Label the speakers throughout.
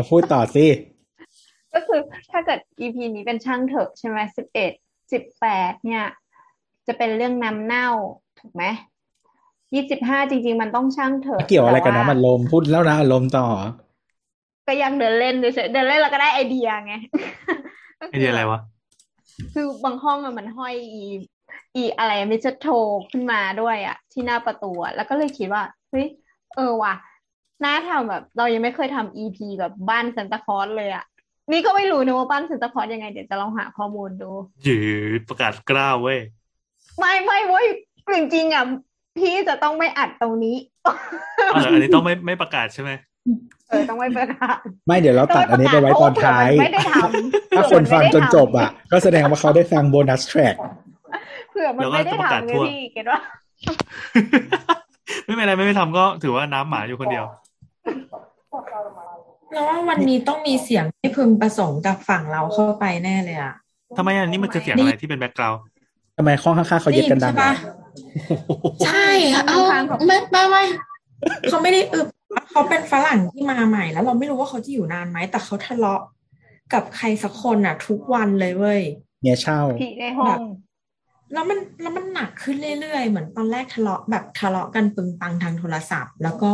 Speaker 1: เอาพูดต่อสิ
Speaker 2: ก็คือถ้าเกิด EP นี้เป็นช่างเถอะใช่ไหมสิบเอ็ดสิบแปดเนี่ย จะเป็นเรื่องน้ำเน่าถูกไหมยี่สิบห้าจริง ๆ มันต้องช่างเถอะ
Speaker 1: เกี่ยวอะไรกับ
Speaker 2: แต่ว่า
Speaker 1: น้ำอัดลมพูดแล้วนะอารมณ์ต่อ
Speaker 2: ก็ยังเดินเล่นเฉยๆเดินเล่นเราก็ได้ไอเดียไงก็
Speaker 3: ไอเดียอะไรวะ
Speaker 2: คือบางห้องอะมันห้อยอีอีอะไรมิสโทขึ้นมาด้วยอะที่หน้าประตูอะแล้วก็เลยคิดว่าเฮ้ยเออว่ะ น่าทำแบบ เรายังไม่เคยทำ EP แบบบ้านซันตาคลอสเลยอะนี่ก็ไม่รู้นะว่าบ้านซันตาคลอสยังไง เดี๋ยวจะลองหาข้อมูลดู
Speaker 3: ยืดประกาศกล้าวเว้ย
Speaker 2: ไม่ไม่เว้ยจริงๆอะพี่จะต้องไม่อัดตรงนี้
Speaker 3: เอออันนี้ต้องไม่ไม่ประกาศใช่ไหม
Speaker 2: เออต้องไม่ประกาศ
Speaker 1: ไม่เดี๋ยวเราตัดอันนี้ไปไว้ตอนท้าย
Speaker 2: ไม่ได้ทำ
Speaker 1: ถ้าคนฟังจนจบอะ ก็แสดงว่าเขาได้ฟังโบนัสแทร็ก
Speaker 2: เผื่อมันไม่ได้ทำไงพี่เก็ตว่า
Speaker 3: ไม่เป็นไรไม่ไม่ทำก็ถือว่าน้ำหมาอยู่คนเดียว
Speaker 4: แล้วว่าวันนี้ต้องมีเสียงที่พึงประสงค์จากฝั่งเราเข้าไปแน่เลยอะ
Speaker 3: ทำไมอันนี้มันคือเสียงอะไรที่เป็นแบ็กกราวด์
Speaker 1: ทำไมข้องข้างๆเขาเย็ดกันดัง
Speaker 4: ได้ยินใช่ปะใช่ค่ะเออไม่ไม่ไม่เขาไม่ได้อึบเขาเป็นฝรั่งที่มาใหม่แล้ว เราไม่รู้ว่าเขาจะอยู่นานไหมแต่เขาทะเลาะกับใครสักคนอะ ทุกวันเลยเว้ย
Speaker 1: เนี่ยเช่า
Speaker 2: พี่ในห้อง
Speaker 4: แล้วมันแล้วมันหนักขึ้นเรื่อยๆ เหมือนตอนแรกทะเลาะแบบทะเลาะกันปึงปังทางโทรศัพท์ แล้วก็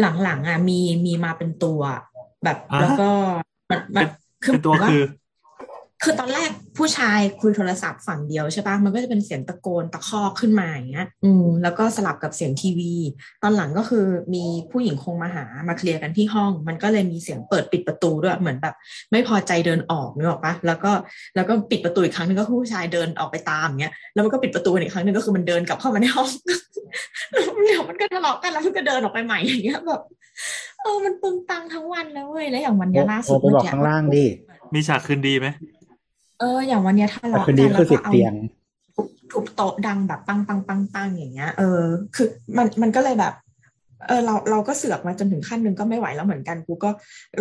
Speaker 4: หลังๆอะมีมีมาเป็นตัว แบบ
Speaker 3: อ่า
Speaker 4: แล้วก็มันมัน
Speaker 3: เป็นตัว
Speaker 4: ว่า
Speaker 3: คือ
Speaker 4: คือตอนแรกผู้ชายคุยโทรศัพท์ฝั่งเดียวใช่ปะมันก็จะเป็นเสียงตะโกนตะคอกขึ้นมาอย่างเงี้ย อืม แล้วก็สลับกับเสียงทีวี ตอนหลังก็คือมีผู้หญิงคงมาหามาเคลียร์กันที่ห้อง มันก็เลยมีเสียงเปิดปิดประตูด้วยเหมือนแบบ ไม่พอใจเดินออกนึกออกปะแล้วก็แล้วก็ปิดประตูอีกครั้งหนึงก็คือผู้ชายเดินออกไปตามอย่างเงี้ยแล้วมันก็ปิดประตูอีกครั้งหนึงก็คือมันเดินกลับเข้ามาในห้องเดี๋ยวมันก็ทะเลาะกันแล้วมันก็เดินออกไปใหม่อย่างเงี้ยแบบเออมันปึงปังทั้งวันเลยเว้ยแล้วอย่างวันเนี้ยล่า
Speaker 1: โท
Speaker 4: สุ
Speaker 1: ร
Speaker 4: ด
Speaker 1: ไปบอกข้างล่างดิ
Speaker 3: มีฉากคืนดีไหม
Speaker 4: เออ อย่างวันเนี้ยทะ
Speaker 1: แต่
Speaker 4: เลาะ
Speaker 1: คืน
Speaker 4: กั
Speaker 1: นี้
Speaker 4: นแล้
Speaker 1: คือ
Speaker 4: ว
Speaker 1: สิ
Speaker 4: ก็
Speaker 1: บ
Speaker 4: เอา
Speaker 1: เตียง
Speaker 4: ทุบทุบโต๊ะดังแบบปังปังปังปังอย่างเงี้ย เออ คือมันมันก็เลยแบบ เออเราเราก็เสือกมาจนถึงขั้นหนึ่งก็ไม่ไหวแล้วเหมือนกันกูก็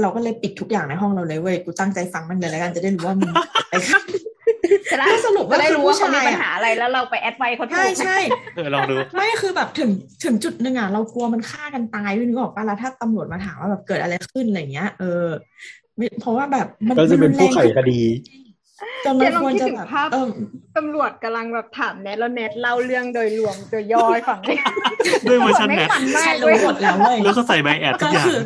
Speaker 4: เราก็เลยปิดทุกอย่างในห้องเราเลยเว้ยกูตั้งใจฟังมันเลยแล้วกันจะได้รู้ว่ามันอะไรกัน
Speaker 2: จะได้
Speaker 4: สรุปว่า
Speaker 2: จะได้รู้ว่า
Speaker 4: คือ
Speaker 2: เขา
Speaker 4: ผู้ชาย
Speaker 2: มีปัญหาอะไรแล้วเราไปแอดไว้เขาถู
Speaker 4: ใช่
Speaker 2: ก
Speaker 4: ใช่
Speaker 3: เออลองดู
Speaker 4: ไม่คือแบบถึงถึงจุดหนึ่งอะเรากลัวมันฆ่ากันตายด้วยนึกออกปะแล้วถ้าตำรวจมาถามว่าแบบเกิดอะไรขึ้นอะไรเงี้ย เออไม่เพราะว่าแบบมัน
Speaker 1: ก็จะเป็นผู้ไข
Speaker 4: มัรุนแรง
Speaker 1: คดี
Speaker 4: จน
Speaker 2: เดี๋
Speaker 4: มั
Speaker 2: ยวนลอง
Speaker 4: ควร
Speaker 2: คิด
Speaker 4: จะ
Speaker 2: ถึง
Speaker 4: แบบ
Speaker 2: ภาพ
Speaker 4: เออ
Speaker 2: ตำรวจกำลังแบบถามเน็ตแล้วเน็ตเล่าเรื่องโดยรวมโดยย่อยฝั่งนี้
Speaker 3: ด้วยเวอร์ชัน
Speaker 2: ไม่
Speaker 3: แนท
Speaker 2: มันมา
Speaker 4: ใช่
Speaker 2: กเล
Speaker 4: รู้
Speaker 2: ย
Speaker 4: หมดแล้วเว้ย
Speaker 3: แล้วก็ใส่ใบแอดทุ
Speaker 4: ก็
Speaker 3: กอย่าง
Speaker 4: คือ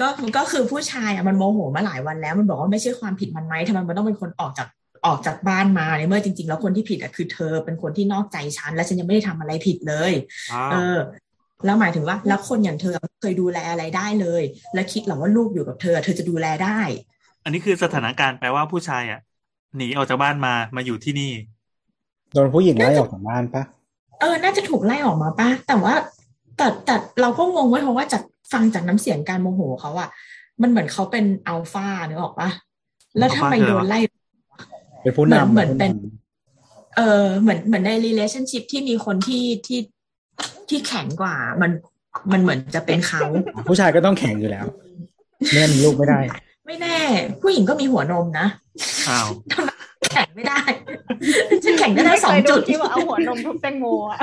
Speaker 4: ก็ก็คือผู้ชายอะมันโมโหมาหลายวันแล้ว มันบอกว่าไม่ใช่ความผิดมันไหมทำไมมันต้องเป็นคนออกจากออกจากบ้านมาในเมื่อจริง ๆ แล้วคนที่ผิดอะคือเธอเป็นคนที่นอกใจฉันและฉันยังไม่ได้ทำอะไรผิดเลย
Speaker 3: อ้าว
Speaker 4: เออ แล้วหมายถึงว่าแล้วคนอย่างเธอเคยดูแลอะไรได้เลย แล้วคิดเหรอว่าลูกอยู่กับเธอ เธอจะดูแลได้
Speaker 3: อันนี้คือสถานการณ์แปลว่าผู้ชายอะหนีออกจากบ้านมามาอยู่ที่นี่
Speaker 1: โดนผู้หญิงไล่ออกจากบ้านปะ
Speaker 4: เออ น่าจะถูกไล่ออกมาป่ะแต่ว่าแต่แต่เราก็งงไว้ยเพราะว่าจากฟังจากน้ำเสียงการโมโหเขาอะมันเหมือนเขาเป็นอัลฟาเนึกออกปะแล้วทำไม
Speaker 3: อัลฟาคือ
Speaker 4: โด
Speaker 3: อะไรวะ
Speaker 4: นไล่
Speaker 1: เป็นผู้นำ
Speaker 4: เหมือนเป็น
Speaker 1: ผู้ำ
Speaker 4: เออเหมือนเหมือนใน relationship ที่มีคนที่ที่ที่แข็งกว่า มันมันเหมือนจะเป็นเขา
Speaker 1: ผู้ชายก็ต้องแข็งอยู่แล้วไม่งั้นมีลูกไม่ได้
Speaker 4: ไม่แน่ ผู้หญิงก็มีหัวนมนะ
Speaker 3: อ้าว
Speaker 4: ทำไมแข็งไม่ได้ ฉันแข็งได้ทั้งสอง
Speaker 2: ไม่เคย
Speaker 4: จุด
Speaker 2: ที่ว่าเอาหัวนมทุบแตงโมอะ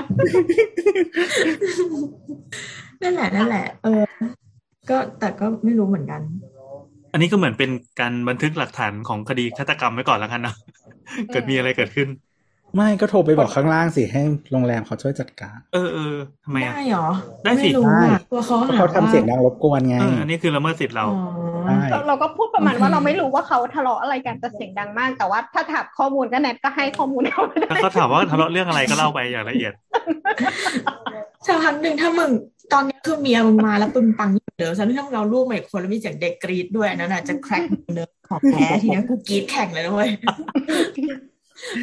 Speaker 4: นั่นแหละนั่นแหละ เออ ก็แต่ก็ไม่รู้เหมือนกัน
Speaker 3: อันนี้ก็เหมือนเป็นการบันทึกหลักฐานของคดีฆาตกรรมไว้ก่อนแล้วกันนะเกิดมีอะไรเกิดขึ้น
Speaker 1: ไม่ก็โทรไปบอกข้างล่างสิให้โรงแรมเขาช่วยจัดการ
Speaker 3: เออเออทำไมอะ
Speaker 4: ได้เหรอ
Speaker 3: ได้สิ
Speaker 4: ไม่รู้
Speaker 1: ได้
Speaker 4: อะตัวเขา
Speaker 1: เพราะ
Speaker 4: หา
Speaker 1: เขาทำ
Speaker 4: ว่า
Speaker 1: เสียงดังรบกวนไง
Speaker 3: เอออันนี้คือละเมิดสิทธิ์เรา
Speaker 4: อ๋อ
Speaker 1: ใช่
Speaker 2: เราเราก็พูดประมาณว่า
Speaker 4: โอเค
Speaker 2: เราไม่รู้ว่าเขาทะเลาะอะไรกันแต่เสียงดังมาก แต่ว่าถ้าถามข้อมูลก็แนทก็ให้ข้อมูลเขาไม่ได้
Speaker 3: ถ้าเขาถามว่าทะเลาะเรื่องอะไรก็เล่าไปอย่างละเอียด
Speaker 4: สักพักหนึ่งถ้ามึงตอนนี้คือเมียมึงมาแล้วปึงปังอยู่เดิมฉันถ้ามึงเราลูกมาอีกคนแล้วมีเสียงเด็กกรีดด้วยอันนั้นอาจจะแครกเนื้อของแท้ทีนี้กูกรีดแข่งเลยนะเว้ย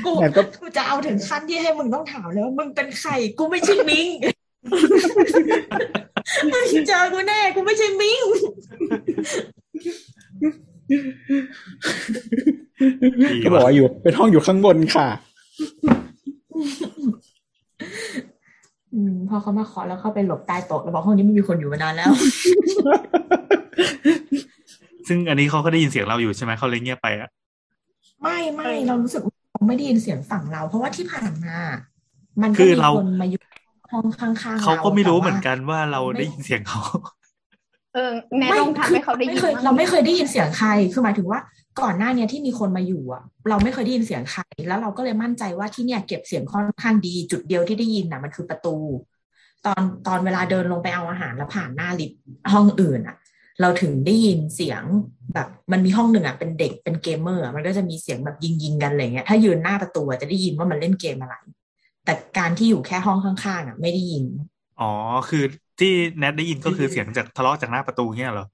Speaker 4: กู
Speaker 1: แนทก็
Speaker 4: กูจะเอาถึงขั้นที่ให้มึงต้องถามเลยว่ามึงเป็นใคร กูไม่ใช่มิงเจอกูแน่ กูไม่ใช่มิง
Speaker 3: ดี
Speaker 1: ก็บอก
Speaker 3: ว่ะ
Speaker 1: ว่าอยู่ เป็นห้องอยู่ข้างบนค่ะ
Speaker 4: อืมพอเขามาขอแล้วเข้าไปหลบใต้โต๊ะแล้วบอกห้องนี้ไม่มีคนอยู่มานานแล้ว
Speaker 3: ซึ่งอันนี้เขาก็ได้ยินเสียงเราอยู่ใช่ไหมเขาเลยเงียบไปอะ
Speaker 4: ไม่ไม่เรารู้สึกว่าเรา ไม่ได้ยินเสียงฝั่งเรา เพราะว่าที่ผ่านมา มัน
Speaker 3: คื
Speaker 4: ก็
Speaker 3: อ
Speaker 4: มี
Speaker 3: เรา
Speaker 4: คนมาอยู่ห้องข้างๆ
Speaker 3: เขาก็ไม่รู้
Speaker 4: แต่ว่า
Speaker 3: เหมือนกันว่าเราได้ยินเสียงเขา
Speaker 2: เออแน่ต้องทำให้เขาได้ยิน
Speaker 4: ไม่เคย
Speaker 2: บ้ง
Speaker 4: เราไม่เคยได้ยินเสียงใครคือหมายถึงว่าก่อนหน้าเนี้ยที่มีคนมาอยู่อะ เราไม่เคยได้ยินเสียงใคร แล้วเราก็เลยมั่นใจว่าที่เนี่ยเก็บเสียงค่อนข้างดี จุดเดียวที่ได้ยินน่ะมันคือประตู ตอนตอนเวลาเดินลงไปเอาอาหารแล้วผ่านหน้าลิฟต์ห้องอื่นอะ เราถึงได้ยินเสียงแบบมันมีห้องหนึ่งอะเป็นเด็กเป็นเกมเมอร์อะมันก็จะมีเสียงแบบยิงยิงๆกันอะไรเงี้ยถ้ายืนหน้าประตูอะจะได้ยินว่ามันเล่นเกมอะไร แต่การที่อยู่แค่ห้องข้างๆอะ ไม่ได้ยิน
Speaker 3: อ๋อคือที่แนทได้ยินก็คือเสียงจากทะเลาะจากหน้าประตูเงี้ยเหรอ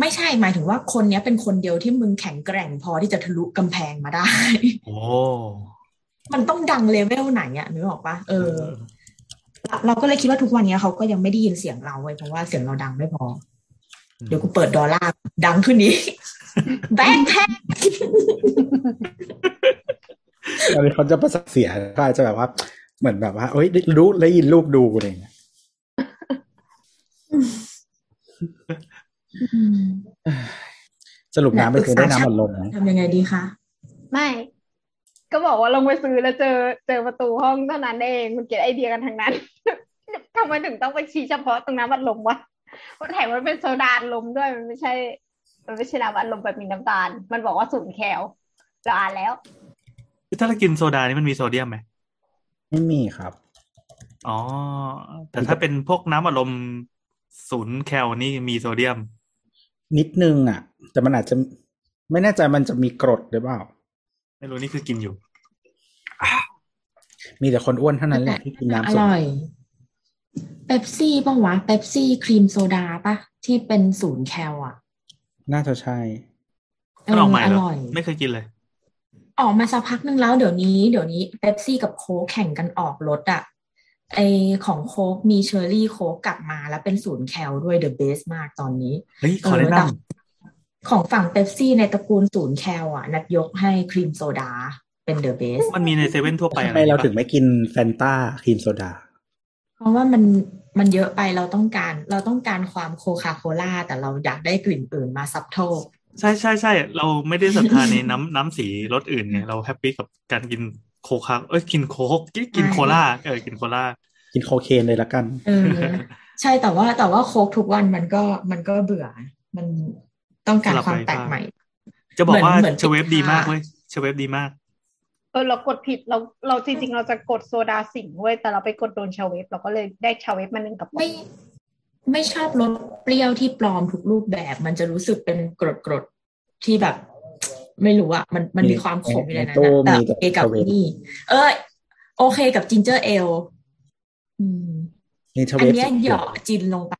Speaker 4: ไม่ใช่หมายถึงว่าคนเนี้ยเป็นคนเดียวที่มึงแข็งแกร่งพอที่จะทะลุกำแพงมาได้
Speaker 3: โอ้
Speaker 4: มันต้องดังเลเวลไหนอะนึกออกปะเออ เราก็เลยคิดว่าทุกวันเนี้ยเขาก็ยังไม่ได้ยินเสียงเราเว้ยเพราะว่าเสียงเราดังไม่พอ เดี๋ยวกูเปิดดอลลาร์ดังขึ้นนี้แบ็คแพ็ค
Speaker 1: ตอนนี้เขาจะประสาทเสียก็อาจจะแบบว่า เหมือนแบบว่าเอ้ยรู้ได้ยินลูกดูอะไรอย่างเงี้ยสรุปน้ำไปซื้อได้น้ำหมดลมไหม
Speaker 4: ทำยังไงดีคะ
Speaker 2: ไม่ ก็บอกว่าลงไปซื้อแล้วเจอเจอประตูห้องเท่านั้นเอง มันเก็บไอเดียกันทั้งนั้นทำไมถึงต้องไปชี้เฉพาะตรงน้ำอัดลมวะ มันแถมมันเป็นโซดาอัดลมด้วยมันไม่ใช่ มันไม่ใช่น้ำอัดลมแบบมีน้ำตาล มันบอกว่าศูนย์ cal เราอ่านแล้ว
Speaker 3: ถ้าเรากินโซดานี่มันมีโซเดียมไหม
Speaker 1: ไม่มีครับ
Speaker 3: อ๋อ แต่ถ้าเป็นพวกน้ำอัดลมศูนย์ cal นี่มีโซเดียม
Speaker 1: นิดนึงอะ แต่มันอาจจะไม่แน่ใจมันจะมีกรดหรือเปล่า
Speaker 3: ไม่รู้นี่คือกินอยู่
Speaker 1: มีแต่คนอ้วนเท่านั้นแหละที่กิน
Speaker 4: อ
Speaker 1: น้ำสด
Speaker 4: ร่อย เป๊ปซี่ป่าวะเป๊ปซี่ครีมโซดาปะที่เป็นศูนย์ cal อะ
Speaker 1: น่าจะใช่
Speaker 3: มันออกใหม่เหรอ
Speaker 4: ร่อย
Speaker 3: ไม่เคยกินเลย
Speaker 4: ออกมาสักพักนึงแล้วเดี๋ยวนี้เดี๋ยวนี้เป๊ปซี่กับโค้กแข่งกันออกรสอะไอของโค้กมี cherry Coke กลับมาแล้วเป็นศูนย์ cal ด้วย the best มากตอนนี้
Speaker 3: เฮ้ยขอแนะน
Speaker 4: แต่ของฝั่งเป๊ปซี่ในตระกูลศูนย์ cal อะ นัดยกให้ครีมโซดาเป็น the
Speaker 3: best มันมีในเซเว่นทั่วไป
Speaker 1: ทำ
Speaker 3: อะไร
Speaker 1: ไมเรา
Speaker 3: ปะ
Speaker 1: ถึงไม่กินแฟนตาครีมโซดา
Speaker 4: เพราะว่ามันมันเยอะไปเราต้องการ เราต้องการความโคคาโคล่าแต่เราอยากได้กลิ่นอื่นมา support
Speaker 3: ใช่ใช่ใช่เราไม่ได้ศรัทธาในน้ำน้ำสีรสอื่นไงเรา happy กับการกินโคคาเอ้ยกินโค้กกินกิน
Speaker 4: ใช่
Speaker 3: โคลาเออกินโคลา
Speaker 1: กินโคเคนเลยละกัน
Speaker 4: เออใช่แต่ว่าแต่ว่าโค้กทุกวันมันก็มันก็เบื่อ มันต้องการความแปลกใหม่
Speaker 3: จะบอกว่า
Speaker 4: เหมือนเหมือน
Speaker 3: เชเวฟ
Speaker 4: ติด
Speaker 3: ดีมาก
Speaker 4: ผ้า
Speaker 3: เว้ย Schweppes ดีมาก
Speaker 2: เออเรากดผิดเราเราจริง ๆ เราจะกดโซดาสิงห์เว้ยแต่เราไปกดโดน Schweppes เราก็เลยได้ Schweppes มาหนึ่งกระป๋อง
Speaker 4: ไม่ไม่ชอบรสเปรี้ยวที่ปลอมทุกรูปแบบ มันจะรู้สึกเป็นกรดกรดๆที่แบบ ไม่รู้อะมันมันมีความขมอยู่ในนั้น
Speaker 1: ในตู้
Speaker 4: อะแต่
Speaker 1: มีแต่
Speaker 4: โอเคกับ
Speaker 1: Schweppes
Speaker 4: นี่ เออโอเคกับจินเจอร์เอลอืม
Speaker 1: นี่ท
Speaker 4: อั
Speaker 1: เวนฟ
Speaker 4: เนี้ยเหยาะจินลงไป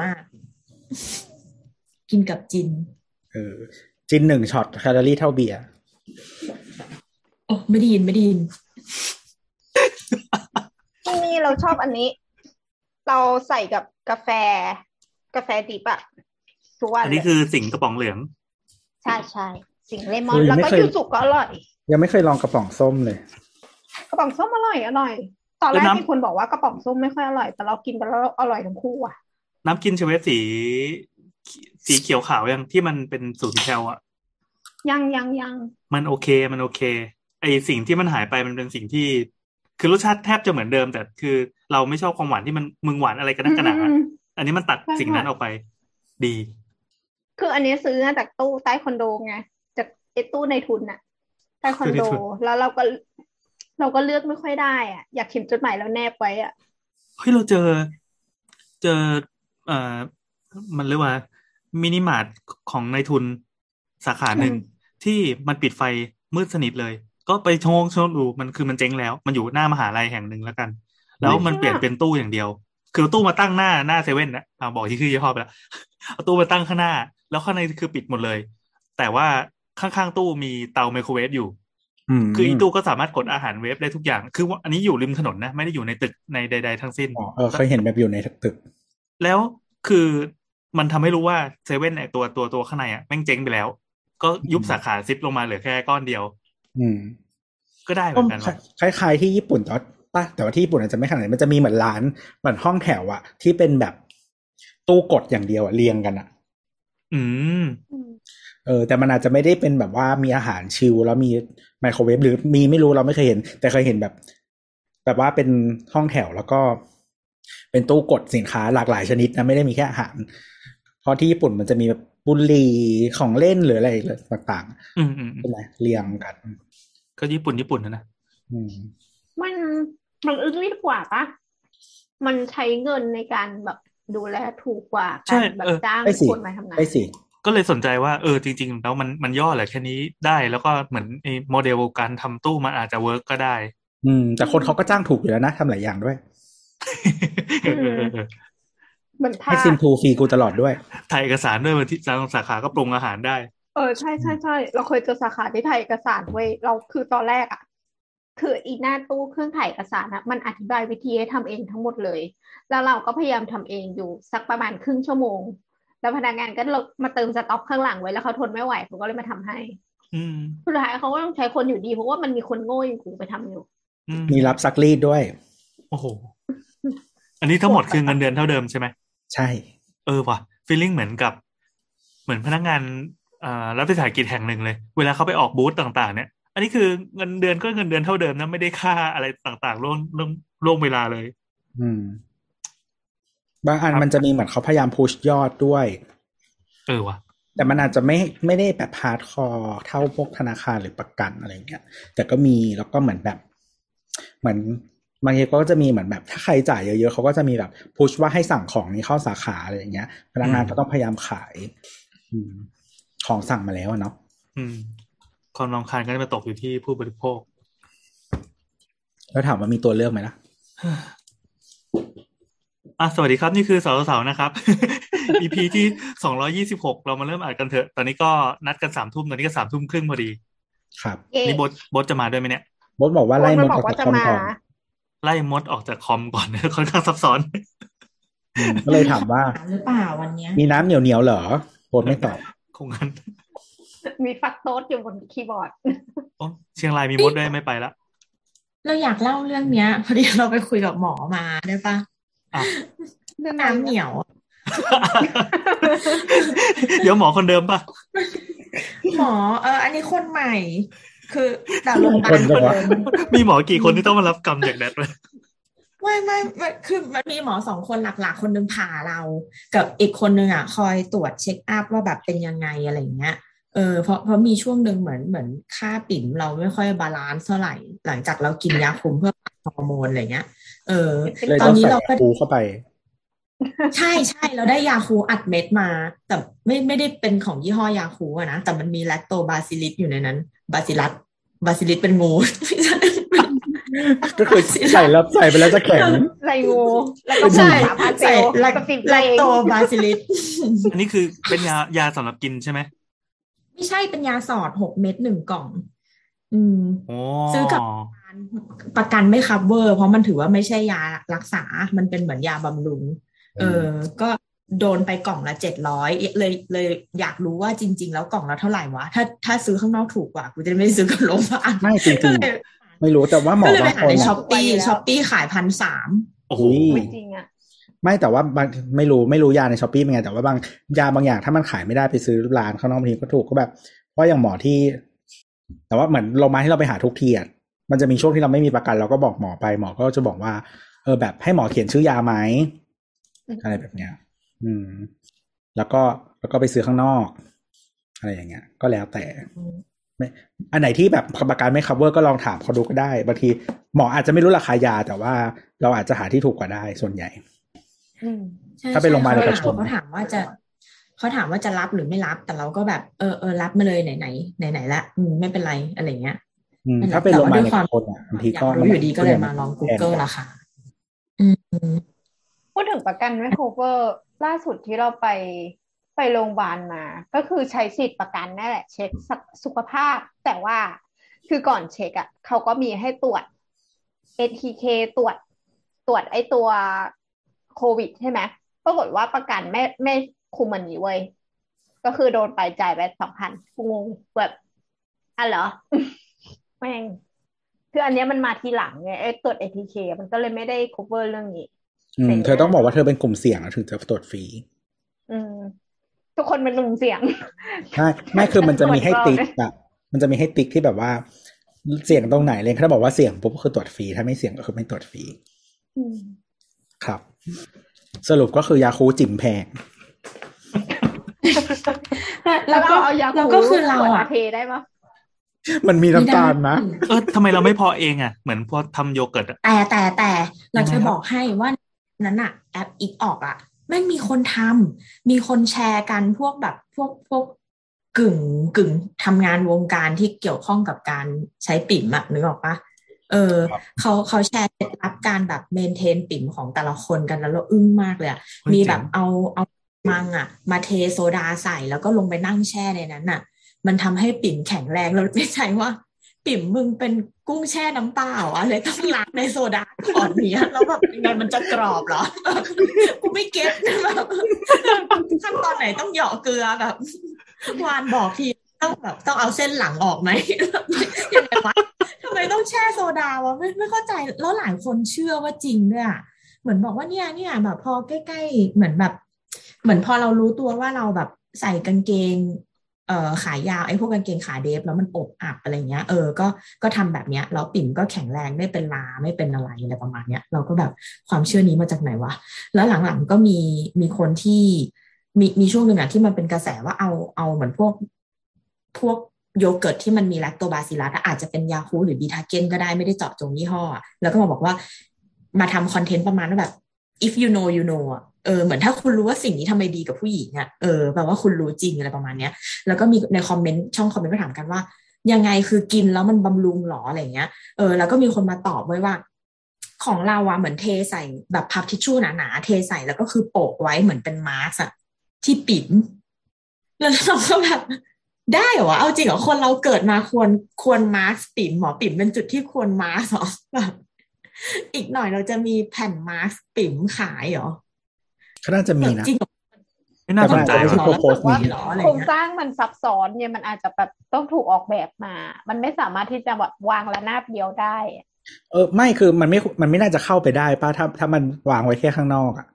Speaker 4: มาก กินกับจิน
Speaker 1: เออ จินหนึ่งช็อตแคลอรี่เท่าเบียร์
Speaker 4: โอ้ไม่ได้ยินไม่ได้ยิน
Speaker 2: ที่นี่เราชอบอันนี้ เราใส่กับกาแฟ กาแฟดิบอะทุกวัน
Speaker 3: อัน
Speaker 2: เล
Speaker 3: นี้
Speaker 2: ย
Speaker 3: คือสิงกระป๋องเหลือง
Speaker 2: ใช่ใช่สิงห์เลมอน แล้วก็ยูสุก็อร่อย
Speaker 1: ยังไม่เคยลองกระป๋องส้มเลย
Speaker 2: กระป๋องส้มอร่อยอร่อย ตอนแร
Speaker 3: แล้ว
Speaker 2: ก
Speaker 3: น้ำ
Speaker 2: มีคนบอกว่ากระป๋องส้มไม่ค่อยอร่อย แต่เรากินไปแล้วอร่อยทั้งคู่อะ
Speaker 3: น้ำกินเชเวฟสี สีเขียวขาวยังที่มันเป็นศูนย์แคลอะ
Speaker 2: ยังยังยัง
Speaker 3: มันโอเคมันโอเค ไอสิ่งที่มันหายไปมันเป็นสิ่งที่ คือรสชาติแทบจะเหมือนเดิม แต่คือเราไม่ชอบความหวานที่มันมึงหวานอะไรกันนักกันหนา
Speaker 2: อืม
Speaker 3: อันนี้มันตัด
Speaker 2: ใช่
Speaker 3: สิ่งนั้น
Speaker 2: ค่ะ
Speaker 3: ออกไป ดี
Speaker 2: คืออันนี้ซื้อมาจากตู้ใต้คอนโดไงจากไอ้ตู้ในทุนอะใต้คอนโด
Speaker 3: ตู้ในทุน
Speaker 2: แล้วเราก็เราก็เลือกไม่ค่อยได้อะอยากเขียนจดหมายแล้วแนบไว้อะ
Speaker 3: เฮ้ยเราเจอ เจอ เอ่อ มันเรียกว่า มินิมาร์ทของนายทุนสาขาหนึ่ง
Speaker 2: อืม
Speaker 3: ที่มันปิดไฟมืดสนิทเลย ก็ไปชงชงดูมันคือมันเจ๊งแล้ว มันอยู่หน้ามหาลัยแห่งหนึ่งแล้วกัน แล้วมันเปลี่ยนเป็นตู้อย่างเดียว คือตู้มาตั้งหน้าหน้าเซเว่นนะอ่าบอกที่คือยี่ห้อไปแล้วเอาตู้มาตั้งข้างหน้า แล้วข้างในคือปิดหมดเลย แต่ว่าข้างๆตู้มีเตาไมโครเวฟอยู่
Speaker 1: ม
Speaker 3: คืออีตู้ก็สามารถกดอาหารเวฟได้ทุกอย่าง คือว่าอันนี้อยู่ริมถนนนะ ไม่ได้อยู่ในตึกในใด ๆ ทั้งสิ้น
Speaker 1: อ๋อเออเคยเห็นแบบอยู่ในตึก
Speaker 3: แล้วคือมันทำให้รู้ว่าเซเว่นไอตัวตัวตัวข้างในอะแม่งเจ๊งไปแล้ว ก็ยุบ
Speaker 1: อืม
Speaker 3: สาขาซิปลงมาเหลือแค่ก้อนเดียว
Speaker 1: อืม
Speaker 3: ก็ได้เหมื
Speaker 1: ก็
Speaker 3: อนกันนะ
Speaker 1: คล้าย ๆ ที่ญี่ปุ่นแต่ว่าป่ะแต่ว่าที่ญี่ปุ่นอาจจะไม่ขนาดนั้นมันจะมีเหมือนร้านเหมือนห้องแถวอะที่เป็นแบบตู้กดอย่างเดียวอะเรียงกันอะ
Speaker 3: อืม
Speaker 2: อืม
Speaker 1: เออ แต่มันอาจจะไม่ได้เป็นแบบว่ามีอาหารชิลแล้วมีไมโครเวฟหรือมีไม่รู้เราไม่เคยเห็น แต่เคยเห็นแบบ แบบว่าเป็นห้องแถวแล้วก็ เป็นตู้กดสินค้าหลากหลายชนิดนะไม่ได้มีแค่อาหาร เพราะที่ญี่ปุ่นมันจะมีแบบบุหรี่ของเล่นหรืออะไรต่าง
Speaker 3: อืมอืม
Speaker 1: ๆ
Speaker 3: อืม
Speaker 1: ใช่ไหมเรียงกัน
Speaker 3: ก็ญี่ปุ่นญี่ปุ่นนะนะ
Speaker 1: อืม
Speaker 2: มันมันอึ้งนิดกว่าปะมันใช้เงินในการแบบดูแลถูกกว่า
Speaker 3: ใช่
Speaker 2: การแบบ
Speaker 3: เออ
Speaker 2: จ้าง
Speaker 1: ได้สิ
Speaker 2: คนมาทำงาน
Speaker 1: ได้สิ
Speaker 3: ก็เลยสนใจว่าเออจริง ๆ แล้วมันมันย่อเหลือแค่นี้ได้ แล้วก็เหมือนไอ้โมเดลการทำตู้มันอาจจะ work ก็ได้
Speaker 1: อืม แต่คนเขาก็จ้างถูกอยู่แล้วนะทำหลายอย่างด้วย
Speaker 3: เออเออเออเออ
Speaker 2: เหมือนผ้า
Speaker 1: ให้ซิมทูฟรีกูตลอดด้วย
Speaker 3: ถ่ายเอกสารด้วยบางที่สาขาก็ปรุงอาหารได้
Speaker 2: เออใช่ใช่ใช่เราเคยเจอสาขาที่ถ่ายเอกสารเว้ยเราคือตอนแรกอะคืออีหน้าตู้เครื่องถ่ายเอกสารอะมันอธิบายวิธีให้ทำเองทั้งหมดเลย แล้วเราก็พยายามทำเองอยู่สักประมาณครึ่งชั่วโมง แล้วพนักงานก็มาเติมสต็อกข้างหลังไว้แล้วเขาทนไม่ไหวเขาก็เลยมาทำให้
Speaker 3: อืม
Speaker 2: สุดท้ายเขาก็ต้องใช้คนอยู่ดี เพราะว่ามันมีคนโง่อย่างกูไปทำอยู่
Speaker 3: อืม
Speaker 1: มีรับซักรีดด้วย
Speaker 3: โอ้โห อันนี้ทั้งหมดคือเงินเดือนเท่าเดิมใช่ไหม
Speaker 1: ใช่
Speaker 3: เออว่ะ feeling เหมือนกับ เหมือนพนักงานอ่า รัฐวิสาหกิจแห่งหนึ่งเลย เวลาเขาไปออกบูธต่างๆ เนี่ย อันนี้คือเงินเดือนก็เงินเดือนเท่าเดิมนะไม่ได้ค่าอะไรต่างๆล่วงล่วงล่วงเวลาเลย
Speaker 1: อืม บางอันมันจะมีเหมือนเขาพยายาม push ยอดด้วย
Speaker 3: เออว่ะ
Speaker 1: แต่มันอาจจะไม่ไม่ได้แบบพาร์ทคอเท่าพวกธนาคารหรือประกันอะไรเงี้ย แต่ก็มีแล้วก็เหมือนแบบ เหมือนบางทีก็จะมีเหมือนแบบถ้าใครจ่ายเยอะๆเขาก็จะมีแบบพุชว่าให้สั่งของนี้เข้าสาขาอะไรอย่างเงี้ยพนักงาน
Speaker 3: อืม
Speaker 1: ก็ต้องพยายามขาย อืม ของสั่งมาแล้วอะเนาะ
Speaker 3: อืมความรำคาญก็จะมาตกอยู่ที่ผู้บริโภค
Speaker 1: แล้วถามว่ามีตัวเลือกไหมล่ะ
Speaker 3: อะสวัสดีครับนี่คือสาวสาวนะครับ EP ที่สองร้อยี่สิบหกเรามาเริ่มอ่านกันเถอะ ตอนนี้ก็นัดกันสามทุ่มตอนนี้ก็สามทุ่มครึ่งพอดี
Speaker 1: ครับ
Speaker 2: เอ๊ะ
Speaker 3: นี่บดบดจะมาด้วยไหมเนี่ย
Speaker 1: บดบอกว่าไล่
Speaker 2: คน
Speaker 1: ม
Speaker 2: มา
Speaker 1: ด
Speaker 2: บ
Speaker 1: อ
Speaker 2: อ
Speaker 1: อกก
Speaker 2: ว่า
Speaker 1: จาก
Speaker 2: จะ
Speaker 1: คอม
Speaker 2: มา
Speaker 1: ก่อน
Speaker 3: ไล่มดออกจากคอมก่อนค่อนข้างซับซ้อน
Speaker 1: อืมก็เลยถามว่า
Speaker 4: หรือเปล่าวันเนี้ย
Speaker 1: มีน้ำเหนียวเหนียวๆเหรอโบดไม่ตอบ
Speaker 3: คงงั้น
Speaker 2: มีฟักโต๊ดอยู่บนคีย์บอร์ด
Speaker 3: โอ้เชียงรายมีมดด้วยไม่ไปละ
Speaker 4: เราอยากเล่าเรื่องเนี้ย พอดีเราไปคุยกับหมอมาได้ปะ
Speaker 3: อะ
Speaker 2: เรื่อง
Speaker 4: น้ำเหนียว
Speaker 3: เดี๋ยวหมอคนเดิมป่ะ
Speaker 4: หมอเอออันนี้คนใหม่ คือแต่โรงพยาบาล
Speaker 1: คนจังวะ
Speaker 4: เดิม
Speaker 3: มีหมอกี่คนที่ต้องมารับกรรมจากแดดเลย
Speaker 4: ไม่ไม่ไม่คือมันมีหมอสองคนหลักๆ คนหนึงผ่าเรา กับอีกคนนึงอะ คอยตรวจ check up ว่าแบบเป็นยังไงอะไรอย่างเงี้ยเออเพราะเพราะมีช่วงหนึ่งเหมือนเหมือนค่าปิ่มเราไม่ค่อย balance เท่าไหร่ หลังจากเรากินยาคุมเพื่อปรับฮอร์โมนอะไรเงี้ย เออ
Speaker 1: เลย
Speaker 4: ตอ
Speaker 1: ต้อนง
Speaker 4: นี้
Speaker 1: ใส่
Speaker 4: เราก็
Speaker 1: ปูเข้าไป
Speaker 4: ใช่ใช่เราได้ยาคูอัดเม็ดมา แต่ไม่ไม่ได้เป็นของยี่ห้อยาคูอะนะแต่มันมีแลคโตบาซิลิสอยู่ในนั้น บาซิลัสบาซิลิสเป็นงู
Speaker 1: ก็คือใส่แล้วใส่ไปแล้วจะแข็ง
Speaker 2: ไรงูแล้วก็
Speaker 4: ใช่
Speaker 2: สามพันเซ
Speaker 4: ใส่
Speaker 2: ลล์
Speaker 4: แลค
Speaker 2: กับสิบ
Speaker 4: แล
Speaker 2: เอ
Speaker 4: ค
Speaker 2: ง
Speaker 4: โตบาซิลิส
Speaker 3: อันนี้คือเป็นยายาสำหรับกินใช่ไหม
Speaker 4: ไม่ใช่เป็นยาสอดหกเม็ดหนึ่งกล่อง อืม
Speaker 3: โอ้
Speaker 4: ซื้อกับประกันไม่ cover เพราะมันถือว่าไม่ใช่ยารักษา มันเป็นเหมือนยาบำรุง เออ ก็โดนไปกล่องละเจ็ดร้อยเลยเลยอยากรู้ว่าจริง ๆ แล้วกล่องละเท่าไหร่วะ ถ้าถ้าซื้อข้างนอกถูกกว่ากูจะไม่ซื้อกับโรงพยาบาล
Speaker 1: ไม่จริงๆ
Speaker 4: ก็เลย
Speaker 1: ไม่รู้แต่ว่าหมอ
Speaker 4: ก็เลย
Speaker 1: บา
Speaker 4: ไป
Speaker 1: ง
Speaker 4: หา
Speaker 1: คน
Speaker 4: ใน
Speaker 1: อะ
Speaker 4: ช้อปปี้
Speaker 2: ไปแล้ว
Speaker 4: Shopee ขายพันสาม
Speaker 3: โอ้โห
Speaker 1: อุ้ย
Speaker 2: ไม่จริงอะ
Speaker 1: ไม่แต่ว่าบางไม่รู้ไม่รู้ยาในช้อปปี้เป็นไงแต่ว่าบางยาบางอย่างถ้ามันขายไม่ได้ไปซื้อร้านข้างนอกบางทีก็ถูกก็แบบเพราะอย่างหมอที่ แต่ว่าเหมือนโรงพยาบาลที่เราไปหาทุกทีอะมันจะมีช่วงที่เราไม่มีประกันเราก็บอกหมอไปหมอก็จะบอกว่า เออแบบให้หมอเขียนชื่อยาไหม
Speaker 2: อืม
Speaker 1: อะไรแบบเนี้ย อืม แล้วก็แล้วก็ไปซื้อข้างนอก อะไรอย่างเงี้ย ก็แล้วแต่ไม่ อันไหนที่แบบประกันไม่ cover ก็ลองถามเขาดูก็ได้บางทีหมออาจจะไม่รู้ราคายาแต่ว่าเราอาจจะหาที่ถูกกว่าได้ส่วนใหญ่
Speaker 2: อืม
Speaker 4: ใช่
Speaker 1: ถ้าเป็นโรงพยาบาล
Speaker 4: ใช่
Speaker 1: เอกชน
Speaker 4: เขาถามว่าจะเขาถามว่าจะรับหรือไม่รับ แต่เราก็แบบเออเออรับมาเลยไหนไหนไหนไหนๆละอืมไม่เป็นไรอะไรเงี้ย
Speaker 1: อืม
Speaker 4: นั่นแหละ
Speaker 1: ถ้าเป็นโรงพยาบาล
Speaker 4: แต่ว่าด้วยความ
Speaker 1: เอกชนอะบางที
Speaker 4: อยา
Speaker 1: ก็
Speaker 4: กรู้อยู่ดีก็เลยมาลอง Google ราคาอืม
Speaker 2: พูดถึงประกันไม่ cover ล่าสุดที่เราไป ไปโรงพยาบาลมา ก็คือใช้สิทธิ์ประกันนั่นแหละ เช็คสุขภาพ แต่ว่าคือก่อนเช็คอะเขาก็มีให้ตรวจ ATK ตรวจตรวจไอตัวโควิดใช่ไหมปรากฏว่าประกันไม่ไม่คุมมันนี้เว้ยก็คือโดนไปจ่ายไปสองพันกูงงแบบอะเหรอแม่งคืออันเนี้ยมันมาทีหลังไงไอ้ตรวจ ATK มันก็เลยไม่ได้ cover เรื่องนี้
Speaker 1: อืม เธอต้องบอกว่าเธอเป็นกลุ่มเสี่ยงอะถึงจะตรวจฟรี
Speaker 2: อืม ทุกคนเป็นกลุ่มเสี่ยง
Speaker 1: ใช่ไม่คือมันจะมีให้ติ๊กอะมันจะมีให้ติ๊กที่แบบว่าเสี่ยงตรงไหนเลยถ้าบอกว่าเสี่ยงปุ๊บก็คือตรวจฟรีถ้าไม่เสี่ยงก็คือไม่ตรวจฟรี
Speaker 2: อืม
Speaker 1: ครับ สรุปก็คือยาคูจิ๋มแพง
Speaker 4: แล้วก็
Speaker 2: เอายา
Speaker 4: แล้วก็คือเราอะ
Speaker 2: เทได้ปะ
Speaker 1: มันมีน้ำตาลนะ
Speaker 3: เออทำไมเราไม่พอเองอะ เหมือนพอทำโยเกิร์ตอะ
Speaker 4: แต่แต่แต่เรา
Speaker 3: ยังไง
Speaker 4: จะ
Speaker 3: ครับ
Speaker 4: บอกให้ว่านั้นอะแอปอีกออกอะ แม่งมีคนทำมีคนแชร์กันพวกแบบพวกพวกกึ่งกึ่งทำงานวงการที่เกี่ยวข้องกับการใช้ปิ่มอะนึกออกปะเออ
Speaker 1: ครับ
Speaker 4: เขาเขาแชร์เคล็ดลับการแบบเมนเทนปิ่มของแต่ละคนกันแล้วเราอึ้งมากเลยอะ
Speaker 3: เฮ้ย
Speaker 4: มี
Speaker 3: เจ๋ง
Speaker 4: แบบเอาเอามังอะมาเทโซดาใส่แล้วก็ลงไปนั่งแช่ในนั้นอะมันทำให้ปิ่มแข็งแรงเราไม่ใช่ว่า ปิ่มมึงเป็นกุ้งแช่น้ำเปล่าอะเลยต้องล้างในโซดาก่อนเนี้ยแล้วแบบยังไงมันจะกรอบเหรอกูไม่เก็ตแบบขั้นตอนไหนต้องเหยาะเกลือแบบวานบอกทีต้องแบบต้องเอาเส้นหลังออกไหมยังไงวะทำไมต้องแช่โซดาวะไม่ไม่เข้าใจแล้วหลายคนเชื่อว่าจริงด้วยเหมือนบอกว่าเนี่ยเนี่ยแบบพอใกล้ๆเหมือนแบบ เหมือนพอเรารู้ตัวว่าเราแบบใส่กางเกง ขายาวไอ้พวกกางเกงขาเดฟแล้วมันอบอับอะไรเงี้ยเออก็ก็ทำแบบเนี้ยแล้วปิ่มก็แข็งแรงไม่เป็นลาไม่เป็นอะไรอะไรประมาณเนี้ยเราก็แบบความเชื่อนี้มาจากไหนวะแล้วหลังๆก็มีมีคนที่มีมีช่วงหนึ่งอะที่มันเป็นกระแสว่าเอาเอาเหมือนพวกพวกโยเกิร์ตที่มันมีแลคโตบาซิลัสอาจจะเป็นยาคูลท์หรือบีทาเกนก็ได้ไม่ได้เจาะจงยี่ห้อ แล้วก็มาบอกว่ามาทำ content ประมาณว่าแบบ if you know you know อะเออเหมือนถ้าคุณรู้ว่าสิ่งนี้ทำไมดีกับผู้หญิงอะเออแปลว่าคุณรู้จริงอะไรประมาณเนี้ย แล้วก็มีใน comment ช่อง comment ก็ถามกันว่า ยังไงคือกินแล้วมันบำรุงหรออะไรเงี้ยเออแล้วก็มีคนมาตอบไว้ว่า ของเราอะเหมือนเทใส่แบบพับทิชชู่หนาๆเทใส่แล้วก็คือโปะไว้เหมือนเป็นมาสอะที่ปิ๋มแล้วเราก็แบบได้เหรอเอาจริงเหรอคนเราเกิดมาควรควรมาสปิ๋มหมอปิ๋มเป็นจุดที่ควรมาสก์เหรอแบบ อีกหน่อยเราจะมีแผ่นมาสก์ปิ๋มขายเหรอ
Speaker 1: ก็น่าจะมีนะ
Speaker 4: จริงเหรอ
Speaker 3: ไม่น่าสนใจ
Speaker 1: แต่มันอาจจะไม่ใช่
Speaker 3: ว่ะ
Speaker 1: โพสต์นี้
Speaker 4: เหรออะไร
Speaker 2: โครง
Speaker 4: เงี้ย
Speaker 2: สร้างมันซับซ้อนเนี่ยมันอาจจะแบบต้องถูกออกแบบมา มันไม่สามารถที่จะแบบวางระนาบเดียวได้อะ
Speaker 1: เออไม่คือมันไม่มันไม่น่าจะเข้าไปได้ป้าถ้าถ้ามันวางไว้แค่ข้างนอกอะ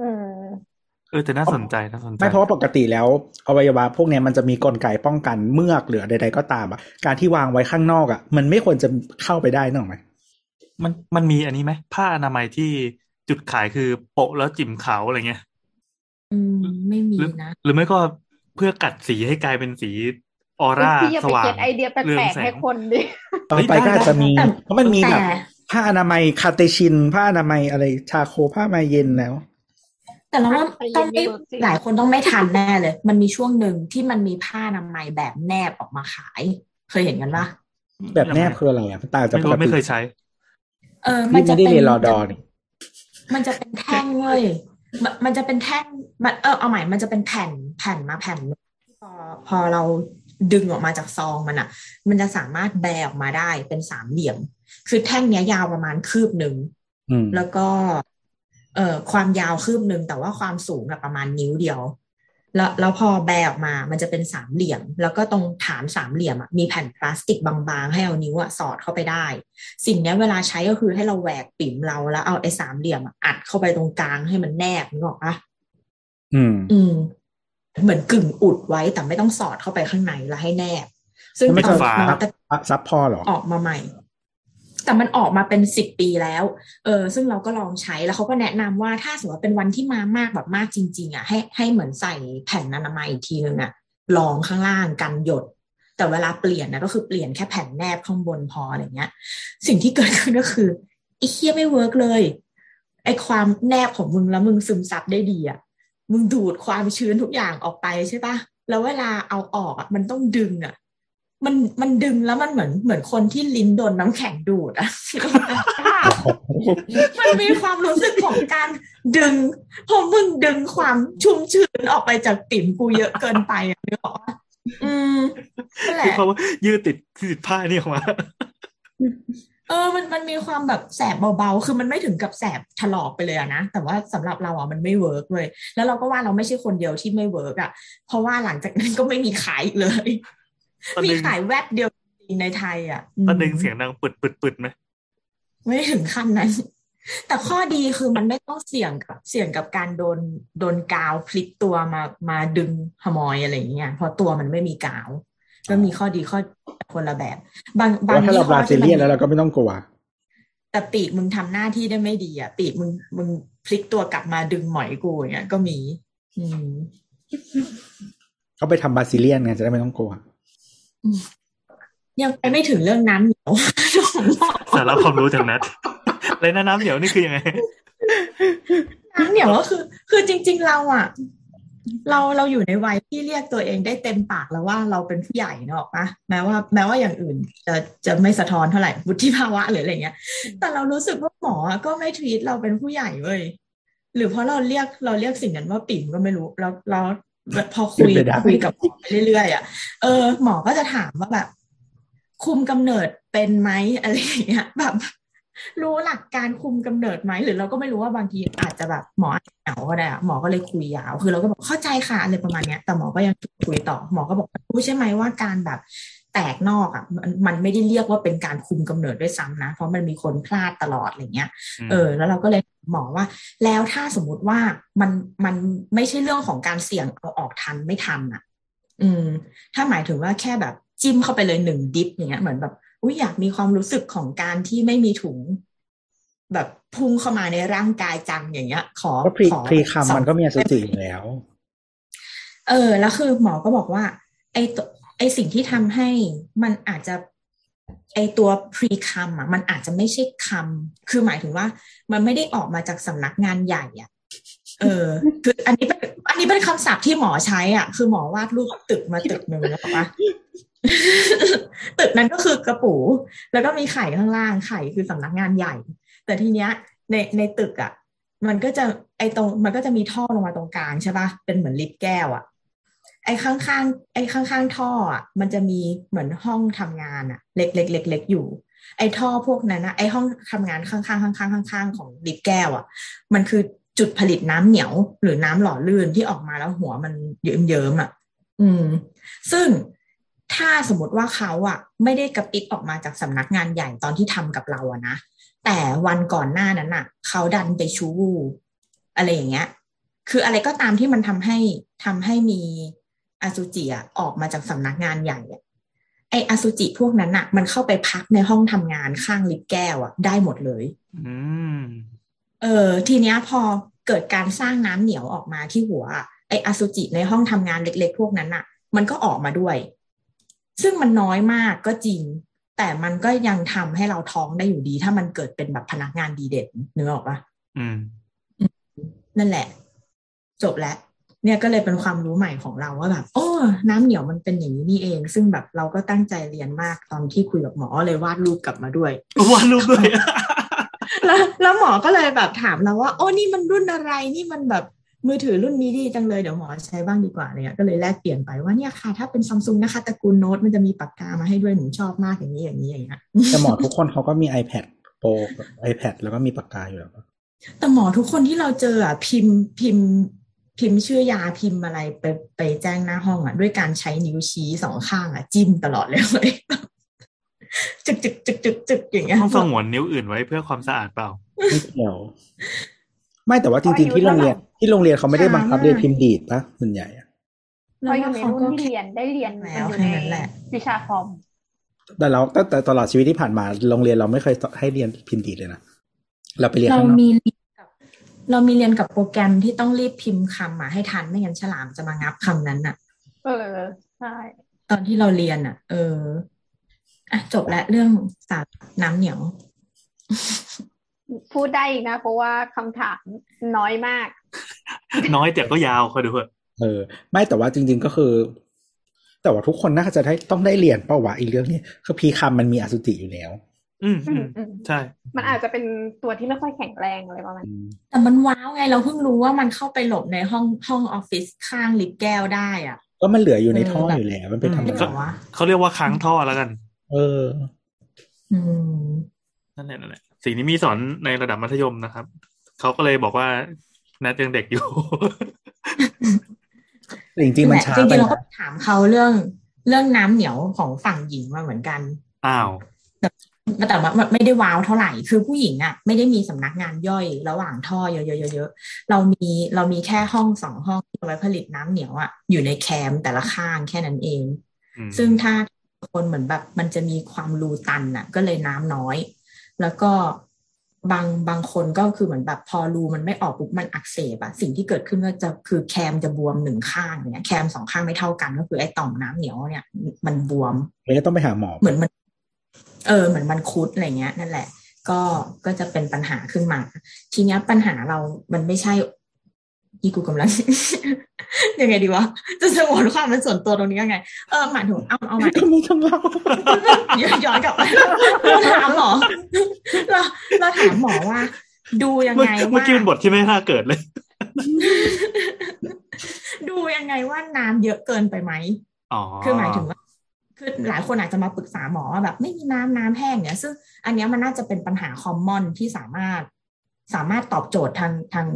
Speaker 2: อืม
Speaker 3: เออแต่น่าสนใจน่าสนใจ
Speaker 1: ไม่เพราะว่าปกติแล้วอวัยวะพวกเนี้ยมันจะมีกลไกป้องกันเมือกหรือใดๆก็ตามอะการที่วางไว้ข้างนอกอะ มันไม่ควรจะเข้าไปได้นึกออกไหม
Speaker 3: มันมันมีอันนี้ไหมผ้าอนามัยที่จุดขายคือโปะแล้วจิ่มขาวอะไรเงี้ย
Speaker 4: อืม ไม่มี
Speaker 3: หรือ
Speaker 4: นะ
Speaker 3: หรือไม่ก็เพื่อกัดสีให้กลายเป็นสีออร่า
Speaker 2: พี่อย่า
Speaker 3: ส
Speaker 2: ไป
Speaker 3: ว่าง
Speaker 2: เก็ตไอเดียแป
Speaker 3: เรือง
Speaker 2: ลก
Speaker 3: แส
Speaker 2: ๆให้
Speaker 3: ง
Speaker 2: คนดิ
Speaker 1: ต่อไป
Speaker 3: เฮ้ยได้
Speaker 1: ก็อาจจะมี
Speaker 4: ได้
Speaker 1: เพราะมันมีแบบ
Speaker 4: แต่
Speaker 1: ผ้าอนามัยคาเตชิน ผ้าอนามัยอะไรชาโคผ้าอนามัยเย็นแล้ว
Speaker 4: แต่เราว่า
Speaker 2: ไปเย็น
Speaker 4: ต้องไม่
Speaker 2: ไม่เวิร์กจริง
Speaker 4: หลายคนต้องไม่ทันแน่เลย มันมีช่วงหนึ่งที่มันมีผ้าอนามัยแบบแนบออกมาขาย เคยเห็นกันปะ
Speaker 1: แบบแนบคืออะไรอะมันต่างจาก
Speaker 3: ไม่
Speaker 1: ป
Speaker 3: รู้
Speaker 1: กติ
Speaker 3: ไม่เคยใช้
Speaker 4: เออ มั
Speaker 1: นี่
Speaker 4: นจะ
Speaker 1: ไม่ได้
Speaker 4: เป็น
Speaker 1: เรียนรอดอนี่
Speaker 4: มันจะเป็นแท่งเว้ยมันมันจะเป็นแท่งมันเออเอาใหม่มันจะเป็นแผ่นแผ่นมาแผ่นหนึ่งพอพอเราดึงออกมาจากซองมันอะ มันจะสามารถแบออกมาได้เป็นสามเหลี่ยม คือแท่งเนี้ยยาวประมาณคืบหนึ่ง
Speaker 1: อืม
Speaker 4: แล้วก็ เอ่อความยาวคืบหนึ่งแต่ว่าความสูงอะประมาณนิ้วเดียว แล้วแล้วพอแบออกมา มันจะเป็นสามเหลี่ยม แล้วก็ตรงฐานสามเหลี่ยมอะมีแผ่นพลาสติกบางๆ ให้เอานิ้วอะสอดเข้าไปได้ สิ่งเนี้ยเวลาใช้ก็คือให้เราแหวกปิ่มเราแล้วเอาไอ้สามเหลี่ยมอะอัดเข้าไปตรงกลางให้มันแนบนึกออกปะ
Speaker 1: อืม
Speaker 4: อืม เหมือนกึ่งอุดไว้แต่ไม่ต้องสอดเข้าไปข้างในแล้วให้แนบ ซึ่ง
Speaker 1: ไม่
Speaker 4: ต
Speaker 1: ต้
Speaker 4: อ
Speaker 1: อนง
Speaker 3: ฝา
Speaker 4: นวัตกรรม
Speaker 1: อะซับพอเหรอ
Speaker 4: ออกมาใหม่ แต่มันออกมาเป็นสิบปีแล้วเออซึ่งเราก็ลองใช้แล้วเขาก็แนะนำว่าถ้าสมมติว่าเป็นวันที่มามากแบบมากจริง ๆอะให้ให้เหมือนใส่แผ่นอนามัยอีกทีนึงอะรองข้างล่างกันหยด แต่เวลาเปลี่ยนนะก็คือเปลี่ยนแค่แผ่นแนบข้างบนพออะไรเงี้ย สิ่งที่เกิดขึ้นก็คือไอ้เหี้ยไม่ work เลยไอ้ความแนบของมึงแล้วมึงซึมซับได้ดีอะมึงดูดความชื้นทุกอย่างออกไปใช่ปะแล้วเวลาเอาออกอะมันต้องดึงอะ มันมันดึงแล้วมันเหมือนเหมือนคนที่ลิ้นโดนน้ำแข็งดูดอะมันมีความรู้สึกของการดึงพอมึงดึงความชุ่มชื้นออกไปจากปิ่มกูเยอะเกินไปอะนึกออกปะอืมนั่นแห
Speaker 3: คือ
Speaker 4: ละ
Speaker 3: เพราะว่ายืดติดติดผ้านี่ออกมา
Speaker 4: เออ มัน มันมีความแบบแสบเบาๆ คือมันไม่ถึงกับแสบถลอกไปเลยอะนะ แต่ว่าสำหรับเราอะมันไม่ work เลย แล้วเราก็ว่าเราไม่ใช่คนเดียวที่ไม่ work อะเพราะว่าหลังจากนั้นก็ไม่มีขายอีกเลย
Speaker 3: ตอน
Speaker 4: มี
Speaker 3: นึง
Speaker 4: ขายแวบเดียวจริงๆในไทยอะอืม
Speaker 3: ตอนนึงเสียงดังปึดปึดปึดไหม
Speaker 4: ไม่ถึงขั้นนั้น แต่ข้อดีคือมันไม่ต้องเสี่ยงกับเสี่ยงกับการโดนโดนกาวพลิกตัวมามาดึงหมอยอะไรอย่างเงี้ยเพราะตัวมันไม่มีกาว ก็มีข้อดีข้อคนละแบบ บางบาง
Speaker 1: ว่าถ้าเรา
Speaker 4: ยี่
Speaker 1: บ
Speaker 4: ห้อ
Speaker 1: ราซิ
Speaker 4: ที่
Speaker 1: เลียน
Speaker 4: มั
Speaker 1: แล้วเราก็ไม่ต้องกลัว
Speaker 4: แต่ปีกมึงทำหน้าที่ได้ไม่ดีอะ ปีกมึงมึงพลิกตัวกลับมาดึงหมอยกูอย่างเงี้ยก็มี อืม
Speaker 1: เขาไปทำบราซิเลียนไงจะได้ไม่ต้องกลัว
Speaker 4: ยังไปไม่ถึงเรื่องน้ำเหนียว
Speaker 3: สาระความรู้จากนัดเลยนะน้ำเหนียวนี่คือยังไง
Speaker 4: น้ำเหนียวก็คือ คือจริง ๆ เราอะ เราเราอยู่ในวัยที่เรียกตัวเองได้เต็มปากแล้วว่าเราเป็นผู้ใหญ่เนกอะปะแม้ว่า แม้ว่าอย่างอื่น จะจะไม่สะท้อนเท่าไหร่วุฒิภาวะหรืออะไรเงี้ย แต่เรารู้สึกว่าหมอก็ไม่ทวีตเราเป็นผู้ใหญ่เว้ยหรือเพราะเราเรียกเราเรียกสิ่งนั้นว่าปิ่มก็ไม่รู้ แล้วเรา พอคุย
Speaker 1: เป็นไปได้
Speaker 4: คุยกับหมอไปเรื่อยๆอะเออหมอก็จะถามว่าแบบ คุมกำเนิดเป็นไหมอะไรอย่างเงี้ยแบบรู้หลักการคุมกำเนิดไหมหรือเราก็ไม่รู้ว่าบางทีอาจจะแบบหมออาจจะเหงาก็ได้อะหมอก็เลยคุยยาว คือเราก็บอกเข้าใจค่ะอะไรประมาณเนี้ย แต่หมอก็ยังคุยต่อหมอก็บอกรู้ใช่ไหมว่าการแบบ แตกนอกอะมันมันไม่ได้เรียกว่าเป็นการคุมกำเนิดด้วยซ้ำนะ เพราะมันมีคนพลาดตลอดอะไรเงี้ยเออแล้วเราก็เลยหมอว่า แล้วถ้าสมมุติว่ามันมันไม่ใช่เรื่องของการเสี่ยงเอาออกทันไม่ทันอะ อืม ถ้าหมายถึงว่าแค่แบบจิ้มเข้าไปเลยหนึ่งดิฟอย่างเงี้ยเหมือนแบบอุ้ยอยากมีความรู้สึกของการที่ไม่มีถุง แบบพุ่งเข้ามาในร่างกายจังอย่างเงี้ย ขอ
Speaker 1: ก็พรี
Speaker 4: ขอ
Speaker 1: พรี
Speaker 4: ส
Speaker 1: คัม
Speaker 4: อง
Speaker 1: มันก็มีอสุจิอยู่แล้ว
Speaker 4: เออ แล้วคือหมอก็บอกว่า ไอตัว ไอสิ่งที่ทำให้มันอาจจะไอตัวพรีคัมอะมันอาจจะไม่ใช่คำคือหมายถึงว่า มันไม่ได้ออกมาจากสำนักงานใหญ่อะเออ คืออันนี้เป็นอันนี้เป็นคำศัพท์ที่หมอใช้อะ คือหมอวาดรูปตึกมาตึกหนึ่งแล้วปะตึกนั้นก็คือกระปูแล้วก็มีไข่ข้างล่างไข่คือสำนักงานใหญ่ แต่ทีเนี้ยในในตึกอะ มันก็จะไอตรงมันก็จะมีท่อลงมาตรงกลางใช่ปะเป็นเหมือนลิฟต์แก้วอะ ไอ้ข้างๆไอ้ข้างๆท่ออะมันจะมีเหมือนห้องทำงานอะเล็กๆเล็กๆอยู่ ไอ้ท่อพวกนั้นนะไอ้ห้องทำงานข้างๆข้างๆข้างๆของลิฟต์แก้วอะ มันคือจุดผลิตน้ำเหนียวหรือน้ำหล่อลื่นที่ออกมาแล้วหัวมันเยิ้มๆอะ อืม ซึ่งถ้าสมมติว่าเขาอะ ไม่ได้กระปิดออกมาจากสำนักงานใหญ่ตอนที่ทำกับเราอะนะแต่วันก่อนหน้านั้นอะ เขาดันไปชูวูอะไรอย่างเงี้ย คืออะไรก็ตามที่มันทำให้ทำให้มี อสุจิอะออกมาจากสำนักงานใหญ่อะไออสุจิพวกนั้นอะมันเข้าไปพักในห้องทำงานข้างลิฟต์แก้วอะได้หมดเลย
Speaker 3: อืม
Speaker 4: เออทีเนี้ยพอเกิดการสร้างน้ำเหนียวออกมาที่หัวอะไออสุจิในห้องทำงานเล็ก ๆ พวกนั้นอะมันก็ออกมาด้วย ซึ่งมันน้อยมากก็จริง แต่มันก็ยังทำให้เราท้องได้อยู่ดี ถ้ามันเกิดเป็นแบบพนักงานดีเด่นนึกออกปะ
Speaker 3: อืม
Speaker 4: นั่นแหละ จบแล้ว เนี่ยก็เลยเป็นความรู้ใหม่ของเราว่าแบบโอ้น้ำเหนียวมันเป็นอย่างนี้นี่เอง ซึ่งแบบเราก็ตั้งใจเรียนมากตอนที่คุยกับหมอเลยวาดรูปกลับมาด้วย
Speaker 3: วาดรูปด้วย
Speaker 4: แล้วแล้วหมอก็เลยแบบถามเราว่า โอ้นี่มันรุ่นอะไรนี่มันแบบมือถือรุ่นนี้ดีจังเลยเดี๋ยวหมอใช้บ้างดีกว่าเนี่ยก็เลยแลกเปลี่ยนไปว่าเนี่ยค่ะ ถ้าเป็นซัมซุงนะคะตระกูลโน้ตมันจะมีปากกามาให้ด้วยหนูชอบมากอย่างนี้อย่างนี้อย่างเงี้ย
Speaker 1: แต่หมอทุกคนเขาก็มี iPad Pro กับ iPad แล้วก็มีปากกาอยู่แล้วปะ
Speaker 4: แต่หมอทุกคนที่เราเจออะพิมพ์พิมพ์ พิมพ์ชื่อยาพิมพ์อะไรไปไปแจ้งหน้าห้องอะ ด้วยการใช้นิ้วชี้สองข้างอะ จิ้มตลอดเลยเลยจึกจึกจึกจึกจึกอย่างเงี้ย
Speaker 3: ต้องสงวนนิ้วอื่นไว้เพื่อความสะอาดเปล่า
Speaker 1: ไม่เกี่ยวไม่แต่ว่าจริงๆที่โรงเรียนที่โรงเรียนเขาไม่ได้บังคับเรียนพิมพ์ดีดปะส่วนใหญ่อะ
Speaker 2: เพราะอยู่ในรุ่นที่เรียนได้เรียน
Speaker 4: แล้ว
Speaker 2: มันอยู่
Speaker 4: แค่
Speaker 2: ใน
Speaker 4: นั้นแหละ
Speaker 2: วิชาคอม
Speaker 1: แต่เราตั้งแต่ตลอดชีวิตที่ผ่านมาโรงเรียนเราไม่เคยให้เรียนพิมพ์ดีดเลยนะเราไปเรียน
Speaker 4: เรา
Speaker 1: ข้างนอก
Speaker 4: มีเรียนกับ เรามีเรียนกับโปรแกรมที่ต้องรีบพิมพ์คำมาให้ทันไม่งั้นฉลามจะมางับคำนั้นอะ
Speaker 2: เออใช่
Speaker 4: ตอนที่เราเรียนอะ เอออะจบแล้วเรื่องสารน้ำเหนียว
Speaker 2: พูดได้อีกนะ เพราะว่าคำถามน้อยมาก
Speaker 3: น้อยแต่ก็ยาวคอยดูเถอะ
Speaker 1: เออ ไม่แต่ว่าจริง ๆก็คือ แต่ว่าทุกคนน่าจะได้ต้องได้เรียนเป้าวะอีกเรื่องนี้คือพีคัมมันมีอสุจิอยู่แล้ว
Speaker 3: อืม
Speaker 2: อื
Speaker 3: อื
Speaker 2: ม
Speaker 3: ม
Speaker 2: อืม
Speaker 3: ใช่
Speaker 2: มันอาจจะเป็นตัวที่ไม่ค่อยแข็งแรงอะไรประมาณ
Speaker 1: อื
Speaker 2: นี้
Speaker 1: ม
Speaker 4: แต่มันว้าวไงเราเพิ่งรู้ว่ามันเข้าไปหลบในห้องห้องออฟฟิศข้างลิฟต์แก้วได้อะ
Speaker 1: ก็มันเหลืออยู่ในท่อ
Speaker 4: เออแบบ
Speaker 1: อยู่แล้วมันเป็นธรรม
Speaker 4: ไม่
Speaker 1: ดา
Speaker 4: บอกว่า
Speaker 3: เขาเรียกว่าค้างท่อแล้วกัน
Speaker 1: เออ
Speaker 4: อืม
Speaker 3: นั่นแหละนั่นแหละสิ่งนี้มีสอนในระดับมัธยมนะครับ เขาก็เลยบอกว่านัดยังเด็กอยู่
Speaker 1: แต่จริงๆมันช้า
Speaker 4: จ
Speaker 1: ไป
Speaker 4: ริงๆเราก็
Speaker 1: นะ
Speaker 4: ถามเขาเรื่องเรื่องน้ำเหนียวของฝั่งหญิงมาเหมือนกัน
Speaker 3: อ้าว
Speaker 4: แต่ว่ามันไม่ได้ว้าวเท่าไหร่ คือผู้หญิงอะ ไม่ได้มีสำนักงานย่อยระหว่างท่อเยอะๆๆๆเรามีเรามีแค่ห้องสองห้องที่เอาไว้ผลิตน้ำเหนียวอะอยู่ในแคมป์แต่ละข้างแค่นั้นเอง
Speaker 3: อืม
Speaker 4: ซึ่งถ้าคนเหมือนแบบมันจะมีความรูตันอะ ก็เลยน้ำน้อย แล้วก็บางบางคนก็คือเหมือนแบบพอรูมันไม่ออกปุ๊บมันอักเสบอะสิ่งที่เกิดขึ้นก็จะคือแคมจะบวมหนึ่งข้างเนี่ยแคมสองข้างไม่เท่ากันก็คือไอ้ต่อมน้ำเหนียวเนี่ย มันบวม
Speaker 1: เลยก็ต้องไปหาหมอ
Speaker 4: เหมือนมัน เออเหมือนมันคุดอะไรเงี้ยนั่นแหละ ก็ก็จะเป็นปัญหาขึ้นมา ทีเนี้ยปัญหาเรามันไม่ใช่อีกูกำลังยังไงดีวะจะสงวนความเป็นส่วนตัวตรงนี้ยังไง เออหมายถึงเอาเอาหมายถึง
Speaker 1: ก็ไม่ต้องเล่า
Speaker 4: ย้อนกลับไปเราถามหมอเราเราถามหมอว่า ดูยัง
Speaker 3: เมื่อ
Speaker 4: ไง
Speaker 3: เมื่อ
Speaker 4: ว่า
Speaker 3: กี้เป็นบทที่ไม่น่าเกิดเลย
Speaker 4: ดูยังไงว่าน้ำเยอะเกินไปไหม
Speaker 3: อ๋อ
Speaker 4: คือหมายถึงว่า คือหลายคนอาจจะมาปรึกษาหมอว่าแบบไม่มีน้ำน้ำแห้งเนี่ยซึ่งอันเนี้ยมันน่าจะเป็นปัญหาคอมมอนที่สามารถสามารถตอบโจทย์ทางทาง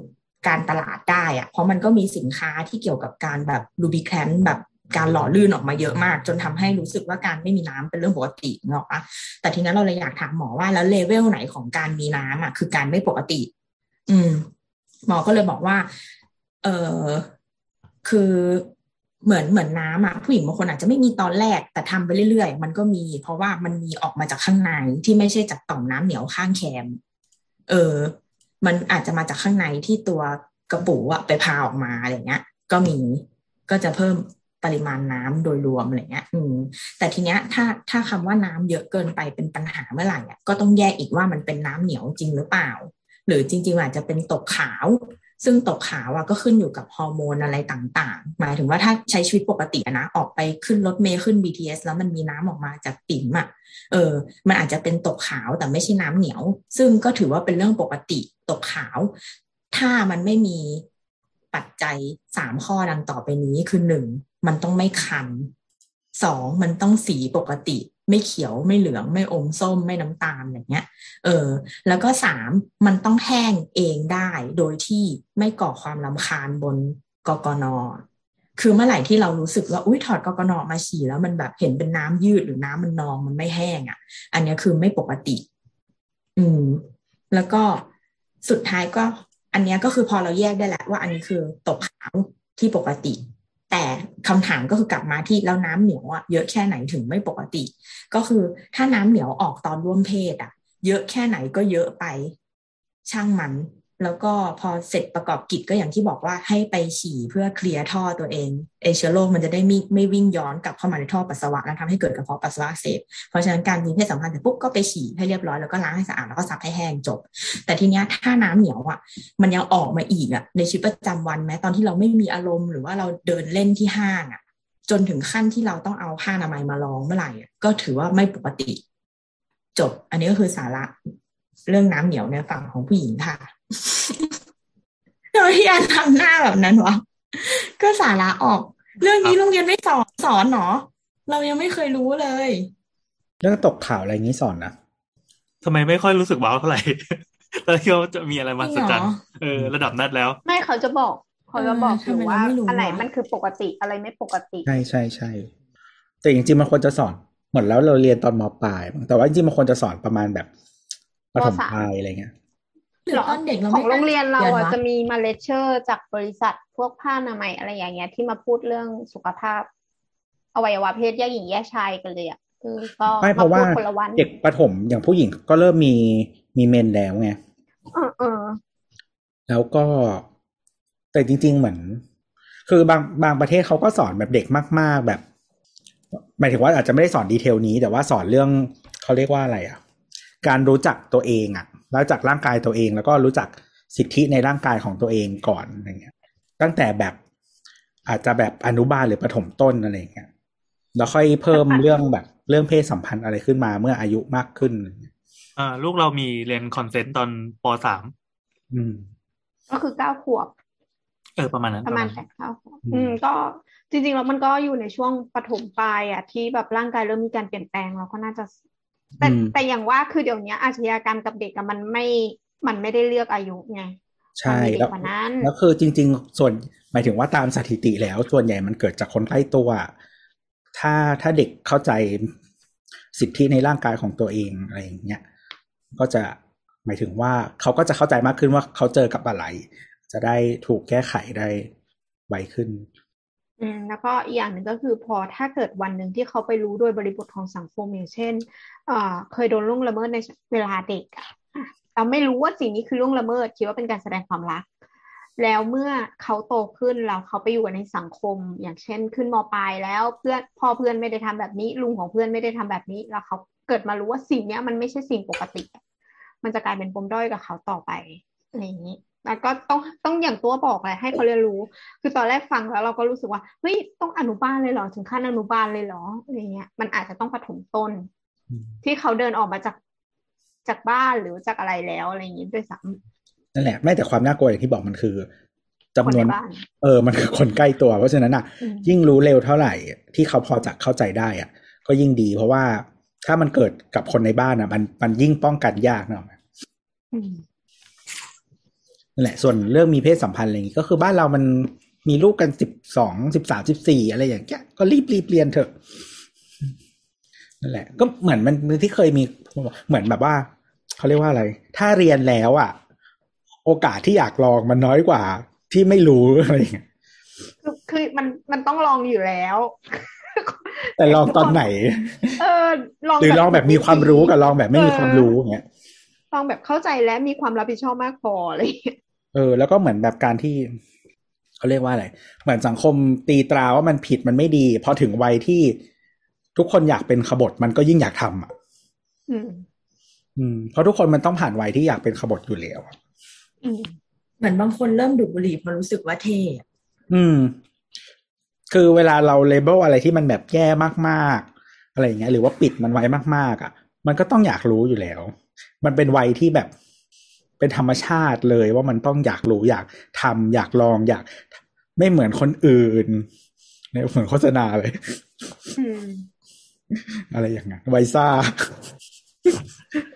Speaker 4: การตลาดได้อะเพราะมันก็มีสินค้าที่เกี่ยวกับการแบบลูบิแคนแบบการหล่อลื่นออกมาเยอะมาก จนทำให้รู้สึกว่าการไม่มีน้ำเป็นเรื่องปกติเนกอะปะแต่ทีนั้นเราเลยอยากถามหมอว่าแล้วเลเวลไหนของการมีน้ำอะคือการไม่ปกติ อืม หมอก็เลยบอกว่า เออคือ เหมือนเหมือนน้ำอะผู้หญิงบางคนอาจจะไม่มีตอนแรกแต่ทำไปเรื่อยๆ มันก็มี เพราะว่ามันมีออกมาจากข้างในที่ไม่ใช่จากต่อมน้ำเหนียวข้างแคม เออ มันอาจจะมาจากข้างในที่ตัวกระปูอะไปพาออกมาอะไรเงี้ย ก็มีก็จะเพิ่มปริมาณน้ำโดยรวมอะไรเงี้ย อืม แต่ทีเนี้ยถ้าถ้าคำว่าน้ำเยอะเกินไปเป็นปัญหาเมื่อไหร่อะก็ต้องแยกอีกว่ามันเป็นน้ำเหนียวจริงหรือเปล่า หรือจริงๆอาจจะเป็นตกขาว ซึ่งตกขาวอะก็ขึ้นอยู่กับฮอร์โมนอะไรต่างๆ หมายถึงว่าถ้าใช้ชีวิตปกตินะออกไปขึ้นรถเมล์ขึ้น BTS แล้วมันมีน้ำออกมาจากปิ่มอะเออ มันอาจจะเป็นตกขาวแต่ไม่ใช่น้ำเหนียว ซึ่งก็ถือว่าเป็นเรื่องปกติตกขาว ถ้ามันไม่มีปัจจัยสามข้อดังต่อไปนี้คือหนึ่งมันต้องไม่คันสองมันต้องสีปกติ ไม่เขียวไม่เหลืองไม่อมส้มไม่น้ำตาลอย่างเงี้ย เออ แล้วก็สามมันต้องแห้งเองได้โดยที่ไม่ก่อความลำคาญบนกกนคือเมื่อไหร่ที่เรารู้สึกว่าอุ้ยถอดกกนมาฉี่แล้วมันแบบเห็นเป็นน้ำยืดหรือน้ำมันนองมันไม่แห้งอะ่ะ อันนี้คือไม่ปกติ อืม แล้วก็สุดท้ายก็ อันนี้ก็คือพอเราแยกได้แหละว่าอันนี้คือตกขาวที่ปกติ แต่คำถามก็คือกลับมาที่แล้วน้ำเหนียวอะเยอะแค่ไหนถึงไม่ปกติ ก็คือถ้าน้ำเหนียวออกตอนร่วมเพศอะเยอะแค่ไหนก็เยอะไป ช่างมัน แล้วก็พอเสร็จประกอบกิจก็อย่างที่บอกว่าให้ไปฉี่เพื่อเคลียร์ท่อตัวเองเอเชื้อโรคมันจะได้ไม่ไม่วิ่งย้อนกลับเข้ามาในท่อปัสสาวะแล้วทำให้เกิดกระเพาะปัสสาวะเสพเพราะฉะนั้นการมีเพศสัมพันธ์เสร็จปุ๊บก็ไปฉี่ให้เรียบร้อยแล้วก็ล้างให้สะอาดแล้วก็ซับให้แห้งจบ แต่ทีเนี้ยถ้าน้ำเหนียวอะมันยังออกมาอีกอะในชีวิตประจำวันแม้ตอนที่เราไม่มีอารมณ์หรือว่าเราเดินเล่นที่ห้างอะจนถึงขั้นที่เราต้องเอาผ้าอนามัยมาลองเมื่อไหร่อะก็ถือว่าไม่ปกติ จบ อันนี้ก็คือสาระ เรื่องน้ำเหนียวในฝั่งของผู้หญิงค่ะโดยที่อันทำหน้าแบบนั้นวะก็สาระออก เรื่องนี้โรงเรียนไม่สอนสอนหนอเรายังไม่เคยรู้เลย
Speaker 1: เรื่องตกข่าวอะไรอย่างนี้สอนนะ
Speaker 3: ทำไมไม่ค่อยรู้สึกว้าวเท่าไหร่แล้วที่เขาจะมีอะไรมา
Speaker 4: จริ
Speaker 3: สั
Speaker 4: ง
Speaker 3: จ
Speaker 4: เหรอ
Speaker 3: จันเออระดับนัดแล้ว
Speaker 2: ไม่เขาจะบอกเขาจะบอก
Speaker 4: เออ
Speaker 2: อยู่
Speaker 4: ทำไมเรา
Speaker 2: ว่า
Speaker 4: ไม่รู้
Speaker 2: อันไหน
Speaker 4: วะ
Speaker 2: มันคือปกติอะไรไม่ปกติ
Speaker 1: ใช่ใช่ใช่แต่จริงๆมันควรจะสอนเหมือนแล้วเราเรียนตอนมปลายมั้งแต่ว่าจริงๆมันควรจะสอนประมาณแบบ ประถม
Speaker 2: มสาม
Speaker 1: ปลายอะไรเงี้ย
Speaker 4: หรือตอนเด็กเรา
Speaker 2: ข
Speaker 4: ไม่
Speaker 2: องโรงเรียนเรา
Speaker 4: เรียน
Speaker 2: อะ
Speaker 4: วะ
Speaker 2: จะมีมาเลเชอร์จากบริษัทพวกผ้าอนามัยอะไรอย่างเงี้ย ที่มาพูดเรื่องสุขภาพ อวัยวะเพศแยกหญิงแยกชายกันเลยอะคือก็
Speaker 1: ไม่เพราะว่า
Speaker 2: พูดคนละวัน
Speaker 1: เด็กประถมอย่างผู้หญิงก็เริ่มมีมีเมนแล้วไง
Speaker 2: เออเออ
Speaker 1: แล้วก็แต่จริง ๆ เหมือน คือบางบางประเทศเขาก็สอนแบบเด็กมาก ๆ แบบหมายถึงว่าอาจจะไม่ได้สอนดีเทลนี้ แต่ว่าสอนเรื่องเขาเรียกว่าอะไรอะ การรู้จักตัวเองอะรู้จักร่างกายตัวเอง แล้วก็รู้จักสิทธิในร่างกายของตัวเองก่อนอะไรเงี้ย ตั้งแต่แบบอาจจะแบบอนุบาลหรือประถมต้นอะไรเงี้ยแล้วค่อยเพิ่มเรื่องแบบเรื่องเพศสัมพันธ์อะไรขึ้นมาเมื่ออายุมากขึ้นอะไรเงี้ย
Speaker 3: อ่าลูกเรามีเรียนคอนเซนต์ตอนปสาม
Speaker 1: อืม
Speaker 2: ก็คือเก้าขวบ
Speaker 3: เออประมาณนั้น
Speaker 2: ประมาณแปดเท่าอืมก็จริงๆแล้วมันก็อยู่ในช่วงปฐมปลายอะที่แบบร่างกายเริ่มมีการเปลี่ยนแปลงเราก็น่าจะ แต่
Speaker 1: อืม
Speaker 2: แต่อย่างว่าคือเดี๋ยวนี้อาชญากรรมกับเด็กอะมันไม่มันไม่ได้เลือกอายุไง
Speaker 1: ใช่
Speaker 2: มันมีเด็
Speaker 1: แล้
Speaker 2: ก
Speaker 1: ว
Speaker 2: กว่านั้น
Speaker 1: แล้วคือจริง ๆ ส่วนหมายถึงว่าตามสถิติแล้ว ส่วนใหญ่มันเกิดจากคนใกล้ตัว ถ้าถ้าเด็กเข้าใจสิทธิในร่างกายของตัวเองอะไรอย่างเงี้ยก็จะหมายถึงว่าเขาก็จะเข้าใจมากขึ้นว่าเขาเจอกับอะไร จะได้ถูกแก้ไขได้ไวขึ้น
Speaker 2: อืมแล้วก็อีกอย่างหนึ่งก็คือพอถ้าเกิดวันหนึ่งที่เขาไปรู้โดยบริบทของสังคมอย่างเช่นเอ่อเคยโดนล่วงละเมิดในเวลาเด็กอะเราไม่รู้ว่าสิ่งนี้คือล่วงละเมิดคิดว่าเป็นการแสดงความรัก แล้วเมื่อเขาโตขึ้นแล้วเขาไปอยู่ในสังคม อย่างเช่น ขึ้นมปลายแล้วเพื่อนพ่อเพื่อนไม่ได้ทำแบบนี้ ลุงของเพื่อนไม่ได้ทำแบบนี้ แล้วเขาเกิดมารู้ว่าสิ่งนี้มันไม่ใช่สิ่งปกติ มันจะกลายเป็นปมด้อยกับเขาต่อไปอะไรอย่างนี้ แล้วก็ต้องต้องอย่างตัวบอกเลยให้เขาเรียนรู้ คือตอนแรกฟังแล้วเราก็รู้สึกว่าเฮ้ยต้องอนุบาลเลยเหรอถึงขั้นอนุบาลเลยเหรออะไรเงี้ย มันอาจจะต้องปฐมต้น
Speaker 1: อืม
Speaker 2: ที่เขาเดินออกมาจากจากบ้านหรือจากอะไรแล้วอะไรอย่างนี้ด้วยซ้
Speaker 1: นั่นแหละไม่แต่ความน่ากลัวอย่างที่บอกมันคือำจำ
Speaker 2: คน
Speaker 1: นวน
Speaker 2: ในบ้าน
Speaker 1: เออมันคือคนใกล้ตัว เพราะฉะนั้นอะ
Speaker 2: อืม
Speaker 1: ยิ่งรู้เร็วเท่าไหร่ ที่เขาพอจะเข้าใจได้อะ ก็ยิ่งดี เพราะว่าถ้ามันเกิดกับคนในบ้านอะ มันมันยิ่งป้องกันยากเนอะ
Speaker 2: อืม
Speaker 1: นั่นแหละส่วนเรื่องมีเพศสัมพันธ์อะไรอย่างงี้ก็คือบ้านเรามันมีลูกกันสิบสองสิบสามสิบสี่อะไรอย่างเงี้ยก็รีบรีบเรียนเถอะนั่นแหละ ก็เหมือนมันที่เคยมีเหมือนแบบว่าเขาเรียกว่าอะไร ถ้าเรียนแล้วอะ โอกาสที่อยากลองมันน้อยกว่า ที่ไม่รู้อะไรอย่างเงี้ย
Speaker 2: คือคือมันมันต้องลองอยู่แล้ว
Speaker 1: แต่ลองตอนไหน
Speaker 2: เออลอง
Speaker 1: หรือลองแบบมีความรู้กับลองแบบไม่มีความรู้อย่างเงี้ย
Speaker 2: ลองแบบเข้าใจและมีความรับผิดชอบมากพออะไรอย่างเงี้ย
Speaker 1: เออ แล้วก็เหมือนแบบการที่เขาเรียกว่าอะไร เหมือนสังคมตีตราว่ามันผิดมันไม่ดีพอถึงวัยที่ทุกคนอยากเป็นขบฏมันก็ยิ่งอยากทำอะ
Speaker 2: อืม
Speaker 1: อืมเพราะทุกคนมันต้องผ่านวัยที่อยากเป็นขบฏอยู่แล้วอะ
Speaker 2: อืม
Speaker 4: เหมือนบางคนเริ่มดูดบุหรี่เพราะรู้สึกว่าเท่อะ
Speaker 1: อืม คือเวลาเราเลเบลอะไรที่มันแบบแย่มากๆ อะไรอย่างเงี้ย หรือว่าปิดมันไว้มากๆ อะ มันก็ต้องอยากรู้อยู่แล้ว มันเป็นวัยที่แบบ เป็นธรรมชาติเลยว่ามันต้องอยากรู้อยากทำอยากลองอยากไม่เหมือนคนอื่นเนี่ยเหมือนโฆษณาเลย
Speaker 2: อืม
Speaker 1: อะไรอย่างเงี้ยไวซ่า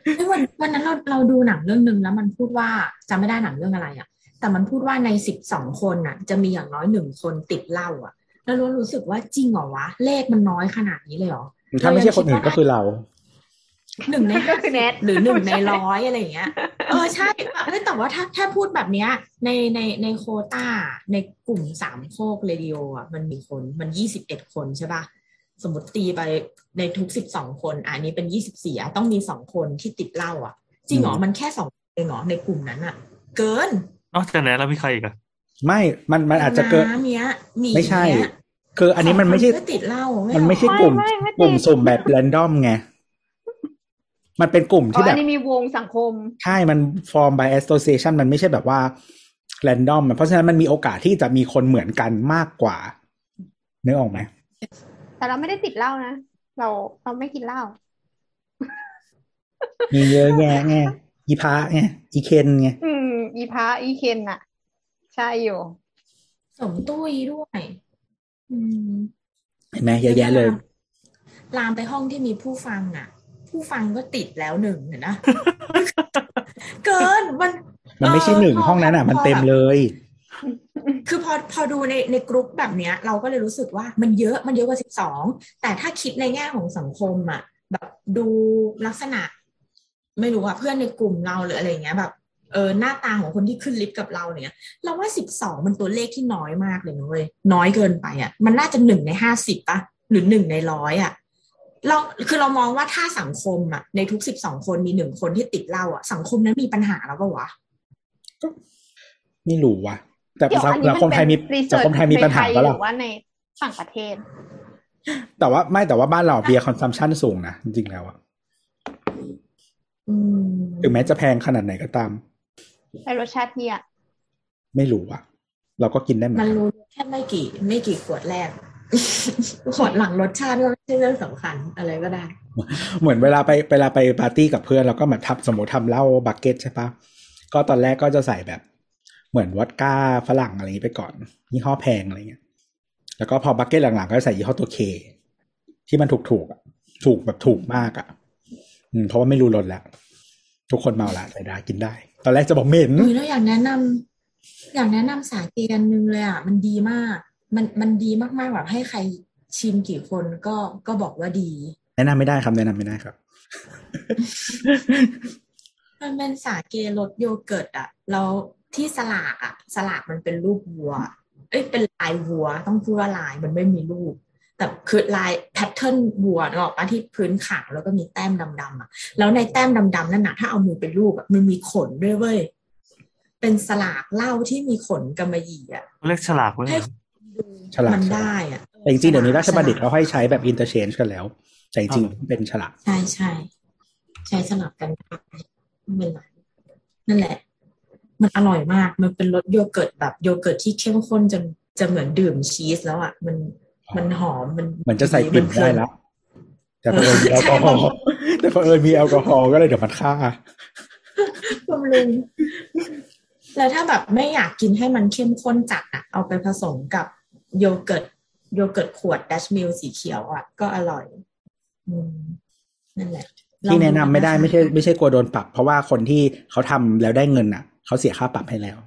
Speaker 4: เอ้ยวันวันนั้นเราเราดูหนังเรื่องหนึ่งแล้วมันพูดว่าจำไม่ได้หนังเรื่องอะไรอะ แต่มันพูดว่าในสิบสองคนน่ะ จะมีอย่างน้อยหนึ่งคนติดเหล้าอะ แล้วรู้รู้สึกว่าจริงเหรอวะ เลขมันน้อยขนาดนี้เลยเหรอ
Speaker 1: ถ้าไม่ใช่คนอื่นก็คือเรา
Speaker 4: หนึ่งใน
Speaker 2: ก็คือแนท
Speaker 4: หรือหนึ่งในร้อยอะไรอย่างเงี้ยเออใช่เอ้ยแต่ว่าถ้าถ้าพูดแบบเนี้ย ในในในโควต้าในกลุ่มสามโคกเรดิโออะมันมีคนมันยี่สิบเอ็ดคนใช่ปะสมมติตีไปในทุกสิบสองคนอะอันนี้เป็นยี่สิบสี่อะต้องมีสองคนที่ติดเหล้าอะ จริงเหรอ
Speaker 1: อืม
Speaker 4: มันแค่สองคนเองเหรอในกลุ่มนั้นอะ เกิน
Speaker 3: นอกจากนั้นแล้วมีใครอีกอะ
Speaker 1: ไม่มันมันอาจจะเกิด
Speaker 4: น้ำเนี้ยหมี
Speaker 1: ไม่ใช่
Speaker 4: เนี้ย
Speaker 1: คืออันนี้มันไม่ใช่
Speaker 4: สงคก็ติดเหล้า
Speaker 1: มั
Speaker 4: มัน
Speaker 1: ไม่ใช่กลุ่ม
Speaker 2: ไม่ไม่ติด
Speaker 1: กลุ่มสุ่มแบบแรนดอมไง มันเป็นกลุ่ม
Speaker 2: อ๋อ
Speaker 1: ที่แบ
Speaker 2: อั
Speaker 1: บ
Speaker 2: นนี้มีวงสังคม
Speaker 1: ใช่ มัน form by association มันไม่ใช่แบบว่า random เพราะฉะนั้นมันมีโอกาสที่จะมีคนเหมือนกันมากกว่านึกออกไหม
Speaker 2: แต่เราไม่ได้ติดเหล้านะ เราเราไม่กินเหล้า
Speaker 1: มีเยอะแยะไงอีพระไงอีเคนไง
Speaker 2: อืม อีพระอีเคนน่ะใช่อยู่
Speaker 4: สมตุ้ยด้วย อืม
Speaker 1: เห็นไหมเยอะแยะเลย
Speaker 4: ลามไปห้องที่มีผู้ฟังอะ ผู้ฟังก็ติดแล้วหนึ่งเห็นนะ เกินมัน
Speaker 1: มันไม่ใช่หนึ่ง
Speaker 4: เพ
Speaker 1: ห้องนั้นอะ
Speaker 4: พ
Speaker 1: มันเต็ม
Speaker 4: แบบ
Speaker 1: เลย
Speaker 4: คือพอพอดูในในกรุ๊ปแบบเนี้ย เราก็เลยรู้สึกว่ามันเยอะมันเยอะกว่าสิบสองแต่ถ้าคิดในแง่ของสังคมอะ แบบดูลักษณะ ไม่รู้ว่าเพื่อนในกลุ่มเราหรืออะไรเงี้ยแบบเออหน้าตาของคนที่ขึ้นลิฟต์กับเราเนี่ยเราว่าสิบสองมันตัวเลขที่น้อยมากเลยนะเว้ยน้อยเกินไปอะ มันน่าจะหนึ่งในห้าสิบปะหรือหนึ่งในร้อยอะ เราคือเรามองว่าถ้าสังคมอะในทุกสิบสองคนมีหนึ่งคนที่ติดเหล้าอะสังคมนั้นมีปัญหาแล้วปะวะ
Speaker 1: ไม่รู้ว่ะ แต่
Speaker 2: เดี๋ยวอันนี้
Speaker 1: สังคมไทยมี
Speaker 2: รี
Speaker 1: สังคมไทยมีปัญหา
Speaker 2: ใน
Speaker 1: ปะ
Speaker 2: ห
Speaker 1: ล่ะ
Speaker 2: รือว่าในต่างประเทศ
Speaker 1: แต่ว่าไม่แต่ว่าบ้านเราเบียร์ consumption สูงนะจริงๆแล้วอะ
Speaker 4: อืม
Speaker 1: ถึงแม้จะแพงขนาดไหนก็ตาม
Speaker 2: แต่รสชาติเนี่ย
Speaker 1: ไม่รู้อะเราก็กินได้เหมือน
Speaker 4: มัน
Speaker 1: กัน
Speaker 4: รู้แค่ไม่กี่ ไม่กี่ขวดแรก ขวดหลังรสชาติก็ไม่ใช่เรื่องสำคัญอะไรก็ได้
Speaker 1: เหมือนเวลาไปเวลาไปปาร์ตี้กับเพื่อนเราก็แบบทับสมมติทำเหล้าบักเก็ตใช่ปะก็ตอนแรกก็จะใส่แบบ เหมือนวอดก้าฝรั่งอะไรอย่างนี้ไปก่อนยี่ห้อแพงอะไรเงี้ย แล้วก็พอบักเก็ตหลังๆ ก็ใส่ยี่ห้อตัวเคที่มันถูกๆอะ ถูกแบบถูกมากอะ อืมเพราะว่าไม่รู้รสแล้ว ทุกคนเมาละใส่ได้กินได้ ตอนแรกจะบอกเหม็น
Speaker 4: อุ้ยแล้วอยากแนะนำอยากแนะนำสาเกอันนึงเลยอะ มันดีมาก มันมันดีมากๆแบบให้ใครชิมกี่คนก็ก็บอกว่าดี
Speaker 1: แนะนำไม่ได้ครับแนะนำไม่ได้ครับ
Speaker 4: มันเป็นสาเกรสโยเกิร์ตอะแล้วที่สลากอะสลากมันเป็นรูปวัว เอ้ยเป็นลายวัว ต้องพูดว่าลายมันไม่มีรูป แต่คือลาย pattern วัวเนกอะปะที่พื้นขาวแล้วก็มีแต้มดำๆอะแล้วในแต้มดำๆนั่นนะถ้าเอามือไปลูบอะมันมีขนด้วยเว้ยเป็นสลากเหล้าที่มีขนกำมะหยี่อะ
Speaker 3: เรียกฉลากไว้
Speaker 4: ให้
Speaker 3: ไง
Speaker 4: ดู
Speaker 1: ฉลาก
Speaker 4: มันได้อะ
Speaker 1: แต่จริงๆเดี๋ยวนี้ราชบัณฑิต
Speaker 4: ฉล
Speaker 1: เขาให้ใช้แบบ interchange กันแล้ว แต่จริงๆเป็นฉลาก
Speaker 4: ใช่ใช่ใช้สลับกันได้ไม่เป็นไรนั่นแหละ มันอร่อยมากมันเป็นรสโยเกิร์ตแบบโยเกิร์ตที่เข้มข้นจนจะเหมือนดื่มชีสแล้วอะมันมันหอมมัน
Speaker 1: เหมือนจะใส่กลิ่น
Speaker 4: เพลิ
Speaker 1: ได้แล้วแต่พอเผอิญมีแอลกอฮอล์แต่พอเผอิญมีแอลกอฮอล์ก็เลยเดี๋ยวมันฆ่า
Speaker 4: บำรุงแล้วถ้าแบบไม่อยากกินให้มันเข้มข้นจัดอะ เอาไปผสมกับ โยเกิร์ตโยเกิร์ตขวด Dutch Mill สีเขียวอะก็อร่อย อืมนั่นแหละ
Speaker 1: ที่แนะนำไม่ได้
Speaker 4: ลอง
Speaker 1: ไม่ใช่ไม่ใช่กลัวโดนปรับ เพราะว่าคนที่เขาทำแล้วได้เงินอะ เขาเสียค่าปรับให้แล้ว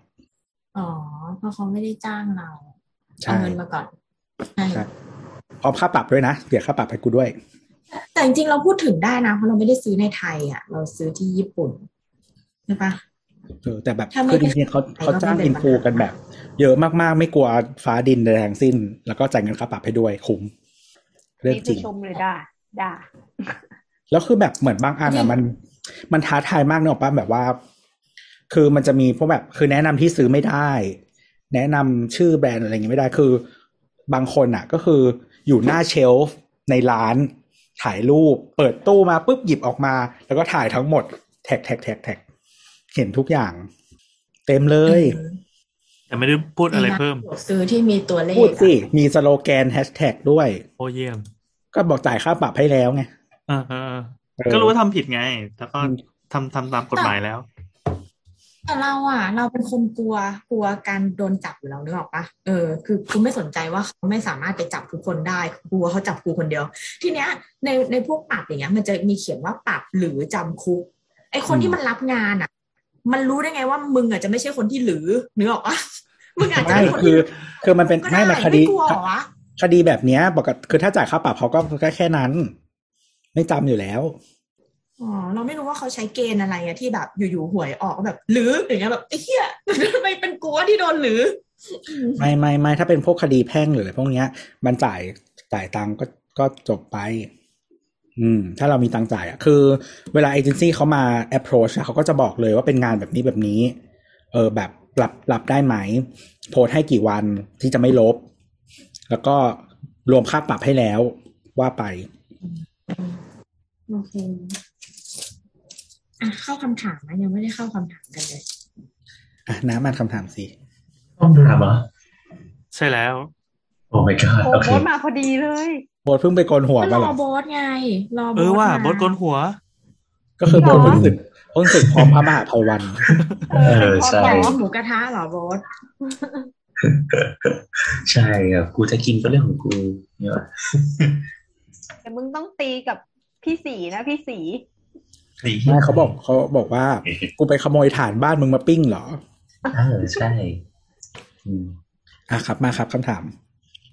Speaker 4: อ๋อ เพราะเขาไม่ได้จ้างเรา
Speaker 1: ใช่
Speaker 4: เอาเงินมาก่อนใช่
Speaker 1: ใช่พร้อมค่าปรับด้วยนะเสียค่าปรับให้กูด้วย
Speaker 4: แต่จริงๆเราพูดถึงได้นะ เพราะเราไม่ได้ซื้อในไทยอะ เราซื้อที่ญี่ปุ่นใช่ปะ
Speaker 1: เออแต่แบบ
Speaker 4: ถ้าไม่
Speaker 1: คือจริงๆเขา
Speaker 4: ได้
Speaker 1: เขาจ้าง
Speaker 4: ก็ไม่เป็น
Speaker 1: อินฟู
Speaker 4: ปัญหา
Speaker 1: กันแบบ เยอะมากๆ ไม่กลัวฟ้าดินใดทั้งสิ้น แล้วก็จ่ายเงินค่าปรับให้ด้วยคุ้มเรื่อง
Speaker 2: นี่
Speaker 1: จริ
Speaker 2: คืองชมเลยด่าด่า
Speaker 1: แล้วคือแบบเหมือนบางอันอะมัน มันท้าทายมากเนอะป้าแบบว่า คือมันจะมีพวกแบบ คือแนะนำที่ซื้อไม่ได้ แนะนำชื่อแบรนด์อะไรเงี้ยไม่ได้คือบางคนอะ ก็คืออยู่หน้าเชลฟ์ในร้านถ่ายรูป เปิดตู้มาปุ๊บหยิบออกมา แล้วก็ถ่ายทั้งหมด แท็กแท็กแท็กแท็กเห็นทุกอย่าง เต็มเลย
Speaker 3: แต่ไม่ได้พูดอะไรเพิ่ม
Speaker 4: ซื้อที่มีตัวเลข
Speaker 1: พูดสิ
Speaker 4: อะ
Speaker 1: มีสโลแกนแฮชแท็กด้วย
Speaker 3: โอ้เยี่ยม
Speaker 1: ก็บอกจ่ายค่าปรับให้แล้วไง
Speaker 3: เออเออเออ
Speaker 1: เออ
Speaker 3: ก็รู้ว่าทำผิดไง แล้วก็
Speaker 1: อืม
Speaker 3: ทำทำตามกฎหมายแล้ว
Speaker 4: แต่เราอะ เราเป็นคนกลัวกลัวการโดนจับอยู่แล้วนึกออกปะเออคือกูไม่สนใจว่าเขาไม่สามารถไปจับทุกคนได้กลัวเขาจับกูคนเดียว ทีเนี้ย ในในพวกปรับอย่างเงี้ย มันจะมีเขียนว่าปรับหรือจำคุกไอคนที่มันรับงานอะ มันรู้ได้ไงว่ามึงอะจะไม่ใช่คนที่หรือนึกออกปะมึงอาจจะ
Speaker 1: ไม่
Speaker 4: เป็นคน
Speaker 1: คื
Speaker 4: ที่
Speaker 1: อคือมันเป็น
Speaker 4: ก็
Speaker 1: ไม่
Speaker 4: ได้
Speaker 1: มาค
Speaker 4: ไม่
Speaker 1: ดี
Speaker 4: กลัวเหรอวะ
Speaker 1: คดีแบบเนี้ยปกติคือถ้าจ่ายค่าปรับเขาก็แค่แค่นั้น ไม่จำอยู่แล้ว
Speaker 4: อ๋อเราไม่รู้ว่าเขาใช้เกณฑ์อะไรอะที่แบบอยู่ๆหวยออกแบบ หรืออย่างเงี้ยแบบไอ้เหี้ยทำไมเป็นกูวะที่โดนหรือ
Speaker 1: ไม่ไม่ไม่ถ้าเป็นพวกคดีแพ่งหรืออะไรพวกเนี้ย มันจ่ายจ่ายตังค์ก็ก็จบไป อืมถ้าเรามีตังค์จ่ายอะคือเวลาเอเจนซี่เขามา approach อะเขาก็จะบอกเลยว่าเป็นงานแบบนี้แบบนี้ เออแบบรับรับได้ไหม โพสต์ให้กี่วันที่จะไม่ลบ แล้วก็รวมค่าปรับให้แล้วว่าไป
Speaker 4: โอเคอะเข้าคำถามไหมยังไม่ได้เข้าคำถามกันเลย
Speaker 1: อะน้ำมันคำถามสิ
Speaker 5: ต้องถามเหรอ
Speaker 3: ใช่แล้ว
Speaker 5: โอ้ my god
Speaker 2: โอ้
Speaker 5: โอเค
Speaker 2: โบทมาพอดีเลย
Speaker 1: โบทเพิ่งไปโกนหัว
Speaker 4: ก็ร
Speaker 1: มาเหร
Speaker 4: อ
Speaker 1: อ
Speaker 4: โบสไงรอโบส
Speaker 3: เออว่า
Speaker 4: มา
Speaker 3: บดกลนหัว
Speaker 1: ก็คือโบท
Speaker 2: หรอ
Speaker 1: เพิ่งศึกเพิ่งศึกพร้อมพระมหาภัยวัน
Speaker 5: เออใช่
Speaker 4: อยากกินหมูกระทะเหรอโบส
Speaker 5: ใช่ครับกูจะกินก็เรื่องของกูเนี่ยว่ะ
Speaker 2: แต่มึงต้องตีกับพี่สีนะพี่สี
Speaker 5: นี่
Speaker 1: ไม่เขาบอกเขาบอกว่า กูไปขโมยฐานบ้านมึงมาปิ้งเหรอ
Speaker 5: เออใช่อืม
Speaker 1: อะครับมาครับคำถาม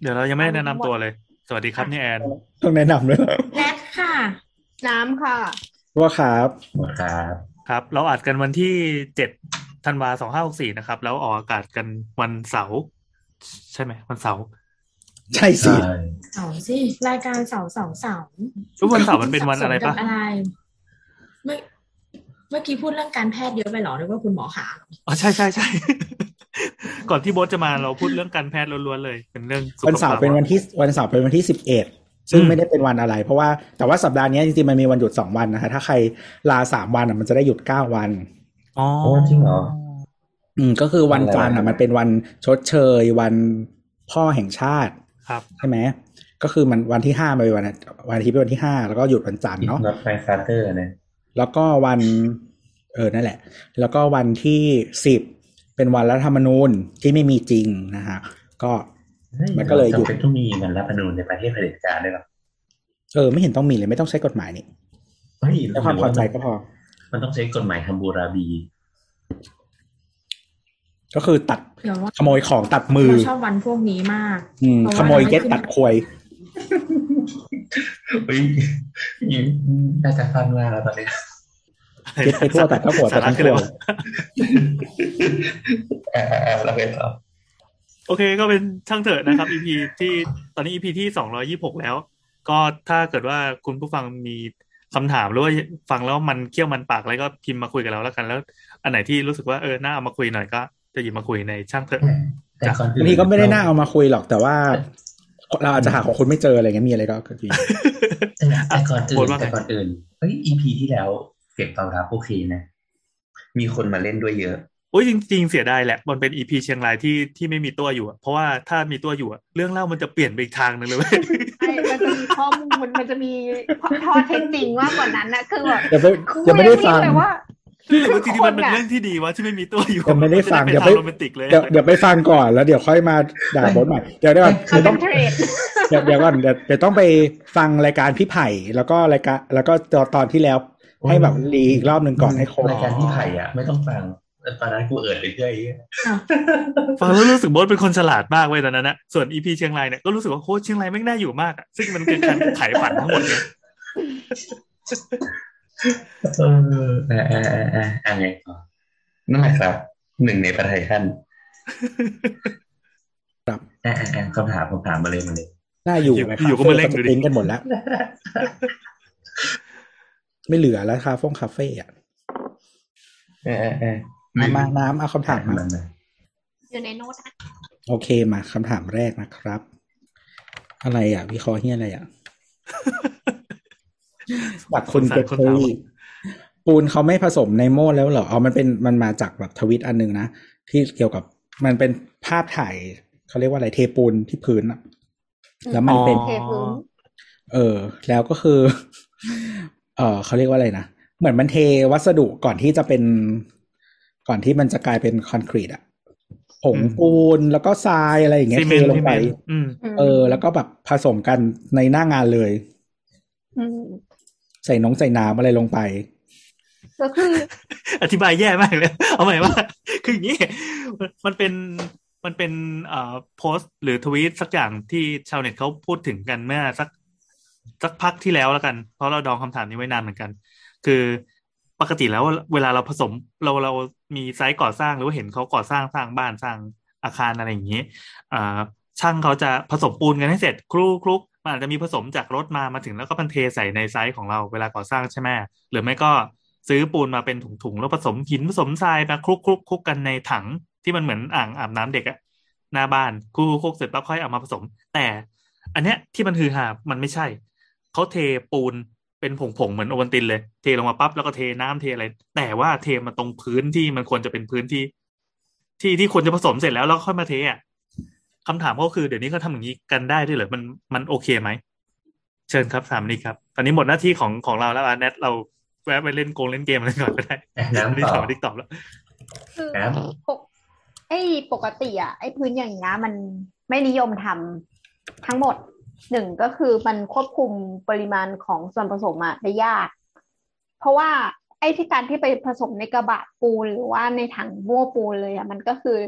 Speaker 3: เดี๋ยวเรายังไม่ได้แนะนำตัวเลย สวัสดีครับนี่แอน
Speaker 1: ต้องแนะนำด้วยเหรอ
Speaker 4: แนทค่ะ
Speaker 2: น้ำค่ะ
Speaker 1: ว่าครับ
Speaker 5: หมดครับ
Speaker 3: ครับ เราอัดกันวันที่เจ็ดธันวาสองห้าหกสี่นะครับ แล้วออกอากาศกันวันเสาร์ใช่ไหมวันเสาร์
Speaker 1: ใช่สิ
Speaker 5: ใช่
Speaker 4: เสาร์สิรายการเสาร์เสาร์เสาร์
Speaker 3: ทุกวันเสาร์มันเป็นวันอะไร
Speaker 4: สับส
Speaker 3: ปะ
Speaker 4: กับอะไรเมื่อเมื่อกี้พูดเรื่องการแพทย์เยอะไปเหรอนึกว่าคุณหมอขาเหรอ
Speaker 3: อ๋อใช่ใช่ใช่ ก่อนที่โบทจะมาเราพูดเรื่องการแพทย์ล้วนๆเลย เป็นเรื่องสุขภาพ
Speaker 1: วันเสาร์เป็นวันที่วันเสาร์เป็นวันที่สิบเอ็ดซึ่ง
Speaker 3: อืม
Speaker 1: ไม่ได้เป็นวันอะไร เพราะว่าแต่ว่าสัปดาห์นี้จริงๆมันมีวันหยุดสองวันนะคะถ้าใครลาสามวันอะมันจะได้หยุดเก้าวัน
Speaker 3: อ๋อ
Speaker 5: โอ้จริงเหรอ
Speaker 1: อืมก็คือวัน
Speaker 5: อะไร
Speaker 1: จันทร์อะ
Speaker 5: วะ
Speaker 1: มันเป็นวันชดเชย วันพ่อแห่งชาติ
Speaker 3: ครับ
Speaker 1: ใช่ไหมก็คือมันวันที่ห้าไปนวันวันอาทิตย์เป็นวันที่ห้าแล้วก็หยุดวันจันทร์
Speaker 5: อีก
Speaker 1: เนาะ
Speaker 5: น็อตไฟฟาเตอร์นะ
Speaker 1: แล้วก็วัน เออนั่นแหละ แล้วก็วันที่สิบ เป็นวันรัฐธรรมนูญที่ไม่มีจริงนะฮะก็มันก็เลยหยุด
Speaker 5: จำเป็นต้องมีมันรัฐธรรมนูญในประเทศเผด็จการด้วยหรอ
Speaker 1: เออไม่เห็นต้องมีเลยไม่ต้องใช้กฎหมายนี่
Speaker 5: เฮ้ย
Speaker 1: แค่ความพอใจก็พอ
Speaker 5: มันต้องใช้กฎหมายฮัมบูราบี
Speaker 1: ก็คือตัด
Speaker 4: เดี๋ยวว่า
Speaker 1: ขโมยของตัดมือ
Speaker 4: เราชอบวันพวกนี้มาก
Speaker 1: อืม
Speaker 4: เพราะว่า
Speaker 1: ขโมยเก็ตตัดควย
Speaker 5: เฮ้ยยิ่งน่าจะฟันมากแล้วตอนนี้
Speaker 1: เก็ตไปทั่วตัดก็หัวตัดทั้ง
Speaker 3: สา
Speaker 1: ตั
Speaker 3: ระ
Speaker 1: ว
Speaker 3: คืออะไรวะ
Speaker 5: เอ่าเราไปต่อ
Speaker 3: โอเคก็เป็นช่างเถอะนะครับ EP ที่ตอนนี้ EP ที่สองร้อยี่หกแล้ว ก็ถ้าเกิดว่าคุณผู้ฟังมีคำถามหรือว่าฟังแล้วมันเคี่ยวมันปากอะไรก็พิมพ์มาคุยกับเราแล้วกัน แล้ว อันไหนที่รู้สึกว่าเออน่าเอามาคุยหน่อยก็ จะหยิบมาคุยในช่างเถอะ
Speaker 5: แต่ก่อนอื่
Speaker 1: บางทีก็ไม่ได้น่าเอามาคุยหรอกแต่ว่า เราอาจจะหาของคุณไม่เจออะไรเงี้ยมีอะไรก็ก็ดี
Speaker 5: แต่แต่ก่อนอื่
Speaker 3: โพส
Speaker 5: น
Speaker 3: ต์ว่าไง
Speaker 5: แต่ก่อนอื่นเฮ้ย EP ที่แล้ว เก็บตอบรับโอเคนะ มีคนมาเล่นด้วยเยอะ
Speaker 3: โอ้ยจริง ๆ เสียดายแหละ มันเป็น EP เชียงรายที่ที่ไม่มีตัวอยู่อะเพราะว่าถ้ามีตัวอยู่อะเรื่องเล่ามันจะเปลี่ยนไปอีกทางหนึ่งเลยเว้ย
Speaker 2: ใช่มันจะมีข้อมูลมันจะมีทอเท็จจริงมากกว่านั้นนะคือแบบ
Speaker 1: เดี๋ยวไปเดี๋ยวไม่ได้ฟัง
Speaker 2: เลยว่า
Speaker 3: หรือว่าจริงๆมันเป็น
Speaker 2: คนอะ
Speaker 3: เรื่องที่ดีว่าที่ไม่มีตัวอยู่
Speaker 1: ยังไม่ได้ฟัง
Speaker 3: น
Speaker 1: เดี๋
Speaker 3: จะ
Speaker 1: ยว
Speaker 3: เป็
Speaker 1: ไป
Speaker 3: นทางโรแมนติกเลย
Speaker 1: เดี๋ยวเดี๋ยวไปฟังก่อนแล้วเดี๋ยวค่อยมาด่าบทใหม่เดี๋ยวเดี๋ยวก่อน
Speaker 2: เขา
Speaker 1: เดี๋ยว
Speaker 2: เป็
Speaker 1: ต้อง
Speaker 2: นเทรด
Speaker 1: เดี๋ยวเดี๋ยวก่อนเดี๋ยวเดี๋ยวต้องไปฟังรายการพี่ไผ่แล้วก็รายการแล้วก็ตอนตอนที่แล้ว ให้แบบรีอีกรอบหนึ่งก่อนให้ครบ
Speaker 5: รายการที่ไผ่อะ ไม่ต้องฟังตอนนั้นกูเอิดไปเรื่อย
Speaker 3: ฟังแล้วรู้สึกว่าเป็นคนฉลาดมากเว้ยตอนนั้นนะส่วน EP เชียงรายเนี่ยก็รู้สึกว่าโคตรเชียงรายไม่งน่าอยู่มากอะซึ่งมันคือการไขฝันทั้งหมดเลย
Speaker 5: เออเออเออเออเอออะไรต่อนั่นแหละครับหนึ่งในประเทศท่าน
Speaker 1: ครับ
Speaker 5: อ่าอ่าอ่าคำถามคำถามมาเลยมาเลย
Speaker 1: น่าอยู่ไหมค
Speaker 3: อยู่ก็มาเล่นดูดิ
Speaker 1: ปริ้นกันหมดแล้ว ไม่เหลือแล้วคาเฟ่คาเฟ่อะ
Speaker 5: เออเออเออ
Speaker 1: มามาน้ำเอาคำถามมา
Speaker 5: มามา
Speaker 2: อยู่ในโน้ตนะ
Speaker 1: โอเคมาคำถามแรกนะครับ อะไรอะวิเคราะห์เฮียอะไรอะบัตรคุณ
Speaker 3: สงสาร
Speaker 1: เก็ต
Speaker 3: คน
Speaker 1: เตอ
Speaker 3: ถาม
Speaker 1: รี่ปูนเขาไม่ผสมในโม่แล้วเหรอเอามันเป็นมันมาจากแบบทวิตอันหนึงนะที่เกี่ยวกับมันเป็นภาพถ่ายเขาเรียกว่าอะไรเทปูนที่พื้นอะแล้วมันเป็น
Speaker 2: เทพื้น
Speaker 1: เออ แล้วก็คือ เออเขาเรียกว่าอะไรนะ เหมือนมันเทวัสดุก่อนที่จะเป็น ก่อนที่มันจะกลายเป็นคอนกรีตอะผงปูนแล้วก็ทรายอะไรอย่างเงี้ย
Speaker 3: ซี
Speaker 1: เท
Speaker 3: เมนต์
Speaker 1: ลง
Speaker 3: ซี
Speaker 1: ไป
Speaker 3: เมนต์อืม
Speaker 1: เออ แล้วก็แบบผสมกันในหน้างานเลย
Speaker 2: อืม
Speaker 1: ใส่น้องใส่น้ำอะไรลงไป
Speaker 2: ก็คือ
Speaker 3: อธิบายแย่มากเลย เอาใหม่ว่า คืออย่างนี้มันมันเป็นมันเป็นเอ่อโพสต์หรือทวีตสักอย่างที่ชาวเน็ตเขาพูดถึงกันเมื่อสัก สักพักที่แล้วแล้วกัน เพราะเราดองคำถามนี้ไว้นานเหมือนกัน คือปกติแล้วเวลาเราผสมเราเรามีไซต์ก่อสร้างหรือว่าเห็นเขาก่อสร้างสร้างบ้านสร้างอาคารอะไรอย่างนี้อ่าช่างเขาจะผสมปูนกันให้เสร็จคลุกคลุกมันอาจจะมีผสมจากรถมามาถึงแล้วก็มันเทใส่ในไซต์ของเราเวลาก่อสร้างใช่ไหมหรือไม่ก็ซื้อปูนมาเป็นถุงๆแล้วผสมหินผสมทรายมาคลุกคลุกคลุกกันในถังที่มันเหมือนอ่างอาบน้ำเด็กอะหน้าบ้านคลุกคลุกเสร็จปั๊บค่อยเอามาผสม แต่ อันเนี้ยที่มันคือหามันไม่ใช่ เขาเทปูนเป็นผงๆเหมือนโอวัลตินเลย เทลงมาปั๊บแล้วก็เทน้ำเทอะไร แต่ว่าเทมาตรงพื้นที่มันควรจะเป็นพื้นที่ ที่ที่ควรจะผสมเสร็จแล้วแล้วค่อยมาเทอะคำถามก็คือเดี๋ยวนี้เขาทำอย่างนี้กันได้ด้วยเหรอมันมันโอเคไหมเชิญครับถามนี้ครับ ตอนนี้หมดหน้าที่ของของเราแล้วอาแนทเราแวะไปเล่นโกงเล่นเกมอะไรก่อนก็ได้
Speaker 5: อะ
Speaker 3: อัน
Speaker 5: น้ำ
Speaker 3: นี้
Speaker 5: ต่
Speaker 3: ถา
Speaker 5: อ
Speaker 3: มดิกตอบแล้ว
Speaker 2: คือ
Speaker 5: ครับ
Speaker 2: ปกไอ้ปกติอะไอ้พื้นอย่างเงี้ยมันไม่นิยมทำทั้งหมด หนึ่งก็คือมันควบคุมปริมาณของส่วนผสมอะได้ยาก เพราะว่าไอ้ที่การที่ไปผสมในกระบะปูนหรือว่าในถังมั่วปูนเลยอะมันก็คือ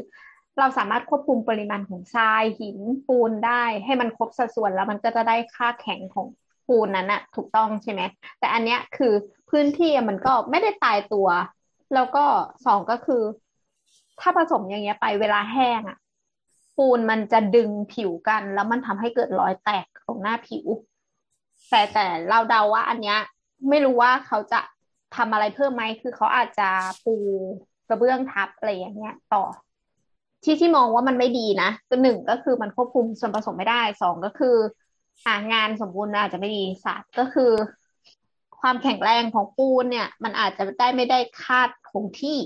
Speaker 2: เราสามารถควบคุมปริมาณของทรายหินปูนได้ ให้มันครบสัดส่วนแล้วมันก็จะได้ค่าแข็งของปูนนั้นอะถูกต้องใช่ไหมแต่อันเนี้ยคือพื้นที่มันก็ไม่ได้ตายตัว แล้วก็สองก็คือ ถ้าผสมอย่างเงี้ยไปเวลาแห้งอะ ปูนมันจะดึงผิวกัน แล้วมันทำให้เกิดรอยแตกตรงหน้าผิว แต่แต่เราเดาว่า อันเนี้ยไม่รู้ว่าเขาจะทำอะไรเพิ่มไหมคือเขาอาจจะปูกระเบื้องทับอะไรอย่างเงี้ย ต่อ ที่ที่มองว่ามันไม่ดีนะก็หนึ่งก็คือมันควบคุมส่วนผสมไม่ได้สองก็คืออ่างานสมบูรณ์อาจจะไม่ดีสามก็คือ ความแข็งแรงของปูนเนี่ย มันอาจจะได้ไม่ได้คาดคงที่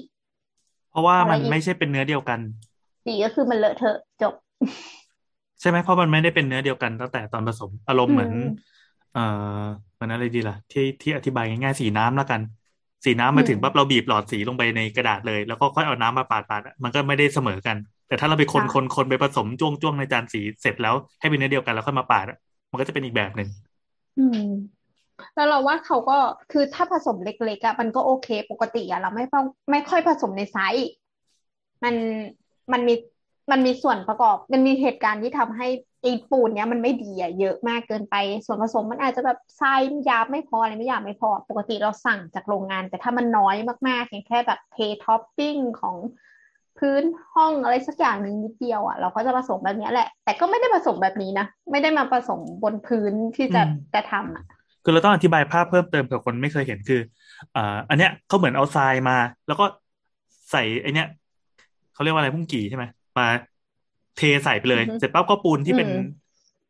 Speaker 3: เพราะว่ามัน
Speaker 2: อะไรอีก
Speaker 3: ไม่ใช่เป็นเนื้อเดียวกัน
Speaker 2: สี่ก็คือมันเลอะเทอะจบ
Speaker 3: ใช่ไหมเพราะมันไม่ได้เป็นเนื้อเดียวกันตั้งแต่ตอนผสมอารมณ์เหมือน
Speaker 2: อืม
Speaker 3: เอ่อเหมือนอะไรดีล่ะ ที่ที่อธิบายง่ายๆสีน้ำแล้วกัน สีน้ำมาถึงปั๊บเราบีบหลอดสีลงไปในกระดาษเลย แล้วก็ค่อยเอาน้ำมาปาดปาดมันก็ไม่ได้เสมอกัน แต่ถ้าเราไปคนคนคนไปผสมจ้วงจ้วงในจานสีเสร็จแล้วให้เป็นเนื้อเดียวกันแล้วค่อยมาปาดมันก็จะเป็นอีกแบบหนึ่ง
Speaker 2: อืมแล้วเราว่าเขาก็คือถ้าผสมเล็กๆอะมันก็โอเค ปกติอะเราไม่ต้องไม่ค่อยผสมในไซส์มัน มันมีมันมีส่วนประกอบ มันมีเหตุการณ์ที่ทำให้ไอ้ปูนเนี้ยมันไม่ดีอะเยอะมากเกินไป ส่วนผสมมันอาจจะแบบทรายหยาบไม่พออะไรไม่หยาบไม่พอ ปกติเราสั่งจากโรงงาน แต่ถ้ามันน้อยมากๆเพียงแค่แบบเทท็อปปิ้งของพื้นห้องอะไรสักอย่างหนึ่งนิดเดียวอะเราก็จะผสมแบบนี้แหละ แต่ก็ไม่ได้ผสมแบบนี้นะ ไม่ได้มาผสมบนพื้นที่จะจะทำอะ
Speaker 3: คือเราต้องอธิบายภาพเพิ่มเติมเผื่อคนไม่เคยเห็นคืออ่าอันเนี้ยเขาเหมือนเอาทรายมา แล้วก็ใส่ไอเนี้ย เขาเรียกว่าอะไรพุ่งกี่ใช่ไหมมาเทใส่ไปเลย เสร็จปั๊บก็ปูนที่เป็น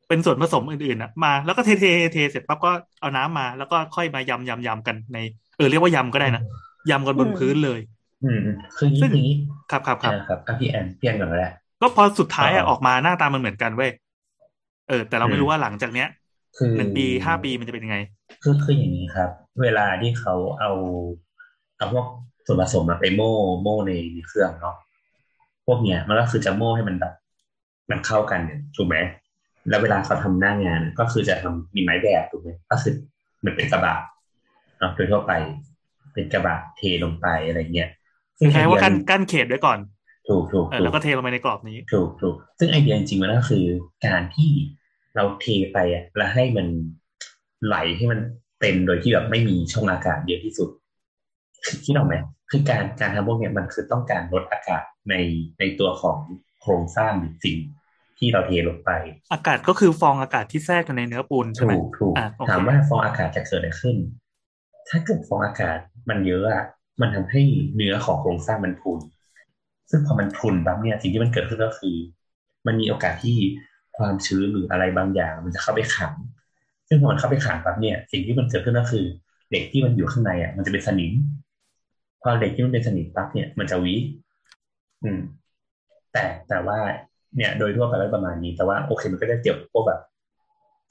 Speaker 3: เป็นส่วนผสมอื่นๆนะมาแล้วก็เทเทเทเสร็จปั๊บก็เอาน้ำมา แล้วก็ค่อยมายำยำยำกันในเออเรียกว่ายำก็ได้นะยำกันบนพื้นเลย
Speaker 5: อืมคืออย่างนี้
Speaker 3: ครับครับครับ
Speaker 5: ครับพี่แอนพี่แอนก่อนก็ได้
Speaker 3: ก็พอสุดท้ายอะออกมาหน้าตามันเหมือนกันเว้ยเออ แต่เราไม่รู้ว่าหลังจากเนี้ย
Speaker 5: คือ
Speaker 3: หนึ่งปีห้าปีมันจะเป็นยังไง
Speaker 5: คือคืออย่างนี้ครับ เวลาที่เขาเอาเอาพวกส่วนผสมมาไปโม่โม่ในเครื่องเนาะ พวกเนี้ยมันก็คือจะโม่ให้มันแบบมันเข้ากันเนี่ยถูกไหมแล้วเวลาเขาทำหน้างานก็คือจะทำมีไม้แบบถูกไหมก็คือเหมือนเป็นกระบะเนาะโดยทั่วไป เป็นกระบะเทลงไปอะไรเงี้ย
Speaker 3: ซึ่งแค่ว่ากั้นกั้นเขตไว้ก่อน
Speaker 5: ถูกถูก
Speaker 3: เออแล้วก็เทลงไปในกรอบนี้
Speaker 5: ถูกถูกซึ่งไอเดียจริงๆมันก็คือการที่เราเทไปอะแล้วให้มันไหลให้มันเต็มโดยที่แบบไม่มีช่องอากาศเยอะที่สุดคิดออกไหมคือการการทำพวกเนี้ยมันคือต้องการลดอากาศ ในในตัวของโครงสร้างหรือสิ่งที่เราเทลงไป
Speaker 3: อากาศก็คือฟองอากาศที่แทรกอยู่ในเนื้อปูนใช่ไหม
Speaker 5: ถูกถูก
Speaker 3: อะโอเค
Speaker 5: ถามว่าฟองอากาศจะเกิดอะไรขึ้น ถ้าเกิดฟองอากาศมันเยอะอะมันทำให้เนื้อของโครงสร้างมันพรุนซึ่งพอมันพรุนปั๊บเนี่ยสิ่งที่มันเกิดขึ้นก็คือ มันมีโอกาสที่ความชื้นหรืออะไรบางอย่าง มันจะเข้าไปขัง ซึ่งพอมันเข้าไปขังปั๊บเนี่ย สิ่งที่มันเกิดขึ้นก็คือเหล็กที่มันอยู่ข้างในอะมันจะเป็นสนิมพอเหล็กที่มันเป็นสนิมปั๊บเนี่ยมันจะวิ อืม แต่แต่ว่าเนี่ย โดยทั่วไปแล้วประมาณนี้ แต่ว่าโอเคมันก็ได้เกี่ยวกับพวกแบบ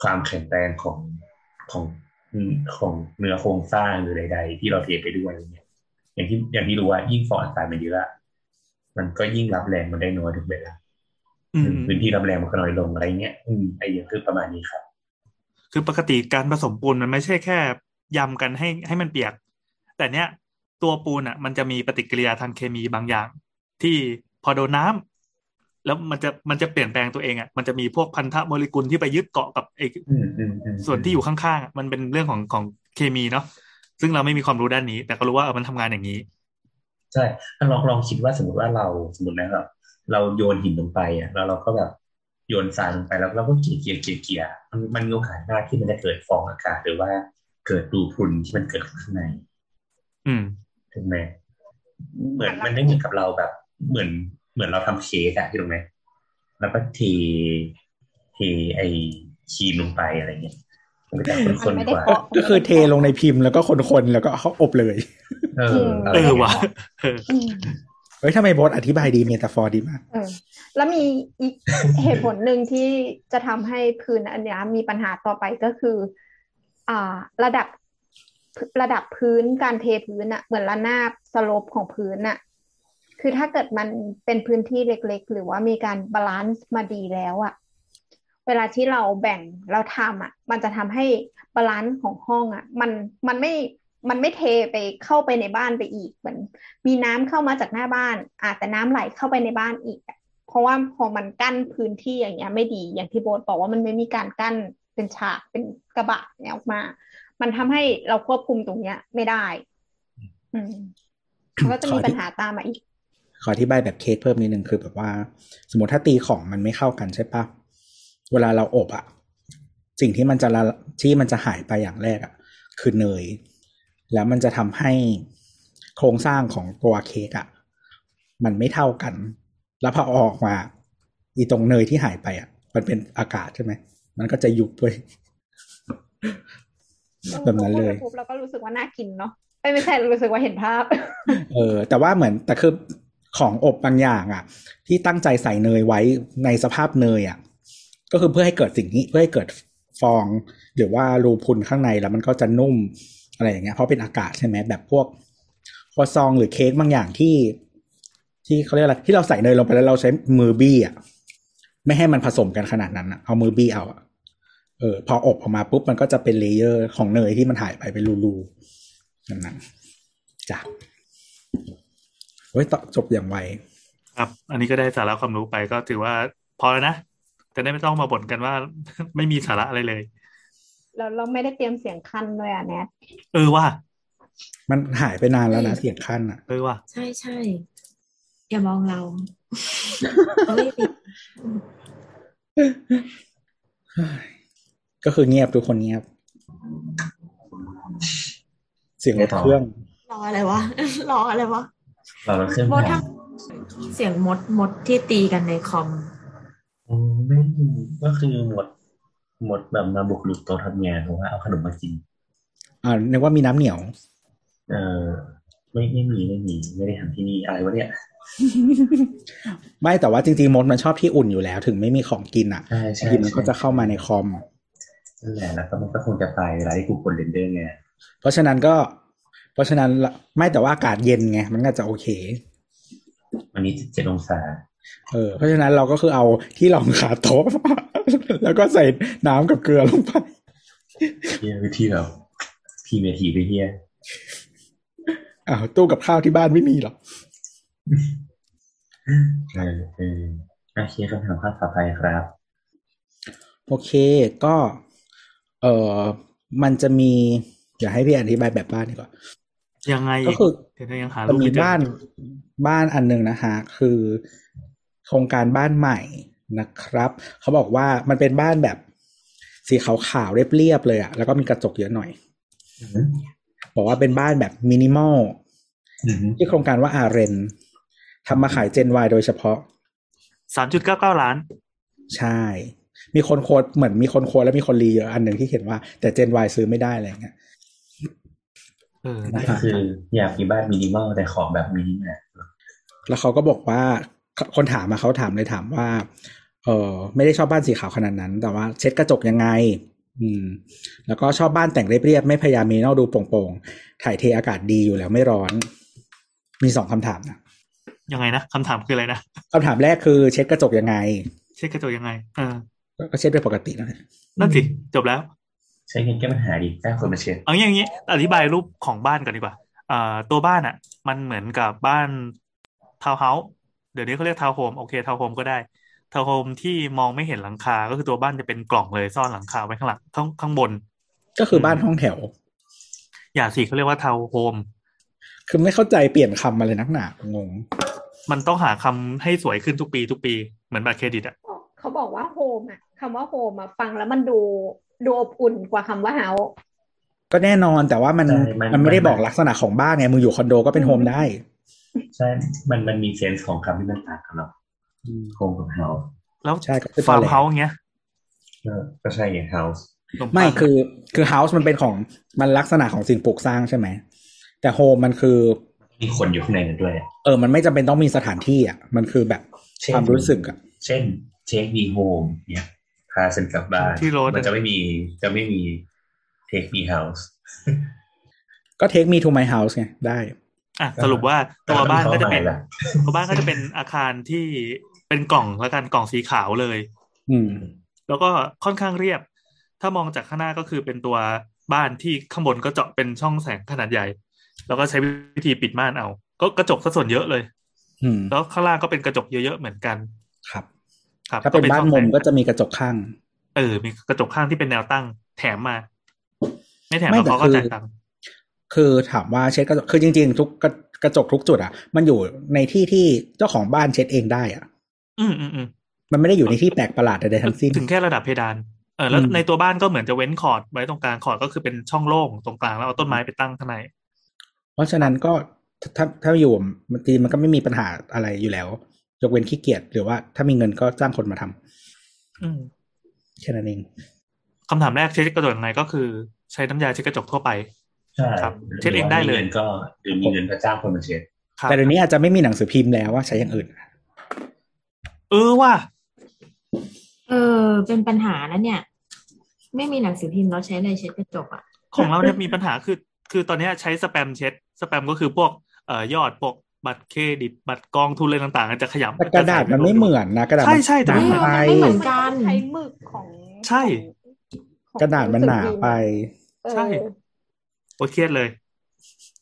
Speaker 5: ความแข็งแรงของของอืมของเนื้อโครงสร้างหรือใด ๆ ที่เราเทไปด้วยอะไรเงี้ยอย่างที่อย่างที่รู้ว่ายิ่งฟองอากาศมันเยอะอะมันก็ยิ่งรับแรงมันได้น้อยทุกเวลา
Speaker 3: อืม
Speaker 5: พื้นที่รับแรงมันก็น้อยลงอะไรเงี้ยอืมไอเดียคือประมาณนี้ครับ
Speaker 3: คือปกติการผสมปูนมันไม่ใช่แค่ยำกันให้ให้มันเปียก แต่เนี้ยตัวปูนอะ มันจะมีปฏิกิริยาทางเคมีบางอย่าง ที่พอโดนน้ำแล้วมันจะมันจะเปลี่ยนแปลงตัวเองอะมันจะมีพวกพันธะโมเลกุลที่ไปยึดเกาะกับไอ้
Speaker 5: อืมอืมอืม
Speaker 3: ส่วนที่อยู่ข้างๆอะมันเป็นเรื่องของของเคมีเนาะซึ่งเราไม่มีความรู้ด้านนี้ แต่ก็รู้ว่าเออมันทำงานอย่างนี้
Speaker 5: ใช่ถ้าลองลองคิดว่าสมมติว่าเราสมมตินะครับเราโยนหินลงไปอะแล้วเราก็แบบโยนทรายลงไปแล้วเราก็เกี่ยเกี่ยเกี่ยเกี่ยมันมันมีโอกาสมากที่มันจะเกิดฟองอากาศหรือว่าเกิดรูพรุนที่มันเกิดขึ้นข้างใน
Speaker 3: อืม
Speaker 5: ถูกไหมเหมือนมันไม่เหมือนกับเราแบบ เหมือนเหมือนเราทำเค้กอะที่ตรงไหมแล้วก็เทเทไอศกรีมลงไปอะไรเงี้ยมันก็จะ
Speaker 2: มัน
Speaker 5: ข้น
Speaker 2: ไม่
Speaker 5: ๆ
Speaker 2: ได้
Speaker 5: กว่า
Speaker 2: เพาะ
Speaker 1: ก็คือเทลงในพิมพ์แล้วก็คนๆแล้วก็เขาอบเลย
Speaker 5: เอออะไร
Speaker 3: เออเงี้
Speaker 5: ย
Speaker 3: ว่ะเออ
Speaker 2: อืม
Speaker 1: เฮ้ยทำไมโบ๊ทอธิบายดี metaphorดีมาก
Speaker 2: เออแล้วมีอีกเหตุผลหนึ่งที่จะทำให้พื้นอันเนี้ยมีปัญหาต่อไปก็คือ อ่า ระดับระดับพื้นการเทพื้นอะเหมือนระนาบ slope ของพื้นอะ คือถ้าเกิดมันเป็นพื้นที่เล็ก ๆ หรือว่ามีการ balance มาดีแล้วอะเวลาที่เราแบ่งเราทำอะมันจะทำให้ balance ของห้องอะมันมันไม่มันไม่เทไปเข้าไปในบ้านไปอีกเหมือนมีน้ำเข้ามาจากหน้าบ้านอาแต่น้ำไหลเข้าไปในบ้านอีกอะเพราะว่าพอมันกั้นพื้นที่อย่างเงี้ยไม่ดีอย่างที่โบ๊ทบอกว่ามันไม่มีการกั้นเป็นฉากเป็นกระบะเนี่ยออกมา มันทำให้เราควบคุมตรงเนี้ย ไม่ได้ อืมมันก็จะมีปัญหาตามมาอีก
Speaker 1: ขออธิบายแบบเค้กเพิ่มนิดนึงคือแบบว่า สมมติถ้าตีของมันไม่เข้ากันใช่ปะเวลาเราอบอะสิ่งที่มันจะละที่มันจะหายไปอย่างแรกอะคือเนย แล้วมันจะทำให้โครงสร้างของตัวเค้กอะมันไม่เท่ากัน แล้วพอเอาออกมา อีตรงเนยที่หายไปอะมันเป็นอากาศใช่ไหมมันก็จะยุบเว้ยแบบนั้นเลย
Speaker 2: ปุ๊บเราก็รู้สึกว่าน่ากินเนาะไม่ไม่ใช่รู้สึกว่าเห็นภาพ
Speaker 1: เออ แต่ว่าเหมือนแต่คือ ของอบบางอย่างอะ ที่ตั้งใจใส่เนยไว้ในสภาพเนยอะ ก็คือเพื่อให้เกิดสิ่งนี้เพื่อให้เกิดฟอง หรือว่ารูพุนข้างในแล้วมันก็จะนุ่มอะไรอย่างเงี้ยเพราะเป็นอากาศใช่ไหมแบบพวกครัวซองหรือเค้กบางอย่างที่ ที่เขาเรียกอะไรที่เราใส่เนยลงไปแล้วเราใช้มือบี้อะไม่ให้มันผสมกันขนาดนั้นอะเอามือบี้เอาอะเออพออบออกมาปุ๊บมันก็จะเป็น layer ของเนยที่มันหายไปเป็นรูๆนั่นนั่นจ้ะ เฮ้ยต่อจบอย่างไว
Speaker 3: ครับ อันนี้ก็ได้สาระความรู้ไปก็ถือว่าพอแล้วนะจะได้ไม่ต้องมาบ่นกันว่าไม่มีสาระอะไรเลย
Speaker 2: เราเราไม่ได้เตรียมเสียงคั่นด้วยอะแนท
Speaker 3: เออว่า
Speaker 1: มันหายไปนานแล้วนะเสียงคั่นอะ
Speaker 3: เออว่า
Speaker 4: ใช่ใช่อย่ามองเราเราไม่มี
Speaker 1: ก็คือเงียบทุกคนเงียบ เสียงรถเครื่อง
Speaker 4: รออะไรวะ รออะไรวะ
Speaker 5: เราเราเครื่อง
Speaker 4: มด
Speaker 5: ผ่า
Speaker 4: ทั้
Speaker 5: น
Speaker 4: งเสียงมดมดที่ตีกันในคอม
Speaker 5: โอ้ไม่มีก็คือหมดหมดแบบมาบุกรุกโต๊ะทำงานเพราะว่าเอาขนมมากิน
Speaker 1: อ่านึกว่ามีน้ำเหนียว
Speaker 5: เออไม่ไม่มีไม่มีไม่ได้ทำที่นี่อะไรวะเนี่ย
Speaker 1: ไม่แต่ว่าจริงๆมดมันชอบที่อุ่นอยู่แล้ว ถึงไม่มีของกินอะ
Speaker 5: ใช่
Speaker 1: บาง
Speaker 5: ใช่
Speaker 1: ทีมันก็จะเข้ามาในคอม
Speaker 5: นั่นแหละแล้วก็มันก็คงจะตายเวลาที่กูกดเรนเดอร์ไง
Speaker 1: เพราะฉะนั้นก็ เพราะฉะนั้นละไม่แต่ว่าอากาศเย็นไงมันก็จะโอเค
Speaker 5: วันนี้เจ็ดองศา
Speaker 1: เออเพราะฉะนั้นเราก็คือเอาที่รองขาโต๊ะแล้วก็ใส่น้ำกับเกลือลงไป
Speaker 5: เฮียวิธีแบบพีเมทีไปเฮีย
Speaker 1: อ้าวตู้กับข้าวที่บ้านไม่มีหรอก
Speaker 5: เออเออโอเคคำถามข้อต่อไปครับ
Speaker 1: โอเคก็ เออมันจะมี อย่าให้พี่อธิบายแบบบ้านดีกว่า
Speaker 3: ยังไง
Speaker 1: ก็คือ
Speaker 3: เดี๋ยวยังหา
Speaker 1: จะ
Speaker 3: รูป
Speaker 1: มี
Speaker 3: ไม่เจอ
Speaker 1: บ้านบ้านอันหนึ่งนะฮะคือโครงการบ้านใหม่นะครับ เขาบอกว่ามันเป็นบ้านแบบสีขาวๆเรียบๆเลยอะแล้วก็มีกระจกเยอะหน่อย
Speaker 5: อืม
Speaker 1: บอกว่าเป็นบ้านแบบมินิมอล
Speaker 5: อืม
Speaker 1: ที่โครงการว่าอาเรนทำมาขายเจน Y โดยเฉพาะ
Speaker 3: สามจุดเก้าเก้าล้าน
Speaker 1: ใช่ มีคนโคดเหมือนมีคนโคดแล้วมีคนรีเยอะอันหนึ่งที่เขียนว่าแต่เจน Y ซื้อไม่ได้อะไรอย่างเงี้ย
Speaker 3: เออ
Speaker 1: นะ
Speaker 5: ก็คืออยากมีบ้านมินิมอลแต่ของแบบมินิมอล
Speaker 1: แล้วเขาก็บอกว่าคนถามมาเขาถามเลยถามว่า เออไม่ได้ชอบบ้านสีขาวขนาดนั้น แต่ว่าเช็ดกระจกยังไง อืม แล้วก็ชอบบ้านแต่งเรียบๆไม่พยายามมีนอกดูโปร่งๆถ่ายเทอากาศดีอยู่แล้วไม่ร้อน มีสองคำถามนะ
Speaker 3: ยังไงนะคำถามคืออะไรนะ
Speaker 1: คำถามแรกคือเช็ดกระจกยังไง
Speaker 3: เช็ดกระจกยังไงเออ
Speaker 1: ก็เช็ดเป็นปกตินะ
Speaker 3: นั่นสิจบแล้ว
Speaker 5: ใช้เงินแก้ปัญหาดิจ้างคนมาเช็ด
Speaker 3: เอาอย่างนี้อธิบายรูปของบ้านก่อนดีกว่าอ่าตัวบ้านอะ มันเหมือนกับบ้านทาวน์เฮาส์เดี๋ยวนี้เขาเรียกทาวน์โฮมโอเคทาวน์โฮมก็ได้ทาวน์โฮมที่มองไม่เห็นหลังคา ก็คือตัวบ้านจะเป็นกล่องเลยซ่อนหลังคาไว้ข้างหลังข้างข้างบน
Speaker 1: ก็คือบ้านห้องแถว
Speaker 3: อย่าสิเขาเรียกว่าทาวน์โฮม
Speaker 1: คือไม่เข้าใจเปลี่ยนคำมาเลยนักหนางง
Speaker 3: มันต้องหาคำให้สวยขึ้นทุกปีทุกปี เหมือนบัตรเครดิตอะ
Speaker 2: เขาบอกว่า home อะคำว่า home อะฟังแล้วมันดู ดูอบอุ่นกว่าคำว่าเฮา
Speaker 1: ก็แน่นอนแต่ว่ามัน
Speaker 5: ใช่มัน
Speaker 1: มันไม่ได้
Speaker 5: มัน
Speaker 1: บอกลักษณะของบ้านไงมึงอยู่คอนโดก็เป็น home ได้
Speaker 5: ใช่ มันมันมี sense ของคำที่มันต่างกันเนาะ home กับ house
Speaker 3: แล้ว
Speaker 1: ใช่ก็คือ
Speaker 3: ฟาร์ม
Speaker 1: ตอนแรก
Speaker 3: เฮาส์เงี้ย
Speaker 5: ก็ใช่ไงเฮาส์
Speaker 3: ขนมปัง
Speaker 1: ไม่คือคือ house มันเป็นของมันลักษณะของสิ่งปลูกสร้างใช่ไหม แต่ home มันคือ
Speaker 5: มีคนอยู่ข้างในนั้นด้วย
Speaker 1: เออ มันไม่จำเป็นต้องมีสถานที่อะ มันคือแบบ
Speaker 5: เช่น
Speaker 1: ความรู้สึกอะ
Speaker 5: เช่นเช็คมีโฮมเนี่ย พาฉันกลับบ้าน
Speaker 3: ที่โรถ
Speaker 5: มันจะไม่มีจะไม่มีเทคมีเฮาส์
Speaker 1: ก็เทคมีทูไม house ไงได้
Speaker 3: อะสรุปว่าตัวบ้านก็จะเป็น
Speaker 5: ละ
Speaker 3: ตัวบ้านก็จะเป็นอาคารที่เป็นกล่องแล้วกันกล่องสีขาวเลย
Speaker 1: อืม
Speaker 3: แล้วก็ค่อนข้างเรียบ ถ้ามองจากข้างหน้าก็คือเป็นตัวบ้านที่ข้างบนก็เจาะเป็นช่องแสงขนาดใหญ่ แล้วก็ใช้วิธีปิดม่านเอา ก็กระจกซะส่วนเยอะเลย
Speaker 1: อืม
Speaker 3: แล้วข้างล่างก็เป็นกระจกเยอะๆเหมือนกัน
Speaker 1: ครับ
Speaker 3: ครับ
Speaker 1: ถ้าเป็นบ้าน
Speaker 3: ช่อง
Speaker 1: มุม
Speaker 3: แสง
Speaker 1: ก็จะมีกระจกข้าง
Speaker 3: เออ มีกระจกข้างที่เป็นแนวตั้ง แถมมา ไม่แถม
Speaker 1: ไม่
Speaker 3: แล้ว
Speaker 1: แต่
Speaker 3: เขาก็
Speaker 1: คือ
Speaker 3: จ่ายตังค์
Speaker 1: คือถามว่าเช็ดกระจกคือจริง ๆ ทุกกระกระจกทุกจุดอะ มันอยู่ในที่ที่เจ้าของบ้านเช็ดเองได้อะ
Speaker 3: อืมอืมอืม
Speaker 1: มันไม่ได้อยู่ในที่แปลกประหลาดใดๆทั้งสิ้น
Speaker 3: ถึงแค่ระดับเพดาน เออแล้ว
Speaker 1: อืม
Speaker 3: ในตัวบ้านก็เหมือนจะเว้นคอร์ดไว้ตรงกลางคอร์ดก็คือเป็นช่องโล่งตรงกลางแล้วเอาต้นไม้ไปตั้งข้างใน
Speaker 1: เพราะฉะนั้นก็ถ้าถ้าอยู่บางทีมันก็ไม่มีปัญหาอะไรอยู่แล้ว ยกเว้นขี้เกียจหรือว่าถ้ามีเงินก็จ้างคนมาทำ
Speaker 3: อืม
Speaker 1: แค่นั้นเอง
Speaker 3: คำถามแรกเช็ดกระจกยังไงก็คือ ใช้น้ำยาเช็ดกระจกทั่วไป
Speaker 5: ใช่
Speaker 3: ครับเช็ดเองได้เลย
Speaker 5: หรืว่ามีงินก็หรือมีเงินก็จ้างคนมาเช็ด
Speaker 3: ครับ
Speaker 1: แต่เดี๋ยวนี้อาจจะไม่มีหนังสือพิมพ์แล้วว่าใช้อย่างอื่น
Speaker 3: เออว่า
Speaker 4: เออ เป็นปัญหาแล้วเนี่ย ไม่มีหนังสือพิมพ์เราใช้อะไรเช็ดกระจกอะ
Speaker 3: ของเราเนี่ยมีปัญหาคือ คือตอนเนี้ยใช้สแปมเช็ด สแปมก็คือพวกเอ่อยอดพวก บัตรเครดิตบัตรกองทุนอะไรต่างๆจะขยับ
Speaker 1: แต่กระดาษมันไม่เหมือนนะกระดาษ
Speaker 3: ใช่ใช่แต่
Speaker 1: ห
Speaker 3: ไม่
Speaker 1: นา
Speaker 3: เหมือน
Speaker 1: ไป
Speaker 4: ไม่เหมือนกัน
Speaker 2: ใช้หมึกของ
Speaker 3: ใช่
Speaker 2: ของ
Speaker 1: กระดาษมันหนาไป
Speaker 2: เออ
Speaker 3: ใช่โอเครียดเลย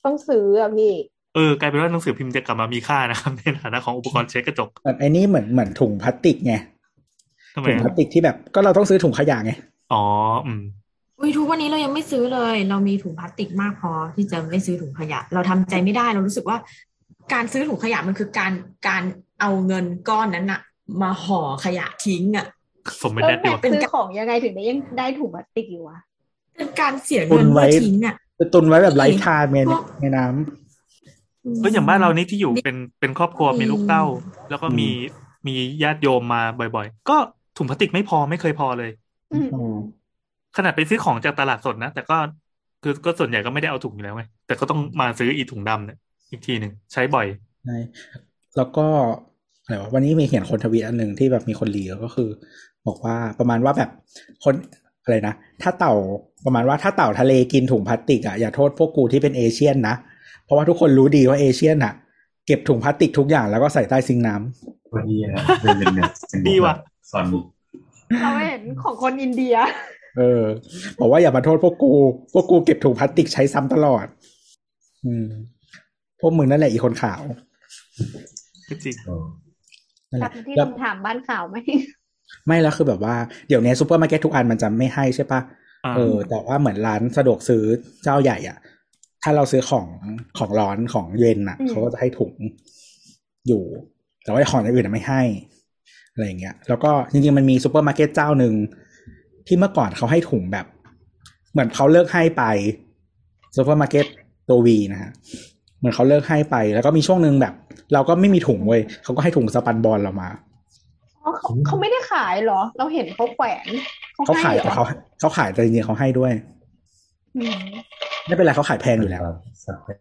Speaker 2: ต้องซื้ออะพี่
Speaker 3: เออกลายเป็นว่าหนังสือพิมพ์จะกลับมามีค่านะครับในฐานะของอุปกรณ์เช็ดกระจก
Speaker 1: แบบไอ้นี่เหมือนเหมือนถุงพลาสติกไง
Speaker 3: ทำไม
Speaker 1: ถุงพลา
Speaker 3: อะ
Speaker 1: สติกที่แบบก็เราต้องซื้อถุงขยะไง
Speaker 3: อ๋ออืม
Speaker 4: อุ้ยทุกวันนี้เรายังไม่ซื้อเลย เรามีถุงพลาสติกมากพอที่จะไม่ซื้อถุงขยะ เราทำใจไม่ได้เรารู้สึกว่า การซื้อถุงขยะมันคือการการเอาเงินก้อนนั้นอะมาห่อขยะทิ้งอะ
Speaker 3: สมเป็น
Speaker 2: เอ
Speaker 3: แด
Speaker 2: อ
Speaker 3: ด
Speaker 2: แบ
Speaker 3: ดี
Speaker 2: บ
Speaker 3: กว่า
Speaker 2: ซื้อของยังไงถึงได้ยังได้ถุงพลาสติกอยู่วะ
Speaker 4: เป็นการเสียเงินเพื่อทิ้งอะ
Speaker 1: จะตุนไว้แบบไร้ทานใน
Speaker 4: พวก
Speaker 1: ในน้ำ
Speaker 3: ก็อย่างบ้านเรานี่ที่อยู่เป็นเป็นครอบครัวมีลูกเต้า แล้วก็มีมีญาติโยมมาบ่อย ๆ ก็ถุงพลาสติกไม่พอไม่เคยพอเลย
Speaker 2: อืมอืม
Speaker 3: ขนาดไปซื้อของจากตลาดสดนะแต่ก็คือก็ส่วนใหญ่ก็ไม่ได้เอาถุงอยู่แล้วไงแต่ก็ต้องมาซื้ออีถุงดำเนี่ย อีกทีหนึ่งใช้บ่อย
Speaker 1: ใช่แล้วก็อะไรวะวันนี้มีเห็นคนทวีตอันหนึ่งที่แบบมีคนรีก็คือ บอกว่าประมาณว่าแบบคนอะไรนะถ้าเต่าประมาณว่าถ้าเต่าทะเลกินถุงพลาสติกอะอย่าโทษพวกกูที่เป็นเอเชียนนะ เพราะว่าทุกคนรู้ดีว่า Asian อะ เก็บถุงพลาสติกทุกอย่างแล้วก็ใส่ใต้ sink น้ำ
Speaker 5: วันนี้นะเป็นเป็นเนี่ยเป็น
Speaker 3: ดีว่ะ
Speaker 5: สอนบุก
Speaker 2: เราเห็นของคนอินเดีย
Speaker 1: เออ บอกว่าอย่ามาโทษพวกกู พวกกูเก็บถุงพลาสติกใช้ซ้ำตลอด อืม พวกมึงนั่นแหละอีคนขาว
Speaker 3: ก็จริง
Speaker 5: เออ
Speaker 1: นั่นแห
Speaker 2: กลับมาที่
Speaker 1: แล้ว
Speaker 2: คำถามบ้านข่าวไหม
Speaker 1: ไม่แล้วคือแบบว่าเดี๋ยวนี้ซูเปอร์มาร์เก็ตทุกอันมันจะไม่ให้ใช่ปะ
Speaker 3: อ่า
Speaker 1: เออ แต่ว่าเหมือนร้านสะดวกซื้อเจ้าใหญ่อะ ถ้าเราซื้อของของร้อนของเย็นอะ
Speaker 2: อืม
Speaker 1: เขาก็จะให้ถุงอยู่ แต่ว่าของอย่างอื่นอะไม่ให้อะไรอย่างเงี้ย แล้วก็จริงๆมันมีซูเปอร์มาร์เก็ตเจ้าหนึ่งที่เมื่อก่อนเขาให้ถุงแบบ เหมือนเขาเลิกให้ไปซูเปอร์มาร์เก็ตตัววีนะฮะ เหมือนเขาเลิกให้ไป แล้วก็มีช่วงหนึ่งแบบ เราก็ไม่มีถุงเว้ยเขาก็ให้ถุง spunbond เรามา
Speaker 2: อ๋อเขาเขาไม่ได้ขายเหรอ เราเห็นเขาแขวน
Speaker 1: เขาขาย
Speaker 2: ให้
Speaker 1: แต่
Speaker 2: เหรอ
Speaker 1: เขาเขาขายแต่จริงๆเขาให้ด้วย
Speaker 2: อืม
Speaker 1: ไม่เป็นไรเขาขายแพงอยู่แล้ว
Speaker 5: สักพัก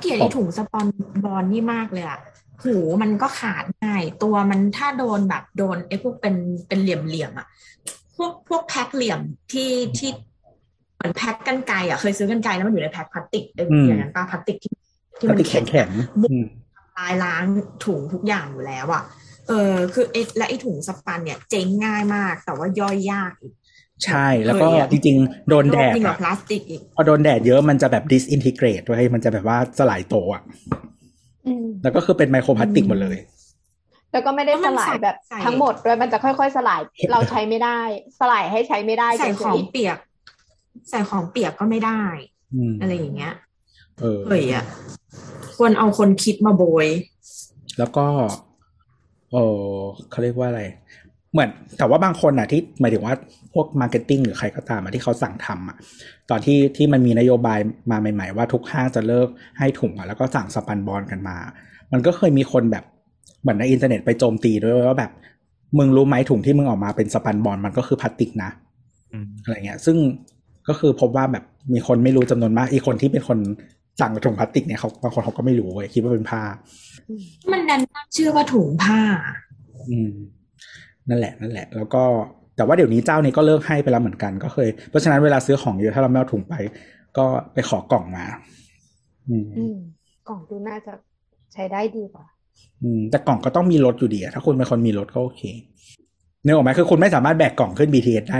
Speaker 4: เกลียดไอ้ถุงสปอนบอลนี่มากเลยอะหูมันก็ขาดง่าย ตัวมันถ้าโดนแบบโดนไอ้พวกเป็นเป็นเหลี่ยมเหลี่ยมๆอะพวกพวกแพ็คเหลี่ยมที่ที่เหมือนแพ็คกันไกรอะเคยซื้อกันไกรแล้วมันอยู่ในแพ็คพลาสติกเออ
Speaker 1: อืม
Speaker 4: อย่างนั้นปะพลาสติกที่ ที่
Speaker 1: ป
Speaker 4: มัน
Speaker 1: ฏิแข็งแข็งๆอืม
Speaker 4: ลายล้างถุงทุกอย่างอยู่แล้วอะเออคือไอ้และไอ้ถุงสปันเนี่ยเจ๊งง่ายมาก แต่ว่าย่อยยากอีก
Speaker 1: ใช่แล้วก็
Speaker 4: เคยอะ
Speaker 1: จริง ๆ โดนแดด
Speaker 4: ยิ่งก
Speaker 1: อะ
Speaker 4: ว่าพลาสติกอีก
Speaker 1: พอโดนแดดเยอะมันจะแบบ disintegrate ด้วยมันจะแบบว่าสลายโตวอะ
Speaker 2: อืม
Speaker 1: แล้วก็คือเป็นไมโครพลาสติกหมดเลย
Speaker 2: แล้วก็ไม่ได้สลายแบบ
Speaker 4: ใส่
Speaker 2: ทั้งหมดด้วยมันจะค่อยๆสลายเราใช้ไม่ได้ สลายให้ใช้ไม่ได้
Speaker 4: ใส่
Speaker 2: เฉ
Speaker 4: ของ
Speaker 2: ย
Speaker 4: เปียก ใส่ของเปียกก็ไม่ได้
Speaker 1: อืม
Speaker 4: อะไรอย่างเงี้ย
Speaker 1: เออ
Speaker 4: เฮ้ยอะควรเอาคนคิดมาโบย
Speaker 1: แล้วก็เออเขาเรียกว่าอะไร เหมือน แต่ว่าบางคนอะที่หมายถึงว่าพวก marketing หรือใครก็ตามอะที่เขาสั่งทำอะ ตอนที่ที่มันมีนโยบายมาใหม่ ๆ ว่าทุกห้างจะเลิกให้ถุงอะแล้วก็สั่ง spunbond กันมา มันก็เคยมีคนแบบเหมือนในอินเทอร์เน็ตไปโจมตีด้วยว่าแบบ มึงรู้ไหมถุงที่มึงออกมาเป็น spunbond มันก็คือพลาสติกนะ
Speaker 3: อืม
Speaker 1: อะไรเงี้ย ซึ่งก็คือพบว่าแบบมีคนไม่รู้จำนวนมาก อีกคนที่เป็นคน สั่งถุงพลาสติกเนี่ยเขาบางคนเขาก็ไม่รู้เว้ยคิดว่าเป็นผ้า
Speaker 4: มันดันตั้งชื่อว่าถุงผ้า
Speaker 1: อืม นั่นแหละนั่นแหละ แล้วก็แต่ว่าเดี๋ยวนี้เจ้านี้ก็เลิกให้ไปแล้วเหมือนกันก็เคย เพราะฉะนั้นเวลาซื้อของเยอะถ้าเราไม่เอาถุงไป ก็ไปขอกล่องมา อืม
Speaker 2: ๆอืมกล่องดูน่าจะใช้ได้ดีกว่า
Speaker 1: อืม แต่กล่องก็ต้องมีรถอยู่ดีอะถ้าคุณเป็นคนมีรถก็โอเคเนื้อออกไหมคือคุณไม่สามารถแบกกล่องขึ้น BTS ได้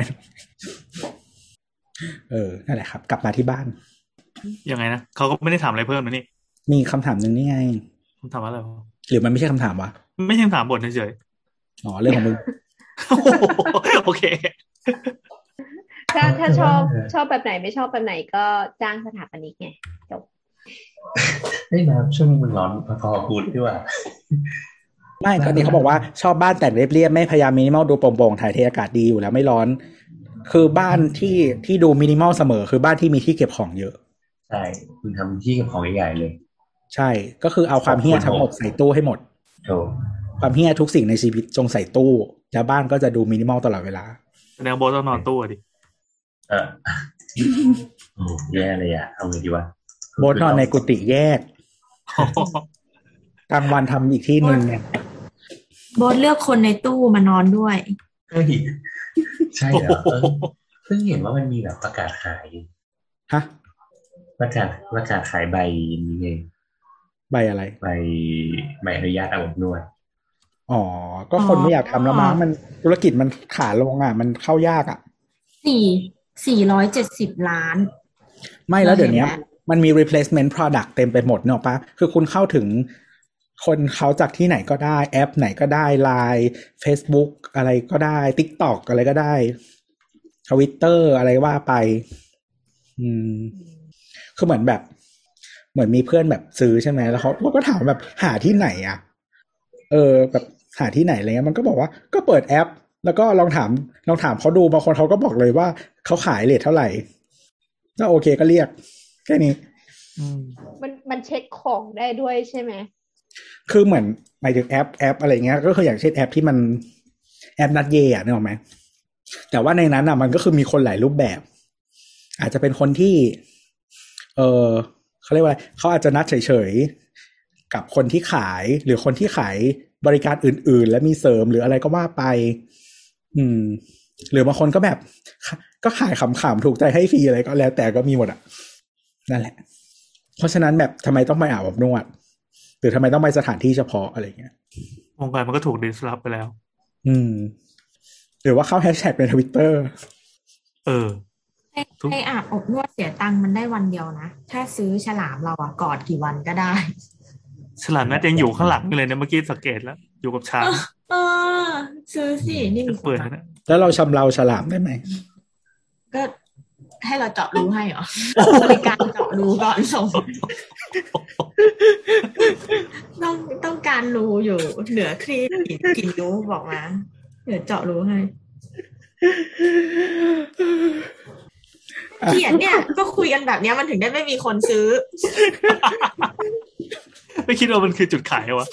Speaker 1: เออนั่นแหละครับ กลับมาที่บ้าน
Speaker 3: ยังไงนะเขาก็ไม่ได้ถามอะไรเพิ่มนะนี่
Speaker 1: มีคำถามหนึ่งนี่ไง
Speaker 3: คำถามว่าอะไรวะ
Speaker 1: หรือมันไม่ใช่คำถามวะ
Speaker 3: ไม่ใช่คำถามบทเฉย
Speaker 1: อ๋อเรื่องของมึง
Speaker 3: ๆโอเค
Speaker 2: ถ้าถ้าชอบชอบแบบไหนไม่ชอบแบบไหนก็จ้างสถาปนิกไงจบ
Speaker 5: เฮ้ยน้ำช่วงนี้มันร้อนพอพูดดีกว่า
Speaker 1: ไม่ก็นี่เขาบอกว่าชอบบ้านแต่งเรียบๆไม่พยายามมินิมอลดูโปร่งๆถ่ายเทอากาศดีอยู่แล้วไม่ร้อน คือบ้านที่ที่ดูมินิมอลเสมอคือบ้านที่มีที่เก็บของเยอะ
Speaker 5: ใช่ คุณทำที่เก็บของใหญ่ๆเลย
Speaker 1: ใช่ ก็คือเอาความเฮี้ยทั้งหมดใส่ตู้ให้หมด
Speaker 5: โถ
Speaker 1: ความเฮี้ยทุกสิ่งในชีวิตจงใส่ตู้ แล้วบ้านก็จะดูมินิมอลตลอดเวลา
Speaker 3: แสดงโบทต้องนอนตู้อะดิ
Speaker 5: เออโอ้แย่เลยอะเอาไงดีวะ
Speaker 1: โบทนอนในกุฏิแยกกลางวันทำอีกที่หนึ่งเนี่ย
Speaker 4: โบสเลือกคนในตู้มานอนด้วย
Speaker 5: เฮ้ยใช่เหรอเออเพิ่งเห็นว่ามันมีแบบประกาศขาย
Speaker 1: ฮะ
Speaker 5: ประกาศประกาศขายใบนี้ไง
Speaker 1: ใบอะไร
Speaker 5: ไปใบอนุญาตอาบอบนวด
Speaker 1: อ๋อ ก็คนไม่อยากทำแล้วมั้งมันธุรกิจมันขาลงอะ มันเข้ายากอะ
Speaker 4: สี่สี่ร้อยเจ็ดสิบล้าน
Speaker 1: ไม่แล้วเดี๋ยวนี้
Speaker 4: เราเห็นแล้ว
Speaker 1: มันมี replacement product เต็มไปหมดเนกอะปะคือคุณเข้าถึงคนเขาจากที่ไหนก็ได้แอปไหนก็ได้ Line Facebook อะไรก็ได้ TikTok อะไรก็ได้ Twitter อะไรว่าไป อืม คือเหมือนแบบ เหมือนมีเพื่อนแบบซื้อใช่ไหมแล้วเขาเขาก็ถามแบบหาที่ไหนอะ เออ แบบหาที่ไหนอะไรเงี้ยมันก็บอกว่าก็เปิดแอป แล้วก็ลองถามลองถามเขาดูบางคนเขาก็บอกเลยว่าเขาขายเลทเท่าไหร่ถ้าโอเคก็เรียก แค่นี้
Speaker 3: อืม
Speaker 2: มันมันเช็คของได้ด้วยใช่ไหม
Speaker 1: คือเหมือนหมายถึงแอปแอปอะไรเงี้ย ก็คืออย่างเช่นแอปที่มันแอปนัดเยอะนึกออกไหมแต่ว่าในนั้นอะมันก็คือมีคนหลายรูปแบบ อาจจะเป็นคนที่ เออเขาเรียกว่าอะไรเขาอาจจะนัดเฉยๆ กับคนที่ขายหรือคนที่ขายบริการอื่น ๆ และมีเสริมหรืออะไรก็ว่าไป อืม หรือบางคนก็แบบ ก็ขายขำๆถูกใจให้ฟรีอะไรก็แล้ว แต่ก็มีหมดอะนั่นแหละ เพราะฉะนั้นแบบทำไมต้องไปอาบอบนวดหรือทำไมต้องไปสถานที่เฉพาะอะไรเงี้ย
Speaker 3: วงการมันก็ถูกดิสรับไปแล้ว
Speaker 1: อืม หรือว่าเข้าแฮชแท็กในทวิตเตอร์
Speaker 3: เออ
Speaker 4: ให้
Speaker 3: ทุก
Speaker 4: ให้อาบอบนวดเสียตังค์มันได้วันเดียวนะ ถ้าซื้อฉลามเราอะกอดกี่วันก็ได้
Speaker 3: ฉลามนัดยังอยู่ข้างหลังอยู่เลยนะเมื่อกี้สังเกตแล้ว อยู่กับช้าง
Speaker 4: เออซื้อสินี่มี
Speaker 3: เปิดนะ
Speaker 1: แล้วเราชำเราฉลามได้ไหม
Speaker 4: ก็ให้เราเจาะรูให้เหรอบริการเจาะรูก่อนส่งต้องต้องการรูอยู่ เหนือครีมกี่นิ้วบอกมาเดี๋ยวเจาะรูให้ เขียนเนี่ยก็คุยกันแบบเนี้ยมันถึงได้ไม่มีคนซื้อ
Speaker 3: ไม่คิดว่ามันคือจุดขายวะ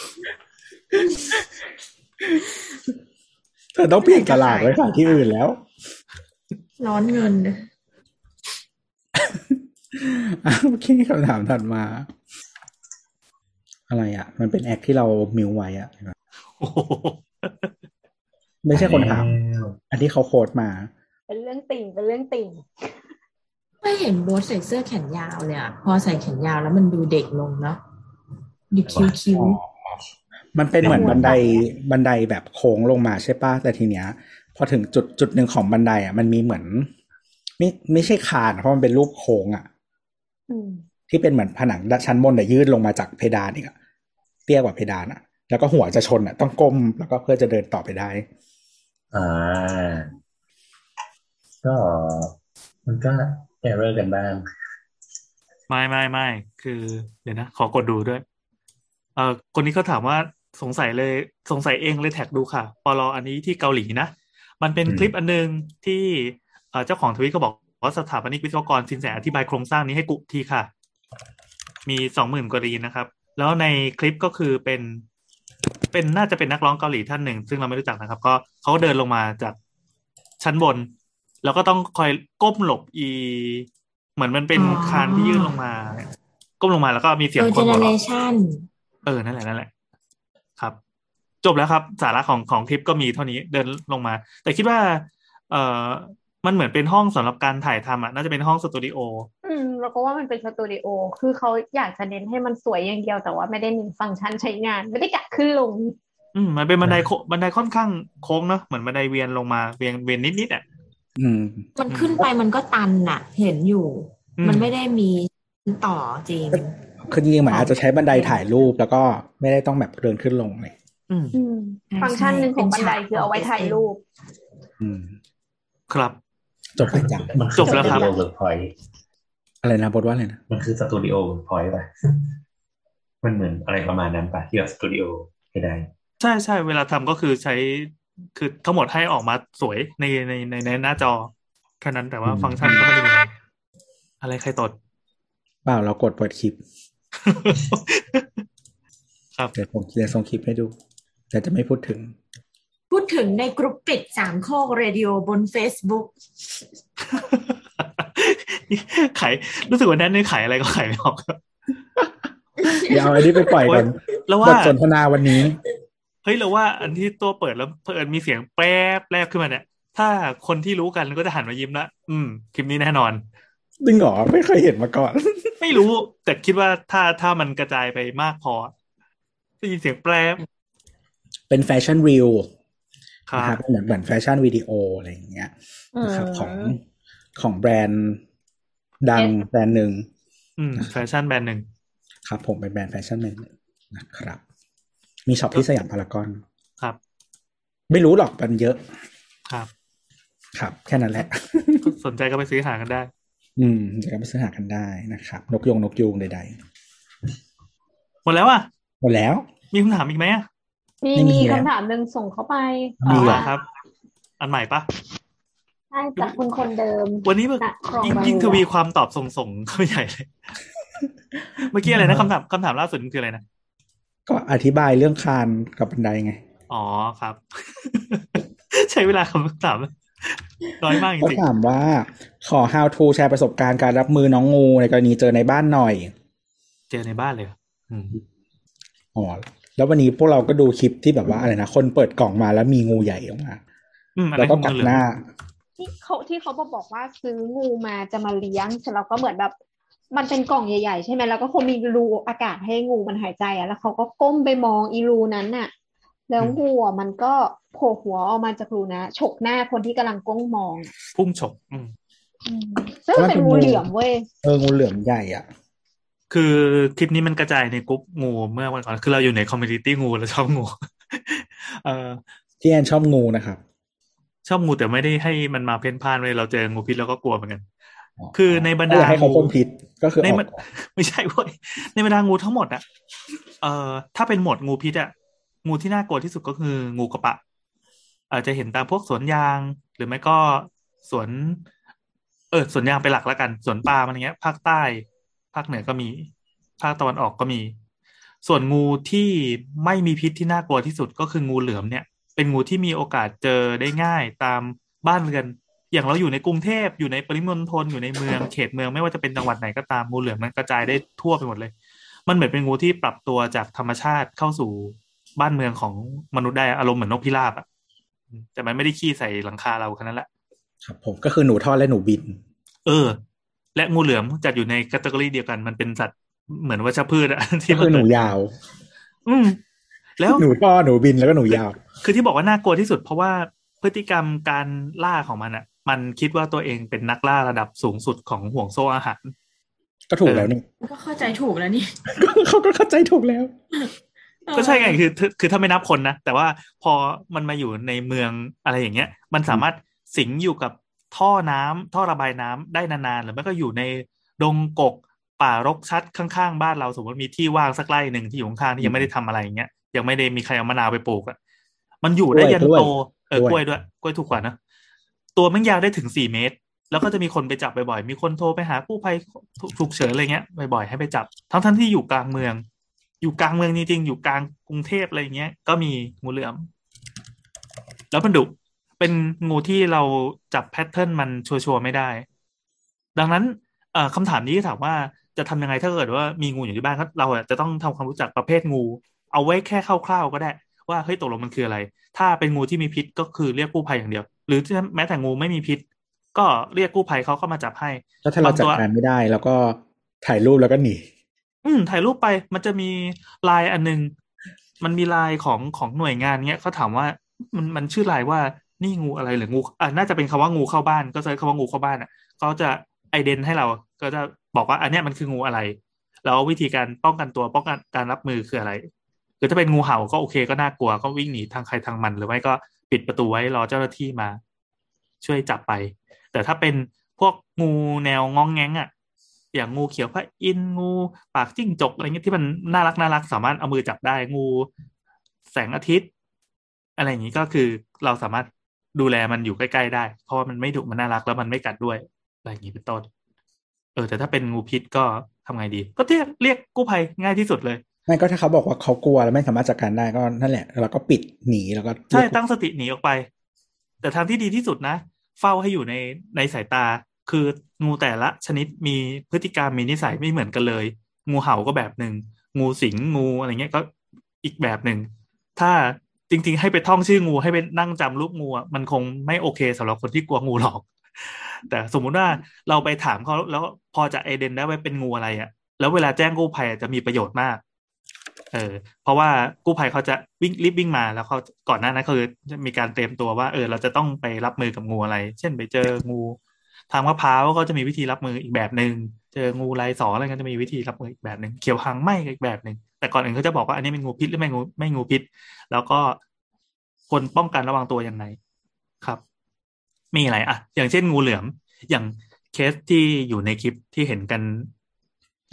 Speaker 1: เธอต้องเปลี่ยนตลาดไว้ขายที่อื่นแล้ว
Speaker 4: ร้อนเงิน
Speaker 1: อะโอเคคำถามถัดมา อะไรอะ มันเป็นแอคที่เรามิวไว้อะ
Speaker 3: โอ้โห
Speaker 1: ไม่ใช่คนถาม
Speaker 5: แล้ว
Speaker 1: อันที่เขาโค้ดมา
Speaker 2: เป็นเรื่องติ่งเป็นเรื่องติ่ง
Speaker 4: ไม่เห็นโบ๊ทใส่เสื้อแขนยาวเลยอะพอใส่แขนยาวแล้วมันดูเด็กลงเนาะดูคิ้วคิ้ว
Speaker 1: มันเป็นเหมือนบันไดบันไดแบบโค้งลงมาใช่ปะแต่ทีเนี้ย พอถึงจุดจุดหนึ่งของบันไดอะมันมีเหมือน ไม่ไม่ใช่คานเพราะมันเป็นรูปโค้งอะ
Speaker 2: อืม
Speaker 1: ที่เป็นเหมือนผนังชั้นบนแต่ยื่นลงมาจากเพดานอีกอะเตี้ยกว่าเพดานอะแล้วก็หัวจะชนอะต้องก้มแล้วก็เพื่อจะเดินต่อไปได้
Speaker 5: อ่า ก็มันก็ error กันบ้าง
Speaker 3: ไม่ไม่ไม่คือ เดี๋ยวนะ ขอกดดูด้วย เอ่อคนนี้เขาถามว่าสงสัยเลยสงสัยเองเลย tag ดูค่ะปลออันนี้ที่เกาหลีนะ มันเป็น
Speaker 5: อืม
Speaker 3: คลิปอันนึงที่เอ่อเจ้าของทวิตก็บอกว่าสถาปนิกวิศวกรสินแสอธิบายโครงสร้างนี้ให้กุทีค่ะ มีสองหมื่นกว่ารีนะครับ แล้วในคลิปก็คือเป็น เป็นน่าจะเป็นนักร้องเกาหลีท่านหนึ่ง ซึ่งเราไม่รู้จักนะครับ ก็เขาเดินลงมาจากชั้นบน แล้วก็ต้องคอยก้มหลบอี เหมือนมันเป็นคานที่ยื่นลงมาเนี่ยก้มลงมาแล้วก็มีเสียง
Speaker 4: เออ
Speaker 3: ค
Speaker 4: เจ
Speaker 3: น
Speaker 4: เน
Speaker 3: หัว
Speaker 4: เร
Speaker 3: เราะ
Speaker 4: ชัน
Speaker 3: เออนั่นแหละนั่นแหละ ครับ จบแล้วครับ สาระของของคลิปก็มีเท่านี้เดินลงมา แต่คิดว่า เออมันเหมือนเป็นห้องสำหรับการถ่ายทำอะน่าจะเป็นห้องสตูดิโอ
Speaker 2: อืมเราก็ว่ามันเป็นสตูดิโอ คือเขาอยากจะเน้นให้มันสวยอย่างเดียวแต่ว่าไม่ได้เน้นฟังก์ชันใช้งาน ไม่ได้กะขึ้นลง
Speaker 3: อืมมันเป็นบันไดโคบันไดค่อนข้างโค้งเนอะเหมือนบันไดเวียนลงมาเวียนเวียนนิดๆอะ
Speaker 1: อื ม
Speaker 4: มันขึ้นไปมันก็ตันน่ะ เห็นอยู่
Speaker 3: อืม
Speaker 4: มันไม่ได้มีต่อจริง
Speaker 1: คือจริงๆเหมือนอาจจะใช้บันไดถ่ายรูปแล้วก็ไม่ได้ต้องแบบเดินขึ้นลงเลย
Speaker 3: อืม
Speaker 2: อืม
Speaker 4: ใช่
Speaker 2: ฟังก์ชันหนึ่งของบันได
Speaker 4: เป็นฉาก
Speaker 2: คือเอาไว้ถ่ายรูป
Speaker 1: อืม
Speaker 3: ครับ
Speaker 1: จบไปจัง
Speaker 5: มันคือ
Speaker 3: จบแล้วครับ
Speaker 5: สตูดิโอเวิร์กพอยต์
Speaker 1: อะไรนะบทว่าอะไรนะ
Speaker 5: มันคือสตูดิโอเวิร์กพอยต์ป่ะมันเหมือนอะไรประมาณนั้นป่ะที่แบบสตูดิโอให้ได้
Speaker 3: ใช่ใช่เวลาทำก็คือใช้ คือทั้งหมดให้ออกมาสวยในในในในหน้าจอแค่นั้นแต่ว่า
Speaker 5: อืม
Speaker 3: ฟังก์ชันก็ไม่ได้มีอะไรอะไรใครตด
Speaker 1: เปล่าเรากดเปิดคลิป
Speaker 3: ครับ
Speaker 1: เดี๋ยวผมเดี๋ยวส่งคลิปให้ดู แต่จะไม่พูดถึง
Speaker 4: พูดถึงในกรุ๊ปปิดสามโคกเรดิโอบน Facebook
Speaker 3: ขายรู้สึกว่าแน่นนี่ขายอะไรก็ขายไม่ออก
Speaker 1: เดี๋ยวเอาอันนี้ไปปล่อยก่อน
Speaker 3: แล้วว่าบ
Speaker 1: ทสนทนาวันนี้
Speaker 3: เฮ้ยเราว่าอันที่ตัวเปิดแล้วเพิ่นมีเสียงแป๊บแรกขึ้นมาเนี่ย ถ้าคนที่รู้กันก็จะหันมายิ้มละอืม คลิปนี้แน่นอน
Speaker 1: จริงเหรอไม่เคยเห็นมาก่อน
Speaker 3: ไม่รู้ แต่คิดว่าถ้าถ้ามันกระจายไปมากพอได้ยินเสียงแปร
Speaker 1: เป็นแฟชั่น reel
Speaker 3: ครั
Speaker 1: นะครับเหมือนเหมือนแฟชั่นวิดีโออะไรอย่างเงี้ยนะครับ
Speaker 2: อืม
Speaker 1: ของของแบรนด์ ดังแบรนด์หนึ่ง
Speaker 3: อืมแฟชั่นแบรนด์หนึ่ง
Speaker 1: ครับ ผมเป็นแบรนด์แฟชั่นแบรนด์หนึ่งนะครับ มี shop ที่สยามพารากอน
Speaker 3: ครับ
Speaker 1: ไม่รู้หรอกมันเยอะ
Speaker 3: ครับ
Speaker 1: ครับ แค่นั้นแหละ
Speaker 3: ก็สนใจก็ไปซื้อหากันได้
Speaker 1: อืมเดี๋ยวก็ไปซื้อหากันได้นะครับ นกยงนกยูงใด
Speaker 3: หมดแล้วอะ
Speaker 1: ๆหมดแล้ว
Speaker 3: มีคำถามอีกไหมอะ
Speaker 2: มี
Speaker 1: ไม่มี
Speaker 2: มี
Speaker 1: แล้ว
Speaker 2: คำถามหนึ่งส่งเข้าไป
Speaker 1: มีเหรอ
Speaker 2: อ่า
Speaker 3: ครับ อันใหม่ปะ
Speaker 2: ใช่จากคุณคนเดิม
Speaker 3: วันนี้แบบ
Speaker 2: ณครอง
Speaker 3: ยิ่ง
Speaker 2: เมือ
Speaker 3: ยิ่งทวีความตอบส่งส่งๆเข้าไปใหญ่เลย เมื่อกี้อะไรนะคำถามคำถามล่าสุดคืออะไรนะ
Speaker 1: ก็อธิบายเรื่องคานกับบันไดไง
Speaker 3: อ๋อครับ ใช้เวลาคำถามน้อยมากจ
Speaker 1: ก็
Speaker 3: ริง
Speaker 1: ถามว่า ขอ how to แชร์ประสบการณ์การรับมือน้องงูในกรณีเจอในบ้านหน่อย
Speaker 3: ๆเจอในบ้านเลยเหรออืม
Speaker 1: อ๋อแล้ววันนี้พวกเราก็ดูคลิปที่แบบว่าอะไรนะคนเปิดกล่องมาแล้วมีงูใหญ่ออกมา
Speaker 3: อืมอัน
Speaker 1: แล้ว
Speaker 3: นั้น
Speaker 1: ก็
Speaker 3: คือ
Speaker 1: กัด
Speaker 3: งูเหลือ
Speaker 1: หน้า
Speaker 2: ที่เขาที่เขาบอกว่าซื้องูมาจะมาเลี้ยงเสร็จแล้วก็เหมือนแบบ มันเป็นกล่องใหญ่ๆ ใช่ไหมแล้วก็คงมีรูอากาศให้งูมันหายใจอะ แล้วเขาก็ก้มไปมองอีรูนั้นน่ะ แล้วงูอะมันก็โผล่หัวออกมาจากรูนะฉกหน้าคนที่กำลังก้มมองอะ
Speaker 3: พุ่งฉกอืม
Speaker 2: อืมซึ่งมันเป็นงูเหลือมเว้ย
Speaker 1: เอองูเหลือมใหญ่อะ
Speaker 3: คือคลิปนี้มันกระจายในกลุ่มงูเมื่อวันก่อน คือเราอยู่ใน community งูเราชอบงู เออ
Speaker 1: ที่แอนชอบงูนะครับ
Speaker 3: ชอบงูแต่ไม่ได้ให้มันมาเพ่นพ่านเลยเราเจองูพิษเราก็กลัวเหมือนกัน คือในบรรดา
Speaker 1: อยากให้เขา
Speaker 3: งู
Speaker 1: พ่นพิษก็คือ
Speaker 3: ใน
Speaker 1: ออ
Speaker 3: มัน
Speaker 1: ก
Speaker 3: ไม่ใช่เว้ยในบรรดางูทั้งหมดอะเอ่อถ้าเป็นหมวดงูพิษอะงูที่น่ากลัวที่สุดก็คืองูกระปะ อาจจะเห็นตามพวกสวนยาง หรือไม่ก็สวน เออสวนยางเป็นหลักแล้วกันสวนปาล์มอะไรเงี้ย ภาคใต้ ภาคเหนือก็มี ภาคตะวันออกก็มี ส่วนงูที่ไม่มีพิษที่น่ากลัวที่สุดก็คืองูเหลือมเนี่ย เป็นงูที่มีโอกาสเจอได้ง่ายตามบ้านเรือน อย่างเราอยู่ในกรุงเทพอยู่ในปริมณฑลอยู่ในเมืองเขตเมืองไม่ว่าจะเป็นจังหวัดไหนก็ตามงูเหลือมมันกระจายได้ทั่วไปหมดเลย มันเหมือนเป็นงูที่ปรับตัวจากธรรมชาติเข้าสู่บ้านเมืองของมนุษย์ได้อารมณ์เหมือนนกพิราบอะแต่มันไม่ได้ขี้ใส่หลังคาเราแค่นั้นแหละ
Speaker 1: ครับ ผมก็คือหนูท่อและหนูบิน
Speaker 3: เออ และงูเหลือมจัดอยู่ใน category เดียวกันมันเป็นสัตว์เหมือนวัชพืชอะที่
Speaker 1: ก็คือหนูยาว
Speaker 3: อืมแล้ว
Speaker 1: หนูท่อหนูบินแล้วก็หนูยาว
Speaker 3: คือที่บอกว่าน่ากลัวที่สุดเพราะว่าพฤติกรรมการล่าของมันอะ มันคิดว่าตัวเองเป็นนักล่าระดับสูงสุดของห่วงโซ่อาหาร
Speaker 1: ก็ถูกแล้วนี่
Speaker 4: มันก็เข้าใจถูกแล้วนี่
Speaker 1: เขาก็เข้าใจถูกแล้ว
Speaker 3: ก็ใช่ไงคือคือคือถ้าไม่นับคนนะแต่ว่าพอมันมาอยู่ในเมืองอะไรอย่างเงี้ย มันสามารถสิงอยู่กับท่อน้ำท่อระบายน้ำได้นานๆหรือไม่ก็อยู่ในดงกกป่ารกชัดข้างๆบ้านเราสมมติมีที่ว่างสักไร่หนึ่งที่อยู่ข้างๆที่ยังไม่ได้ทำอะไรอย่างเงี้ยยังไม่ได้มีใครเอามะนาวไปปลูกอะมันอยู่ได้ยัน
Speaker 1: กล้วย
Speaker 3: โตเออก
Speaker 1: ล้
Speaker 3: ก
Speaker 1: วย
Speaker 3: ล้วยด้วยกล้วยถูกกว่านะ ตัวมันยาวได้ถึงสี่เมตร แล้วก็จะมีคนไปจับบ่อยๆ มีคนโทรไปหากู้ภัยฉุกเฉินอะไรเงี้ยบ่อยๆให้ไปจับ ทั้งๆที่อยู่กลางเมือง อยู่กลางเมืองจริงๆอยู่กลางกรุงเทพอะไรเงี้ย ก็มีงูเหลือม แล้วมันดุเป็นงูที่เราจับแพทเทิร์นมันชัวร์ๆไม่ได้ ดังนั้นเอ่อคำถามนี้ถามว่าจะทำยังไงถ้าเกิดว่ามีงูอยู่ที่บ้านเราจะต้องทำความรู้จักประเภทงู เอาไว้แค่คร่าวๆก็ได้ ว่าเฮ้ยตกลงมันคืออะไร ถ้าเป็นงูที่มีพิษก็คือเรียกกู้ภัยอย่างเดียว หรือแม้แต่งูไม่มีพิษ ก็เรียกกู้ภัยเขาเข้ามาจับให้
Speaker 1: ก็ถ้าเราจัดการไม่ได้แล้วก็ถ่ายรูปแล้วก็หนี
Speaker 3: อืมถ่ายรูปไปมันจะมีไลน์อันนึง มันมีไลน์ของของหน่วยงานเนี้ยเขาถามว่ามันมันชื่อไลน์ว่านี่งูอะไรหรืองูอ่าน่าจะเป็นคำว่างูเข้าบ้าน ก็ใช้คำว่างูเข้าบ้านอะเขาจะไอเดนให้เรา ก็จะบอกว่าอันเนี้ยมันคืองูอะไร แล้ววิธีการป้องกันตัวป้องกันการรับมือคืออะไร คือถ้าเป็นงูเห่าก็โอเคก็น่ากลัวก็วิ่งหนีทางใครทางมันหรือไม่ก็ ปิดประตูไว้รอเจ้าหน้าที่มา ช่วยจับไป แต่ถ้าเป็นพวกงูแนวงองแงงอะ อย่างงูเขียวพระอินงูปากจิ้งจกอะไรเงี้ยที่มันน่ารักน่ารักสามารถเอามือจับได้งูแสงอาทิตย์ อะไรอย่างนี้ก็คือเราสามารถดูแลมันอยู่ใกล้ๆได้ เพราะว่ามันไม่ดุมันน่ารักแล้วมันไม่กัดด้วยอะไรอย่างนี้เป็นต้น เออ แต่ถ้าเป็นงูพิษก็ทำไงดี ก็เรียกเรียกกู้ภัยง่ายที่สุดเลย
Speaker 1: ไม่ก็ถ้าเขาบอกว่าเขากลัวแล้วไม่สามารถจัดการได้ก็นั่นแหละเราก็ปิดหนีแล้วก็
Speaker 3: ใช่ตั้งสติหนีออกไป แต่ทางที่ดีที่สุดนะ เฝ้าให้อยู่ในในสายตา คืองูแต่ละชนิดมีพฤติกรรมมีนิสัยไม่เหมือนกันเลย งูเห่าก็แบบหนึ่งงูสิงงูอะไรเงี้ยก็อีกแบบหนึ่งถ้าจริง ๆ ให้ไปท่องชื่องูให้ไปนั่งจำรูปงูอะมันคงไม่โอเคสำหรับคนที่กลัวงูหรอก แต่สมมุติว่าเราไปถามเขาแล้วพอจะไอเดนได้ว่าเป็นงูอะไรอะแล้วเวลาแจ้งกู้ภัยจะมีประโยชน์มาก เออเพราะว่ากู้ภัยเขาจะวิ่งรีบวิ่งมาแล้วเขาก่อนหน้านั้นคือจะมีการเตรียมตัวว่าเออเราจะต้องไปรับมือกับงูอะไร เช่นไปเจองูทางมะพร้าวก็จะมีวิธีรับมืออีกแบบหนึ่งเจองูลายสออะไรก็จะมีวิธีรับมืออีกแบบหนึ่งเขียวหางไหมอีกแบบหนึ่งแต่ก่อนอื่นเขาจะบอกว่าอันนี้เป็นงูพิษหรือไม่งูไม่งูพิษ แล้วก็คนป้องกันระวังตัวยังไงครับ มีอะไรอะอย่างเช่นงูเหลือมอย่างเคสที่อยู่ในคลิปที่เห็นกัน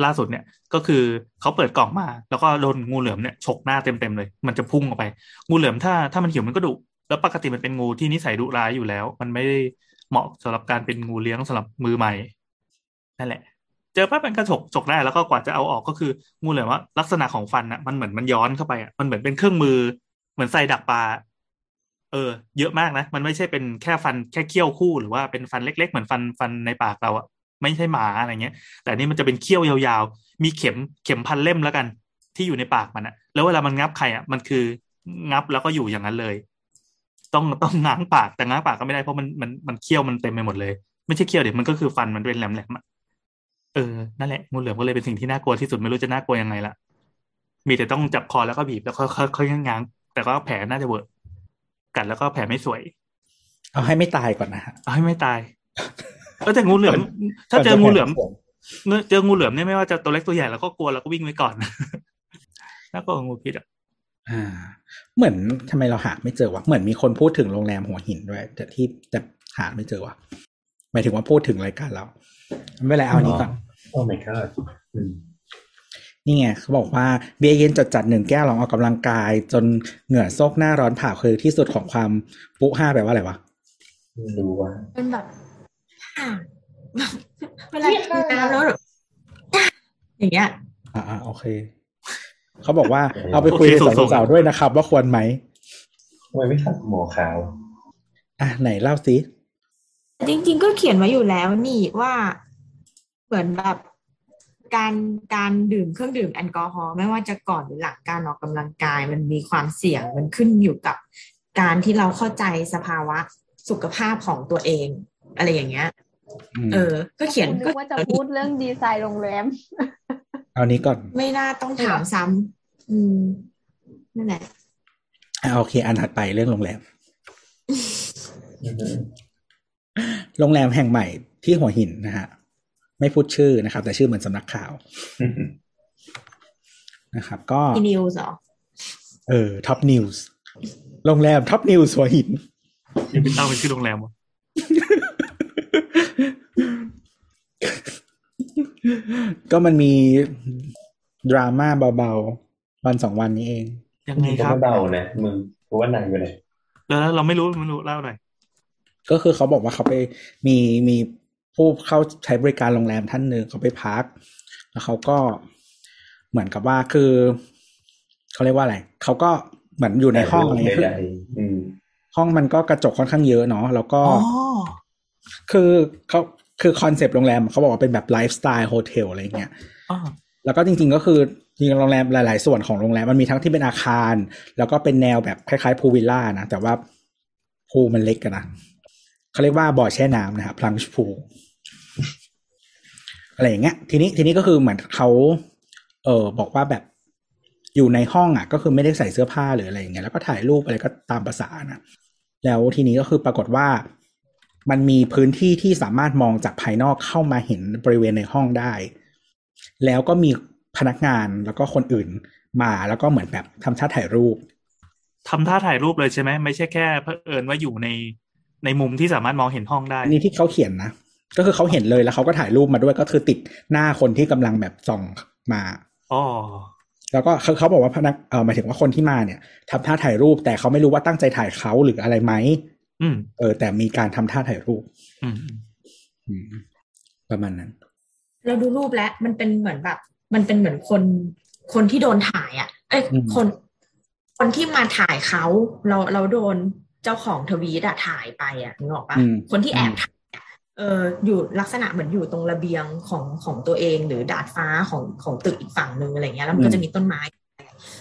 Speaker 3: ล่าสุดเนี่ยก็คือเขาเปิดกล่องมา แล้วก็โดนงูเหลือมเนี่ยฉกหน้าเต็มๆเลย มันจะพุ่งออกไป งูเหลือมถ้าถ้ามันหิวมันก็ดุแล้วปกติมันเป็นงูที่นิสัยดุร้ายอยู่แล้ว มันไม่ได้เหมาะสำหรับการเป็นงูเลี้ยงสำหรับมือใหม่นั่นแหละ เจอปั๊บมันก็ฉกฉกได้แล้วก็กว่าจะเอาออกก็คืองูเหลือมว่าลักษณะของฟันอะมันเหมือนมันย้อนเข้าไปอะมันเหมือนเป็นเครื่องมือ เหมือนใส่ดักปลาเออ เยอะมากนะ มันไม่ใช่เป็นแค่ฟันแค่เขี้ยวคู่หรือว่าเป็นฟันเล็ก ๆ เหมือนฟันฟันในปากเราอะ ไม่ใช่หมาอะไรเงี้ย แต่นี่มันจะเป็นเขี้ยวยาวๆ มีเข็มเข็มพันเล่มแล้วกัน ที่อยู่ในปากมันอะแล้วเวลามันงับใครอะมันคืองับแล้วก็อยู่อย่างนั้นเลย ต้องต้องง้างปากแต่ง้างปากก็ไม่ได้เพราะมันมันมันเขี้ยวมันเต็มไปหมดเลย ไม่ใช่เขี้ยวเดี๋ยวมันก็คือฟันมันเป็นแหลมๆอะเออนั่นแหละงูเหลือมก็เลยเป็นสิ่งที่น่ากลัวที่สุดไม่รู้จะน่ากลัวยังไงละมีแต่ต้องจับคอแล้วก็บีบแล้วค่อยๆค่อยๆง้างแต่ก็แผลน่าจะเวิร์กกัดแล้วก็แผลไม่สวย
Speaker 1: เอาให้ไม่ตายก่อนนะฮะ
Speaker 3: เอาให้ไม่ตาย เออแต่งูเหลือม ถ้าเจองูเหลือมเนื้อเจองูเหลือมเนี่ยไม่ว่าจะตัวเล็กตัวใหญ่เราก็กลัวเราก็วิ่งไว้ก่อนน่ากลัวงูพิษอะ
Speaker 1: อ่า เหมือนทำไมเราหาไม่เจอวะเหมือนมีคนพูดถึงโรงแรมหัวหินด้วยแต่ที่แต่หาไม่เจอวะหมายถึงว่าพูดถึงรายการเราไม่เป็นไรเอาอันนี้ก่อน
Speaker 5: โอ้ my god อืม
Speaker 1: นี่ไงเขาบอกว่าเบียร์เย็นจัดจัดๆหนึ่งแก้วลองออกกำลังกาย จนเหงื่อโซกหน้าร้อนผ่าคือที่สุดของความปุห้าแปลว่าอะไรวะ
Speaker 5: ไม่รู้ว่า
Speaker 4: เป็นแบบอ่า เวลากินน้ำแล้วแบบอย่างเงี้ย
Speaker 1: อ่าโอเค เขาบอกว่าเอาไปคุยกับสาวๆด้วยนะครับ ว่าควรไหม
Speaker 5: ทำไมไม่ขัดหมอขาว
Speaker 1: อะไหนเล่าสิ
Speaker 4: จริง ๆ ก็เขียนไว้อยู่แล้วนี่ว่าเหมือนแบบการการดื่มเครื่องดื่มแอลกอฮอล์ไม่ว่าจะก่อนหรือหลังการออกกำลังกาย มันมีความเสี่ยงมันขึ้นอยู่กับ การที่เราเข้าใจสภาวะสุขภาพของตัวเอง อะไรอย่างเงี้ย
Speaker 1: อืม
Speaker 4: เออ ก็เขียน
Speaker 2: นึ
Speaker 4: ก็
Speaker 2: กว่าจะพูดเรื่องดีไซน์โรงแรม
Speaker 1: เอานี้ก่อน
Speaker 4: ไม่น่าต้องถามซ้ำอืมนั่นแหละ
Speaker 1: อะโอเค อันถัดไปเรื่องโรงแรม
Speaker 5: อือฮึ
Speaker 1: โรงแรมแห่งใหม่ที่หัวหินนะฮะ ไม่พูดชื่อนะครับ แต่ชื่อเหมือนสำนักข่าว
Speaker 5: อือฮึ
Speaker 1: นะครับ ก็
Speaker 4: อีนิวส์เหรอ
Speaker 1: เออท็อปนิวส์โรงแรมท็อปนิวส์หัวหิน
Speaker 3: ยังเป็นตั้งเป็นชื่อโรงแรมวะ
Speaker 1: ก็มันมีดราม่าเบาๆ วันสองวันนี้เอง
Speaker 3: ยังไง
Speaker 5: มึง
Speaker 3: ค
Speaker 5: ก็
Speaker 3: รับ
Speaker 5: ไม่เบานะมึงกูว่านางอยู่ไหน
Speaker 3: แล้วเราไม่รู้ไม่รู้เล่าหน่อย
Speaker 1: ก็คือเขาบอกว่าเขาไปมีมีผู้เข้าใช้บริการโรงแรมท่านหนึ่งเขาไปพัก แล้วเขาก็เหมือนกับว่าคือเขาเรียกว่าอะไรเขาก็เหมือนอยู่ในห้องอะไร
Speaker 5: ใด
Speaker 1: เงี้ย
Speaker 5: ๆอืม
Speaker 1: ห้องมันก็กระจกค่อนข้างเยอะเนาะแล้วก็
Speaker 3: อ๋อ
Speaker 1: คือเขา คือ concept โรงแรมเขาบอกว่าเป็นแบบ lifestyle hotel อะไรเงี้ย
Speaker 3: อ๋อ
Speaker 1: แล้วก็จริง ๆ ก็คือจริงๆโรงแรมหลาย ๆ ส่วนของโรงแรมมันมีทั้งที่เป็นอาคาร แล้วก็เป็นแนวแบบคล้ายๆ pool villa นะ แต่ว่า pool มันเล็กกันนะเขาเรียกว่าบ่อแช่น้ำนะครับ plunge pool อะไรอย่างเงี้ย ทีนี้ทีนี้ก็คือเหมือนเขาเออบอกว่าแบบอยู่ในห้องอะ ก็คือไม่ได้ใส่เสื้อผ้าหรืออะไรอย่างเงี้ยแล้วก็ถ่ายรูปอะไรก็ตามประสานะแล้วทีนี้ก็คือปรากฏว่า มันมีพื้นที่ที่สามารถมองจากภายนอกเข้ามาเห็นบริเวณในห้องได้ แล้วก็มีพนักงานแล้วก็คนอื่นมาแล้วก็เหมือนแบบทำท่าถ่ายรูป
Speaker 3: ทำท่าถ่ายรูปเลยใช่ไหมไม่ใช่แค่เผอิญว่าอยู่ในในมุมที่สามารถมองเห็นห้องได้
Speaker 1: อันนี้ที่เขาเขียนนะก็คือเขาเห็นเลยแล้วเขาก็ถ่ายรูปมาด้วยก็คือติดหน้าคนที่กำลังแบบส่องมา
Speaker 3: อ๋อ
Speaker 1: แล้วก็เขาเขาบอกว่าพนักเออหมายถึงว่าคนที่มาเนี่ยทำท่าถ่ายรูปแต่เขาไม่รู้ว่าตั้งใจถ่ายเขาหรืออะไรไหม
Speaker 3: อืม
Speaker 1: เออแต่มีการทำท่าถ่ายรูป
Speaker 3: อืม
Speaker 1: อืมประมาณนั้น
Speaker 4: เราดูรูปแล้วมันเป็นเหมือนแบบ มันเป็นเหมือนคน คนที่โดนถ่ายอะ เอ้ย
Speaker 1: อืม
Speaker 4: คน คนที่มาถ่ายเขาเราเราโดนเจ้าของทวีตอะถ่ายไปอะนึกออกปะ
Speaker 1: อืม
Speaker 4: คนที่แอบถ่ายอะเอออยู่ลักษณะเหมือนอยู่ตรงระเบียงของของตัวเอง หรือดาดฟ้าของของตึกอีกฝั่งหนึ่งอะไรเงี้ยแล้วมัน
Speaker 1: อื
Speaker 4: ก็
Speaker 1: ม
Speaker 4: จะมีต้นไม้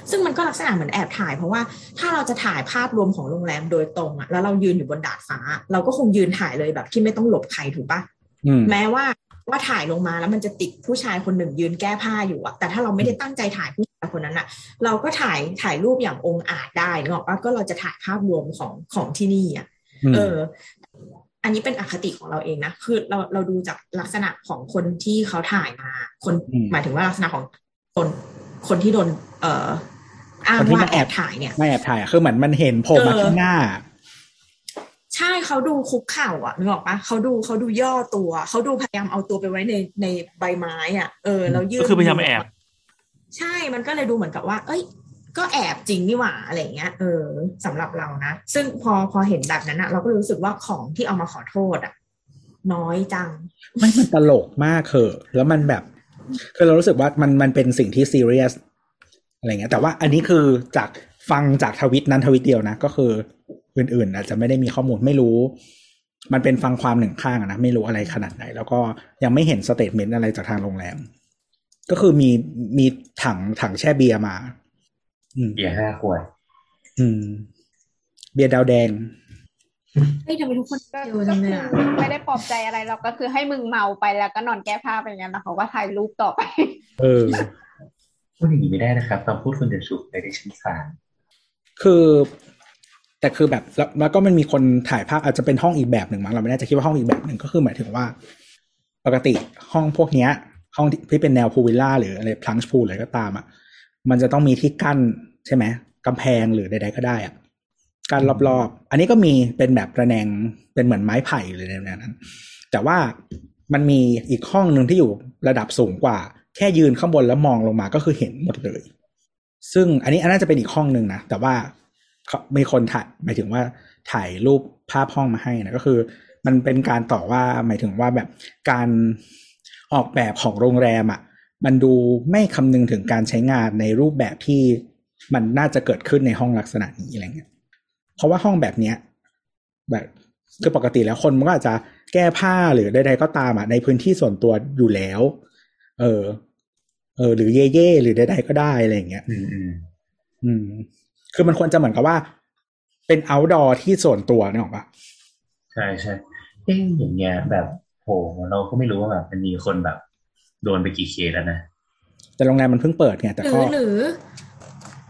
Speaker 4: ซึ่งมันก็ลักษณะเหมือนแอบถ่าย เพราะว่าถ้าเราจะถ่ายภาพรวมของโรงแรมโดยตรงอะแล้วเรายืนอยู่บนดาดฟ้า เราก็คงยืนถ่ายเลยแบบที่ไม่ต้องหลบใครถูกปะ
Speaker 1: อืม
Speaker 4: แม้ว่าว่าถ่ายลงมาแล้วมันจะติดผู้ชายคนหนึ่งยืนแก้ผ้าอยู่อะแต่ถ้าเราไม่ได้ตั้งใจถ่ายผู้ชายคนนั้นอะเราก็ถ่ายถ่ายรูปอย่างองค์อาจได้นึกออกปะก็เราจะถ่ายภาพรวมของของที่นี่อะ
Speaker 1: อืม
Speaker 4: เออ อันนี้เป็นอคติของเราเองนะ คือเราเราดูจากลักษณะของคนที่เขาถ่ายมา คน
Speaker 1: อืม
Speaker 4: หมายถึงว่าลักษณะของคน คนที่โดน เอ่ออ้าง
Speaker 1: คนที่
Speaker 4: ว่า
Speaker 1: มา
Speaker 4: แอ
Speaker 1: แอบ
Speaker 4: บถ่ายเนี่ย
Speaker 1: ไม่แอบถ่ายอะคือเหมือนมันเห็นโผล่มา
Speaker 4: เออ
Speaker 1: ข้างหน้า
Speaker 4: ใช่เขาดูคุกเข่าอะนึกออกปะเขาดูเขาดูย่อตัวเขาดูพยายามเอาตัวไปไว้ในในใบไม้อะเออแล้วยืน
Speaker 3: ก็คือพยายามแอบ
Speaker 4: ใช่มันก็เลยดูเหมือนกับว่า เอ้ย ก็แอบจริงนี่หว่าอะไรอย่างเงี้ยเออสำหรับเรานะซึ่งพอพอเห็นแบบนั้นอะเราก็รู้สึกว่าของที่เอามาขอโทษอะน้อยจัง
Speaker 1: ไม่มันตลกมากเหอะแล้วมันแบบ คือเรารู้สึกว่ามันมันเป็นสิ่งที่ซีเรียสอะไรเงี้ย แต่ว่าอันนี้คือจากฟังจากทวิตนั้นทวิตเดียวนะ ก็คืออื่นๆ อาจจะไม่ได้มีข้อมูลไม่รู้ มันเป็นฟังความหนึ่งข้างอะนะไม่รู้อะไรขนาดไหน แล้วก็ยังไม่เห็น statement อะไรจากทางโรงแรม ก็คือมีมีถังถังแช่เบียร์มาอืม
Speaker 5: เบียร์ห้าขวด
Speaker 1: อืมเบียร์ดาวแดง
Speaker 4: เฮ้ยทำไมทุกคน
Speaker 2: ก็
Speaker 4: เร็ว
Speaker 2: ก็
Speaker 4: จังเล
Speaker 2: คื
Speaker 4: ย
Speaker 2: อ
Speaker 4: อะ
Speaker 2: ไม่ได้ปลอบใจอะไรเราก็คือให้มึงเมาไปแล้วก็นอนแก้ผ้าไปงั้นแล้วเขาก็ถ่ายรูปต่อไป
Speaker 1: เออ
Speaker 5: พูดอย่างนี้ไม่ได้นะครับคำพูดคุณจะฉุกในดิฉันศาล
Speaker 1: คือ แต่คือแบบแล้วแล้วก็มันมีคนถ่ายภาพอาจจะเป็นห้องอีกแบบหนึ่งมั้งเราไม่แน่ใจคิดว่าห้องอีกแบบหนึ่งก็คือหมายถึงว่า ปกติห้องพวกเนี้ย ห้องที่เป็นแนวพูลวิลล่าหรืออะไรพลังพูลอะไรก็ตามอะมันจะต้องมีที่กั้นใช่ไหมกำแพงหรือใดๆก็ได้อะ กั้นรอบๆ อันนี้ก็มีเป็นแบบระแนงเป็นเหมือนไม้ไผ่หรือในแนวนั้น แต่ว่ามันมีอีกห้องหนึ่งที่อยู่ระดับสูงกว่า แค่ยืนข้างบนแล้วมองลงมาก็คือเห็นหมดเลย ซึ่งอันนี้อันน่าจะเป็นอีกห้องหนึ่งนะ แต่ว่ามีคนถ่ายหมายถึงว่าถ่ายรูปภาพห้องมาให้นะก็คือ มันเป็นการต่อว่าหมายถึงว่าแบบการออกแบบของโรงแรมอะ มันดูไม่คำนึงถึงการใช้งานในรูปแบบที่มันน่าจะเกิดขึ้นในห้องลักษณะนี้อะไรเงี้ย เพราะว่าห้องแบบเนี้ยแบบคือปกติแล้วคนมันก็อาจจะแก้ผ้าหรือใดๆก็ตามอะในพื้นที่ส่วนตัวอยู่แล้ว เออ เออ หรือเย่ๆหรือใดๆก็ได้อะไรอย่างเงี้ย
Speaker 5: อืมอืม
Speaker 1: อืมคือมันควรจะเหมือนกับว่า เป็น outdoor ที่ส่วนตัวเนี่ยหรอกปะ
Speaker 5: ใช่ใช่เอ๊ะอย่างเงี้ย แบบโหเราก็ไม่รู้ว่าแบบมันมีคนแบบ โดนไปกี่เคสแล้วนะ
Speaker 1: แต่โรงแรมมันเพิ่งเปิดไงแต่
Speaker 4: หรื
Speaker 1: ก็
Speaker 4: อหรือ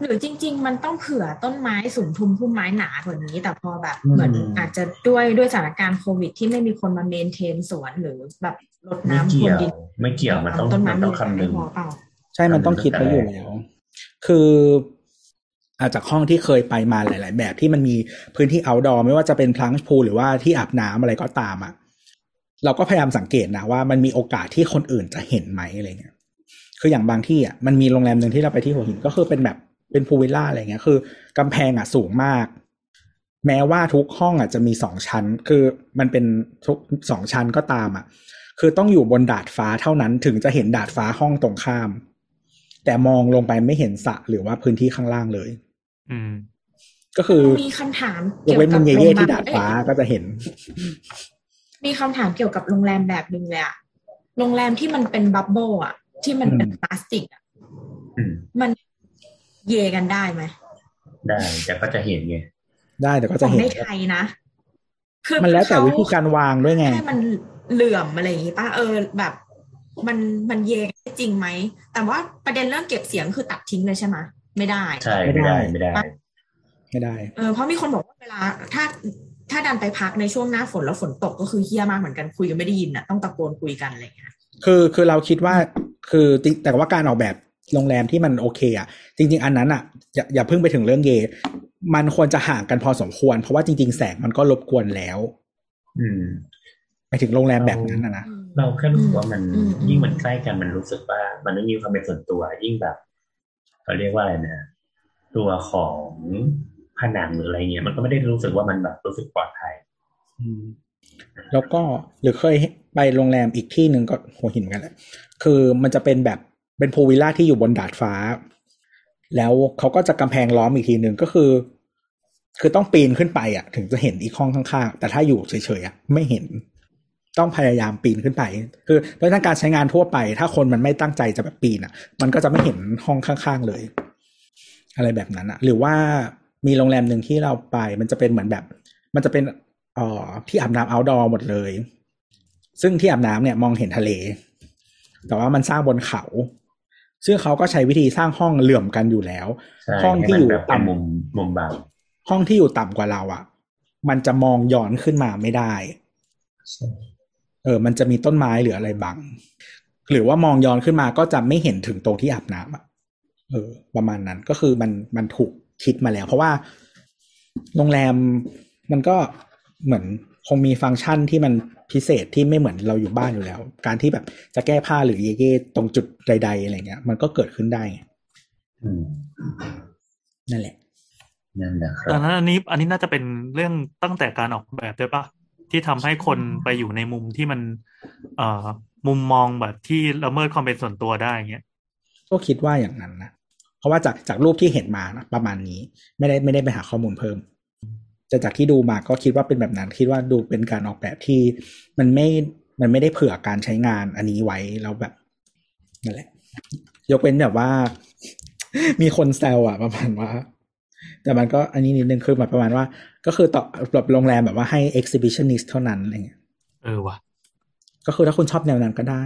Speaker 4: หรือจริง ๆ มันต้องเผื่อต้นไม้สูงทุมพุ่มไม้หนากว่านี้ แต่พอแบบ
Speaker 5: อืม
Speaker 4: เหมือนอาจจะด้วยด้วยสถานการณ์โควิด ที่ไม่มีคนมาเมนเทนสวนหรือแบบรด
Speaker 5: ไม่
Speaker 4: น้ำพร
Speaker 5: เกี่
Speaker 4: ว
Speaker 5: ย
Speaker 4: น
Speaker 5: ว
Speaker 4: ดิน
Speaker 5: ไม่เกี่ยวมันต้อง
Speaker 4: ต้นไม้
Speaker 5: มันต้องคำนึง
Speaker 4: ไม่พอเปล่า
Speaker 1: ใช่มันต้องคิดไว้อยู่แล้ว คืออาจจากห้องที่เคยไปมาหลาย ๆ แบบที่มันมีพื้นที่ outdoor ไม่ว่าจะเป็นพลังพูลหรือว่าที่อาบน้ำอะไรก็ตามอะเราก็พยายามสังเกตนะว่ามันมีโอกาสที่คนอื่นจะเห็นไหมอะไรเงี้ย คืออย่างบางที่อะมันมีโรงแรมหนึ่งที่เราไปที่หัวหินก็คือเป็นแบบ เป็นพูลวิลล่าอะไรเงี้ยคือกำแพงอะสูงมาก แม้ว่าทุกห้องอะจะมีสองชั้น คือมันเป็นทุกสองชั้นก็ตามอะ คือต้องอยู่บนดาดฟ้าเท่านั้นถึงจะเห็นดาดฟ้าห้องตรงข้าม แต่มองลงไปไม่เห็นสระหรือว่าพื้นที่ข้างล่างเลย
Speaker 3: อืม
Speaker 1: ก็คือ
Speaker 4: มีคำถาม
Speaker 1: ยกเว้น
Speaker 4: กั
Speaker 1: มุม
Speaker 4: โร
Speaker 1: เย่
Speaker 4: ง
Speaker 1: ๆที่ดาดฟ้า
Speaker 4: เอ้ย
Speaker 1: ก็จะเห็น
Speaker 4: มีคำถามเกี่ยวกับโรงแรมแบบหนึ่งเลยอะโรงแรมที่มันเป็นบับเบิลอะที่มันเป็น
Speaker 1: อืม
Speaker 4: พลาสติกอะ
Speaker 5: อืม
Speaker 4: มัน เยกันได้ไหม
Speaker 5: ได้แต่ก็จะเห็นไง
Speaker 1: ได้แต่ก็
Speaker 4: ข
Speaker 1: จะ
Speaker 4: อง
Speaker 1: เห็น
Speaker 4: ในไทยนะคือ
Speaker 1: มันแล้วแต่
Speaker 4: เข
Speaker 1: วิธีการวางด้วยไง
Speaker 4: ให้มันเหลื่อมอะไรอย่างงี้ป่ะเออแบบ มันมันเยกันได้จริงไหมแต่ว่าประเด็นเรื่องเก็บเสียงคือตัดทิ้งเลยใช่ไหมไม่ได้
Speaker 5: ใช่ไม่ได้ไม่ได้
Speaker 1: ไม่ได้
Speaker 4: เออเพราะมีคนบอกว่าเวลาถ้าถ้าดันไปพักในช่วงหน้าฝนแล้วฝนตกก็คือเฮี้ยมากเหมือนกันคุยกันไม่ได้ยินอะต้องตะโกนคุยกันอะไรอย่างเงี้ย
Speaker 1: คือคือเราคิดว่าคือจริงแต่ว่าการออกแบบ โรงแรมที่มันโอเคอะจริง ๆ อันนั้นอะอย่าอย่าเพิ่งไปถึงเรื่องเยมันควรจะห่างกันพอสมควร เพราะว่าจริง ๆ แสงมันก็รบกวนแล้ว
Speaker 5: อืม
Speaker 1: ไปถึงโรงแรมแบบนั้นนะนะ
Speaker 5: เราแค่รู้สึกว่ามัน
Speaker 4: อืม
Speaker 5: ยิ่งมันใกล้กันมันรู้สึกว่า มันไม่มีความเป็นส่วนตัว ยิ่งแบบเขาเรียกว่าอะไรนะตัวของผนังหรืออะไรเงี้ยมันก็ไม่ได้รู้สึกว่ามันแบบรู้สึกปลอดภัย
Speaker 1: อืมแล้วก็หรือเคยไปโรงแรมอีกที่หนึ่งก็หัวหินเหมือนกันแหละคือมันจะเป็นแบบ เป็นพูวิลล่าที่อยู่บนดาดฟ้า แล้วเขาก็จะกำแพงล้อมอีกทีหนึ่งก็คือ คือต้องปีนขึ้นไปอะ ถึงจะเห็นอีกห้องข้างๆ แต่ถ้าอยู่เฉยๆอะไม่เห็น ต้องพยายามปีนขึ้นไป คือโดยการใช้งานทั่วไป ถ้าคนมันไม่ตั้งใจจะแบบปีนอะ มันก็จะไม่เห็นห้องข้างๆเลย อะไรแบบนั้นอะ หรือว่ามีโรงแรมหนึ่งที่เราไป มันจะเป็นเหมือนแบบ มันจะเป็นอ่อที่อาบน้ำ outdoor หมดเลย ซึ่งที่อาบน้ำเนี่ยมองเห็นทะเล แต่ว่ามันสร้างบนเขา ซึ่งเขาก็ใช้วิธีสร้างห้องเหลื่อมกันอยู่แล้ว
Speaker 5: ใช่
Speaker 1: ห้องที่
Speaker 5: ให้
Speaker 1: อยู่
Speaker 5: มันแบบเป็น
Speaker 1: ต่ำ
Speaker 5: มุมมุมบาง
Speaker 1: ห้องที่อยู่ต่ำกว่าเราอะมันจะมองย้อนขึ้นมาไม่ได้เออ มันจะมีต้นไม้หรืออะไรบัง หรือว่ามองย้อนขึ้นมาก็จะไม่เห็นถึงตรงที่อาบน้ำอะเออ ประมาณนั้นก็คือมันมันถูกคิดมาแล้ว เพราะว่าโรงแรมมันก็เหมือน คงมีฟังก์ชันที่มันพิเศษที่ไม่เหมือนเราอยู่บ้านอยู่แล้ว การที่แบบจะแก้ผ้าหรือเย่เย่ตรงจุดใด ๆ อะไรเงี้ย มันก็เกิดขึ้นได้ไง
Speaker 5: อืม
Speaker 1: นั่นแหละ
Speaker 5: นั่นแหละครั
Speaker 3: ดั
Speaker 5: บ
Speaker 3: งนั้นอันนี้อันนี้น่าจะเป็นเรื่องตั้งแต่การออกแบบด้วยปะที่ทำให้คนไปอยู่ในมุมที่มัน เอ่อ มุมมองแบบที่ละเมิดความเป็นส่วนตัวได้อย่างเงี้ย
Speaker 1: ก็คิดว่าอย่างนั้นนะเพราะว่าจากจากรูปที่เห็นมานะประมาณนี้ ไม่ได้ไม่ได้ไปหาข้อมูลเพิ่ม แต่จากที่ดูมาก็คิดว่าเป็นแบบนั้นคิดว่าดูเป็นการออกแบบที่ มันไม่มันไม่ได้เผื่อการใช้งานอันนี้ไว้แล้วแบบนั่นแหละ ยกเว้นแบบว่า มีคนแซวอะประมาณว่า แต่มันก็อันนี้นิดนึงคือแบบประมาณว่า ก็คือต่อแบบโรงแรมแบบว่าให้ exhibitionist เท่านั้นอะไรเงี้ย
Speaker 3: เออว่ะ
Speaker 1: ก็คือถ้าคุณชอบแนวนั้นก็ได้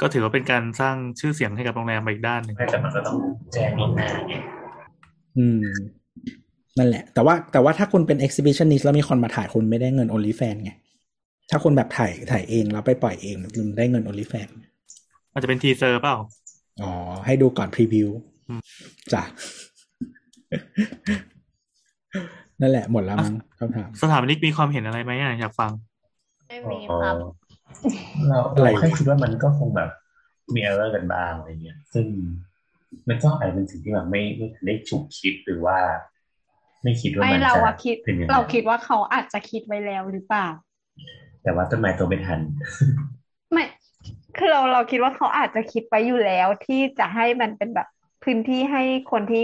Speaker 3: ก็ถือว่าเป็นการสร้างชื่อเสียงให้กับโรงแรมไปอีกด้านหนึ่ง
Speaker 5: ไม่แต่มันก็ต้องแจ้งล่วงหน้าไง
Speaker 1: อืม นั่นแหละ แต่ว่าแต่ว่าถ้าคุณเป็น exhibitionist แล้วมีคนมาถ่ายคุณไม่ได้เงิน OnlyFans ไง ถ้าคุณแบบถ่ายถ่ายเองแล้วไปปล่อยเองคุณได้เงิน OnlyFans
Speaker 3: อาจจะเป็น teaser เปล่า
Speaker 1: อ๋อ ให้ดูก่อน preview
Speaker 3: อืม
Speaker 1: จ้ะนั่นแหละหมดแล้วมั้งคำถาม
Speaker 3: สถาปนิกมีความเห็นอะไรไหมอะอยากฟัง
Speaker 2: ไม่มีครับ
Speaker 5: เรา
Speaker 1: อะไร
Speaker 5: เราแค่คิดว่ามันก็คงแบบมี error กันบ้างอะไรเงี้ย ซึ่งมันก็อาจจะเป็นสิ่งที่แบบไม่ไม่ทันได้ฉุกคิดหรือว่า ไม่คิดว่า
Speaker 2: ไม่
Speaker 5: มัน
Speaker 2: เรา
Speaker 5: จะ
Speaker 2: อะคิด
Speaker 5: เป็นยังไง
Speaker 2: เราคิดว่าเขาอาจจะคิดไว้แล้วหรือเปล่า
Speaker 5: แต่ว่าต้นไม้โตไม่ทัน
Speaker 2: ไม่ คือเราเราคิดว่าเขาอาจจะคิดไว้อยู่แล้ว ที่จะให้มันเป็นแบบพื้นที่ให้คนที่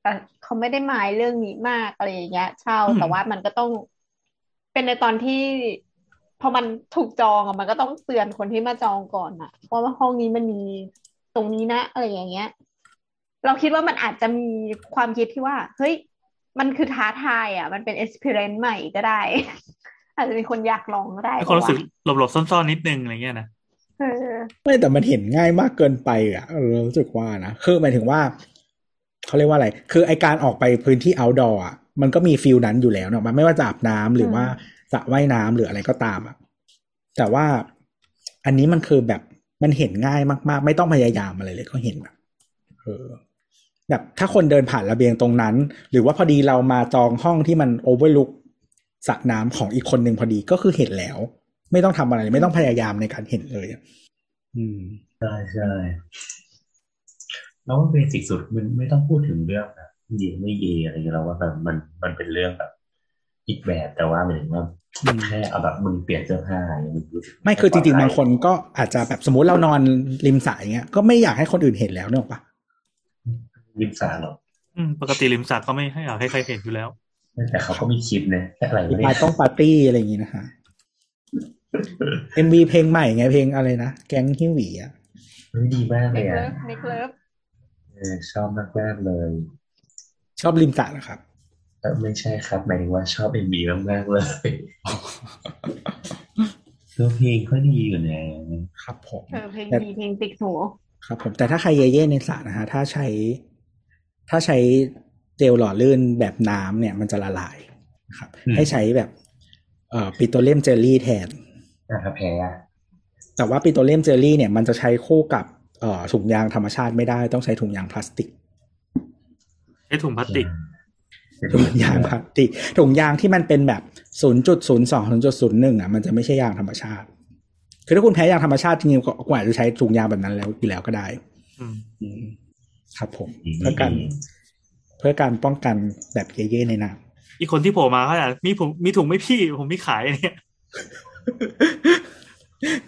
Speaker 2: เอ่อเขาไม่ได้หมายเรื่องนี้มากอะไรอย่างเงี้ยเช่า
Speaker 3: อืม
Speaker 2: แต่ว่ามันก็ต้องเป็นในตอนที่พอมันถูกจองอะมันก็ต้องเตือนคนที่มาจองก่อนอะว่าห้องนี้มันมีตรงนี้นะ อะไรอย่างเงี้ย เราคิดว่ามันอาจจะมีความคิดที่ว่า เฮ้ย มันคือท้าทายอะ มันเป็น experience ใหม่ก็ได้ อาจจะมีคนอยากลองก็ได้
Speaker 3: ให้ความรู้สึก
Speaker 2: ปะวะ
Speaker 3: หลบๆซ่อนๆนิดนึงอะไรเงี้ยนะ
Speaker 2: เออ
Speaker 1: ไม่แต่มันเห็นง่ายมากเกินไปอะเออรู้สึกว่านะคือหมายถึงว่าเขาเรียกว่าอะไร คือไอการออกไปพื้นที่ outdoor อะมันก็มีฟิลนั้นอยู่แล้วเนอะมันไม่ว่าจะอาบน้ำหรือว่าสระว่ายน้ำหรืออะไรก็ตามอะแต่ว่าอันนี้มันคือแบบมันเห็นง่ายมาก ๆ ไม่ต้องพยายามอะไรเลยก็เห็นแบบเออ แบบถ้าคนเดินผ่านระเบียงตรงนั้น หรือว่าพอดีเรามาจองห้องที่มันโอเวอร์ลุกสระน้ำของอีกคนหนึ่งพอดีก็คือเห็นแล้ว ไม่ต้องทำอะไรไม่ต้องพยายามในการเห็นเลยอะอืม
Speaker 5: ใช่ใช่แล้วว่าเบสิกสุดมันไม่ต้องพูดถึงเรื่องแบบเยไม่เยอะไรอย่างเงี้ยเราว่าแบบมันมันเป็นเรื่องแบบอีกแบบแต่ว่าหมายถึงว่า
Speaker 1: อืม
Speaker 5: แค่เอาแบบมึงเปลี่ยนเสื้อผ้าอย่างเงี้ยมึงรู้สึก
Speaker 1: ไม่คือจริงๆบางคนก็อาจจะแบบสมมติเรานอนริมสระอย่างเงี้ยก็ไม่อยากให้คนอื่นเห็นแล้วเนกอะปะ
Speaker 5: ริมสาหรอก
Speaker 3: อืมปกติริมสระก็ไม่ให้อยากให้ใครเห็นอยู่แล้ว
Speaker 5: แต่เขาก็มีคลิปนะแค่อะไร
Speaker 1: มี
Speaker 5: ไม่
Speaker 1: ปา
Speaker 5: ได้
Speaker 1: ร์ต้องปาร์ตี้อะไรอย่างงี้นะฮะ MV เพลงใหม่ไงเพลงอะไรนะ แก๊งฮิวหวีอะ
Speaker 5: เฮ้ยดีมากเล
Speaker 2: นิ
Speaker 5: ย
Speaker 2: กเลิ
Speaker 5: อะ
Speaker 2: ฟนิกเลิฟ
Speaker 5: เออชอบมากมากๆเลย
Speaker 1: ชอบริมสระเหรอครับ
Speaker 5: เออไม่ใช่ครับหมายถึงว่าชอบเอ็มบีมากมากๆเลยตัวเพลงก็ดีอยู่นะครับ
Speaker 1: ผม
Speaker 2: เออเพลงดีเพลงติดหู
Speaker 1: ครับผมแต่ถ้าใครเย่ๆในสระนะฮะถ้าใช้ ถ้าใช้เจลหล่อลื่นแบบน้ำเนี่ย มันจะละลายนะครับ ให้ใช้แบบเอ่อปิโตรเลียมเจลลี่แทน
Speaker 5: อะแพ้อะ
Speaker 1: แต่ว่าปิโตรเลียมเจลลี่เนี่ยมันจะใช้คู่กับเอ่อถุงยางธรรมชาติไม่ได้ต้องใช้ถุงยางพลาสติก
Speaker 3: ใช้ถุงพลาสติก
Speaker 1: ถุงยางพลาสติกถุงยางที่มันเป็นแบบ0.02ถึง0.01อะมันจะไม่ใช่ยางธรรมชาติ คือถ้าคุณแพ้ยางธรรมชาติจริงๆก็ก็อาจจะใช้ถุงยางแบบนั้นแล้วอยู่แล้วก็ได้
Speaker 3: อืม
Speaker 1: อืม ครับผมเพื่อการเพื่อการป้องกันแบบเย่ๆในน้
Speaker 3: อีกคนที่โผล่มาเขาอยากมีผมมีถุงไหม่พี่ ผมมีขายเนี่ยำ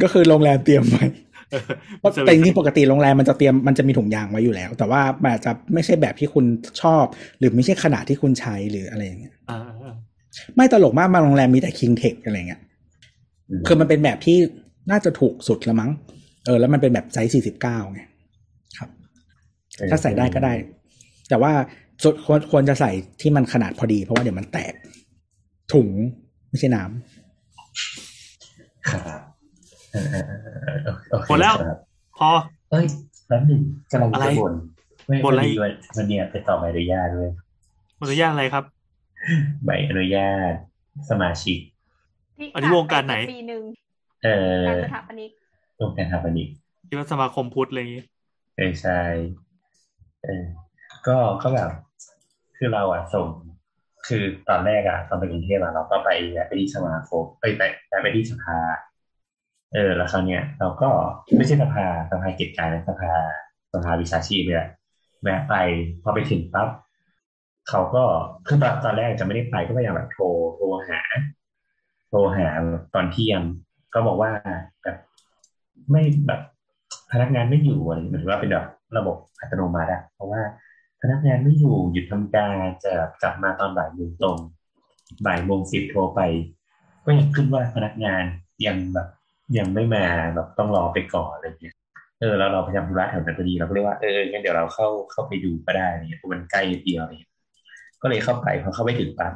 Speaker 1: ก็คือโรงแรมเตรียมไว้
Speaker 3: เออ
Speaker 1: เพราะแต่จริงๆปกติโรงแรมมันจะเตรียมมันจะมีถุงยางไว้อยู่แล้ว แต่ว่ามันอาจจะไม่ใช่แบบที่คุณชอบ หรือไม่ใช่ขนาดที่คุณใช้หรืออะไรอย่างเงี้ย
Speaker 3: อ่าอ่า
Speaker 1: ไม่ตลกมากบางโรงแรมมีแต่คิงเทคอะไรเงี้ยคือมันเป็นแบบที่น่าจะถูกสุดละมั้งเออแล้วมันเป็นแบบไซส์สี่สิบเก้าไงครับ ถ้าใส่ได้ก็ได้ แต่ว่าสุดควรควรจะใส่ที่มันขนาดพอดี เพราะว่าเดี๋ยวมันแตก ถุงไม่ใช่น้ำ
Speaker 5: ครับเออเออเออเออโอเค
Speaker 3: หมดแล้ว
Speaker 5: ครับ
Speaker 3: พอ
Speaker 5: เอ้ยแป๊บหนึ่งกำลัง
Speaker 3: อะไร
Speaker 5: จะบ่นไม่
Speaker 3: บ่นอะไร
Speaker 5: ม่ด้วยวันเนี้ยไปต่อใบอนุญาตด้วย
Speaker 3: อนุญาตอะไรครับ
Speaker 5: ใบอนุญาตสมาชิก
Speaker 2: ที่
Speaker 3: อันนี้วงการไหน
Speaker 2: ปีหนึ่ง
Speaker 5: เอ่อ
Speaker 2: การสถาปนิก
Speaker 5: ร่วมกันทำอันนี้
Speaker 3: ที่ว่าสมาคมพุทธอะไรอย่างงี้
Speaker 5: เออใช่ เออก็ก็แบบคือเราอะส่งคือตอนแรกอะตอนไปกรุงเทพอะเราก็ไปไปที่สมาคมเอ้ยไปไปที่สภา เออ แล้วคราวเนี้ยเราก็ไม่ใช่สภาสภาเกิจการนะสภาสภาวิชาชีพเนี่ยแวะไปพอไปถึงปั๊บเขาก็คือตอนตอนแรกจะไม่ได้ไปก็พยายามแบบโทรโทรหา โทรหาตอนเที่ยงก็บอกว่าแบบไม่แบบพนักงานไม่อยู่อะไรเหมือนว่าเป็นแบบ ระบบอัตโนมัติอะเพราะว่าพนักงานไม่อยู่หยุดทำการจะกลับมาตอนบ่ายโมงตรงบ่ายโมงสิบโทรไป ก็ยังขึ้นว่าพนักงานยังแบบยังไม่มาแบบต้องรอไปก่อนอะไรเงี้ยเออแล้วเราพยายามธุระแถวนั้นพอดีเราก็เลยว่าเอองั้นเดี๋ยวเราเข้าเข้าไปดูก็ได้เนี่ยเพราะมันใกล้เดียวเนี่ยก็เลยเข้าไปพอเข้าไปถึงปั๊บ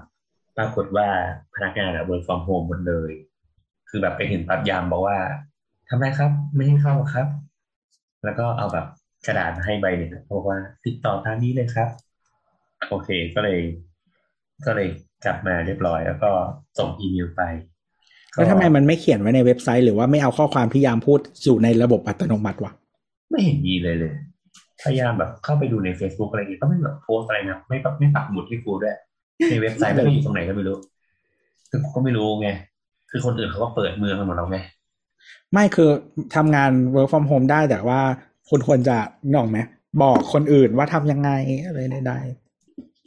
Speaker 5: ปรากฏว่าพนักงานอะ work from home หมดเลย คือแบบไปถึงปั๊บยามบอกว่าทำไมครับ ไม่ให้เข้าครับ แล้วก็เอาแบบ กระดาษมาให้ใบหนึ่งบอกว่า ติดต่อทางนี้เลยครับ โอเคก็เลย ก็เลยกลับมาเรียบร้อย แล้วก็ส่งอีเมลไป
Speaker 1: แล้วทำไมมันไม่เขียนไว้ในเว็บไซต์หรือว่าไม่เอาข้อความที่ยามพูดสู่ในระบบอัตโนมัติวะ
Speaker 5: ไม่เห็นมีเลยเลย พยายามแบบเข้าไปดูใน Facebook อะไรอย่างเงี้ยก็ไม่แบบโพสต์อะไรนะไม่แบบไม่ปักหมุดให้กูด้วยในเว็บไซต์ไม่รู้อยู่ตรงไหนก็ไม่รู้คือกูก็ไม่รู้ไงคือคนอื่นเขาก็เปิดเมืองกันหมดแล้วไง
Speaker 1: ไม่คือทำงาน work from home ได้แต่ว่า คุณควรจะนกออกไหมบอกคนอื่นว่าทำยังไงอะไรได้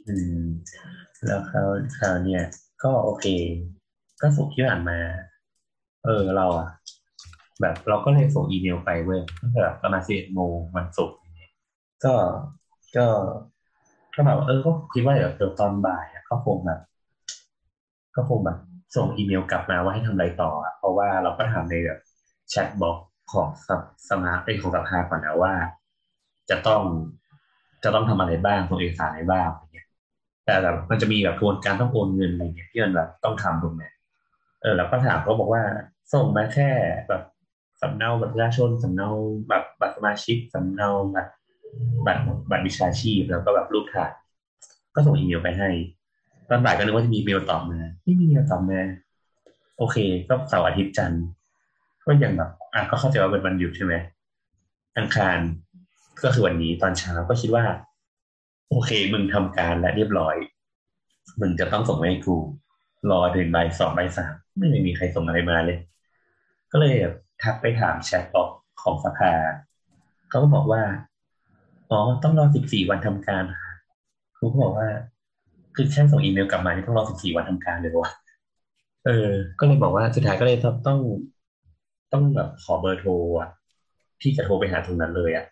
Speaker 5: อืม แล้วคราวคราวเนี่ย ก็โอเค ก็สุกที่ผ่านมา เออเราอะแบบเราก็เลยส่งอีเมลไปเว้ยตั้งแต่ประมาณสิบเอ็ดโมงวันศุกร์ก็ก็ก็แบบเออก็คิดว่าเดี๋ยวเดี๋ยวตอนบ่ายก็คงแบบก็คงแบบส่งอีเมลกลับมาว่าให้ทำอะไรต่อ เพราะว่าเราก็ถามในแบบ chatbox ของส smart ของสภาก่อนนะว่า จะต้องจะต้องทำอะไรบ้างส่งเอกสารอะไรบ้างอย่างเงี้ยแต่แบบมันจะมีแบบกระบวนการต้องโอนเงินอะไรเงี้ยที่มันแบบต้องทำตรงเนี้ยเออแล้วก็ถามเขาบอกว่าส่งมาแค่แบบสำเนาบัตรประชาชนสำเนาแบบบัตรสมาชิกสำเนาบัตรบัตรบัตรวิชาชีพแล้วก็แบบรูปถ่ายก็ส่งอีเมลไปให้ ตอนบ่ายก็นึกว่าจะมีเมลตอบมาไม่มีเมลตอบมาโอเค ก็เสาร์อาทิตย์จันทร์ ก็ยังแบบอะก็เข้าใจว่าเป็นวันหยุดใช่ไหมอังคารก็คือวันนี้ตอนเช้าก็คิดว่า โอเค มึงทำการและเรียบร้อย มึงจะต้องส่งมาให้กูรอถึงใบสองใบสามไม่มีใครส่งอะไรมาเลย ก็เลยแบบทักไปถามแชทบอกของสภาเขาก็บอกว่าอ๋อต้องรอสิบสี่วันทำการครูก็บอกว่า คือแค่ส่งอีเมลกลับมานี่ต้องรอสิบสี่วันทำการเลยวะเออ ก็เลยบอกว่าสุดท้ายก็เลยต้อง ต้องแบบขอเบอร์โทรอะที่จะโทรไปหาตรงนั้นเลยอะ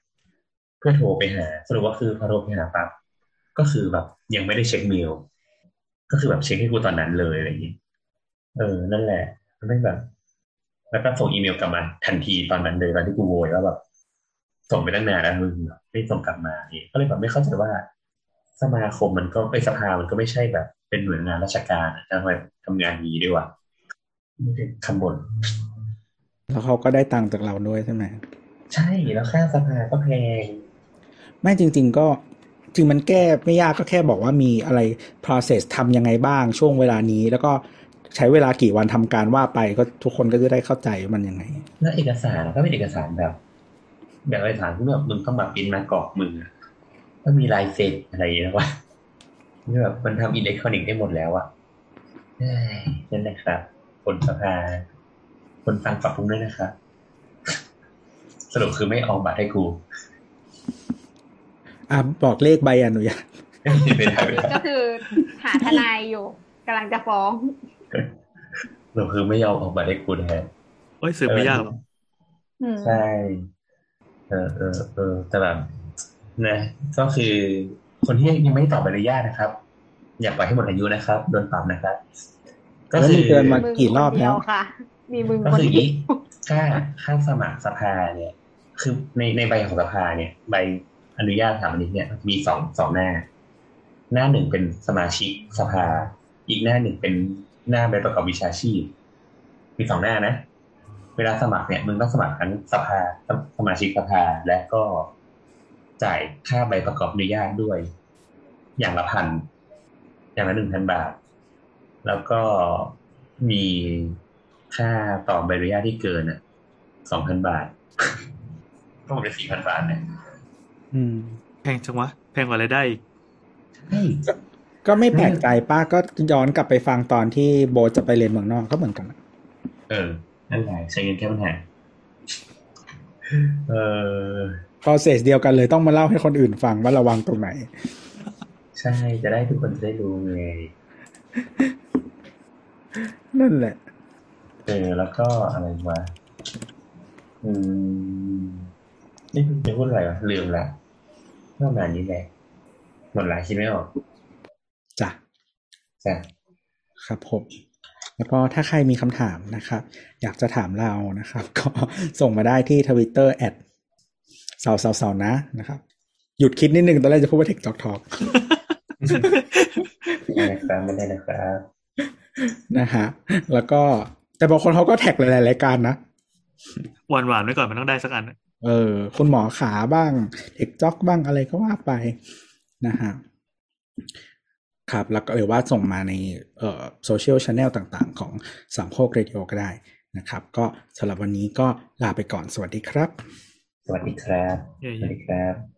Speaker 5: เพื่อโทรไปหาสรุปว่าคือพอโทรไปหาปั๊บก็คือแบบยังไม่ได้เช็คเมลก็คือแบบเช็คให้กูตอนนั้นเลยอะไรอย่างนี้เออ นั่นแหละมันไม่แบบ แล้วก็ส่งอีเมลกลับมา ทันทีตอนนั้นเลยตอนที่กูโวยว่าแบบส่งไปตั้งนานแล้วมึงแบบไม่ส่งกลับมาเนี่ยก็เลยแบบไม่เข้าใจว่า สมาคมมันก็ไอสภามันก็ไม่ใช่แบบ เป็นหน่วยงานราชการทำไมทำงานนี้ด้วยวะไม่ได้คำบ่น
Speaker 1: แล้วเขาก็ได้ตังค์จากเราด้วยใช่ไหม
Speaker 5: ใช่แล้วค่าสภาก็แพง
Speaker 1: ไม่จริง ๆ ก็จริงมันแก้ไม่ยากก็แค่บอกว่ามีอะไร process ทำยังไงบ้างช่วงเวลานี้ แล้วก็ใช้เวลากี่วันทำการว่าไปก็ทุกคนก็จะได้เข้าใจว่ามันยังไง
Speaker 5: แล้วเอกสารก็เป็นเอกสารแบบ แบบเอกสารที่แบบมึงต้องมาปริ้นมากรอกมืออะก็มีลายเซ็นอะไรอย่างเงี้ยวะนี่แบบมันทำอิเล็กทรอนิกส์ได้หมดแล้วอะเอ้ยนั่นแหละครับคนสภา คนฟังปรับปรุงด้วยนะครับสรุปคือไม่ออกบัตรให้กู
Speaker 1: อะบอกเลขใบอนุญาต
Speaker 5: ไม่ได้ไม่ได้
Speaker 2: ก็คือหาทนายอยู่กำลังจะฟ้อง
Speaker 5: สรุปคือไม่ยอมออกบัตรให้กูแทน
Speaker 3: โอ้ยสืบไม่ยากหรอก
Speaker 2: อืม
Speaker 5: ใช่ เออเออเออแต่แบบนะก็คือคนที่ยังไม่ตอบใบอนุญาตนะครับ อย่าปล่อยให้หมดอายุนะครับโดนปรับนะครับ ก็
Speaker 1: แล้ว
Speaker 5: คื
Speaker 1: มี
Speaker 5: อ
Speaker 1: เตือนมา
Speaker 2: มึง
Speaker 1: กี่รอบ
Speaker 2: คนเดี
Speaker 1: แล้
Speaker 2: ยวค่ะ มีมึง
Speaker 5: ก็
Speaker 2: คน
Speaker 5: คืออย่าง
Speaker 2: เดียว
Speaker 5: นี้ค่าค่าสมัครสภาเนี่ย คือในในใบของสภาเนี่ย ใบอนุญาตสถาปนิกเนี่ยมีสองสองหน้า หน้าหนึ่งเป็นสมาชิกสภา อีกหน้าหนึ่งเป็นหน้าใบประกอบวิชาชีพ มีสองหน้านะ เวลาสมัครเนี่ยมึงต้องสมัครทั้งสภาสสมาชิกสภาและก็จ่ายค่าใบประกอบอนุญาตด้วย อย่างละพันอย่างละหนึ่งพันบาท แล้วก็มี ค่าต่อใบอนุญาตที่เกินอะสองพันบาทก็หมดไปสี่พันบาทเนี่ย
Speaker 1: อืม
Speaker 3: แพงจังวะ แพงกว่าอะไรายได้อีก
Speaker 5: เฮ้ย
Speaker 1: ก็ไม่แปลกใจป้าก็ย้อนกลับไปฟังตอนที่โบทจะไปเรียนเมืองนอกก็เหมือนกันอะ
Speaker 5: เออ นั่นแหละใช้เงินแค่ปัญหาเออ
Speaker 1: process เดียวกันเลยต้องมาเล่าให้คนอื่นฟังว่าระวังตรงไหน
Speaker 5: ใช่ จะได้ทุกคนจะได้รู้ไง
Speaker 1: นั่นแหละ
Speaker 5: เออแล้วก็อะไรวะอืมนี่จะพูดอะไรวะลืมละประมาณนี้แหละหมดละคิดไม่ออก
Speaker 1: จ้ะ
Speaker 5: จ้ะ
Speaker 1: ครับผมแล้วก็ถ้าใครมีคำถามนะครับ อยากจะถามเรานะครับ ก็ส่งมาได้ที่ทวิตเตอร์ at เสาเสาเสานะนะครับ หยุดคิดนิดนึงตอนแรกจะพูดว่าเทคจอกทอก
Speaker 5: ไม่ได้นะครับไม่ได้นะครับ
Speaker 1: นะฮะแล้วก็ แต่บางคนเขาก็ tag หลายๆรายการนะ
Speaker 3: หว่านหว่านๆไว้ก่อนมันต้องได้สักอันอะ
Speaker 1: เออ คุณหมอขาบ้างเด็กจ็อกบ้างอะไรก็ว่าไปนะฮะครับ แล้วก็หรือว่าส่งมาในเอ่อโซเชียลช n แนลต่างๆ ของสามโคกเรดิโอก็ได้นะครับ ก็สำหรับวันนี้ก็ลาไปก่อนสวัสดีครับ
Speaker 5: สวัสดีครับ
Speaker 3: เย้
Speaker 5: สวัสดีครับ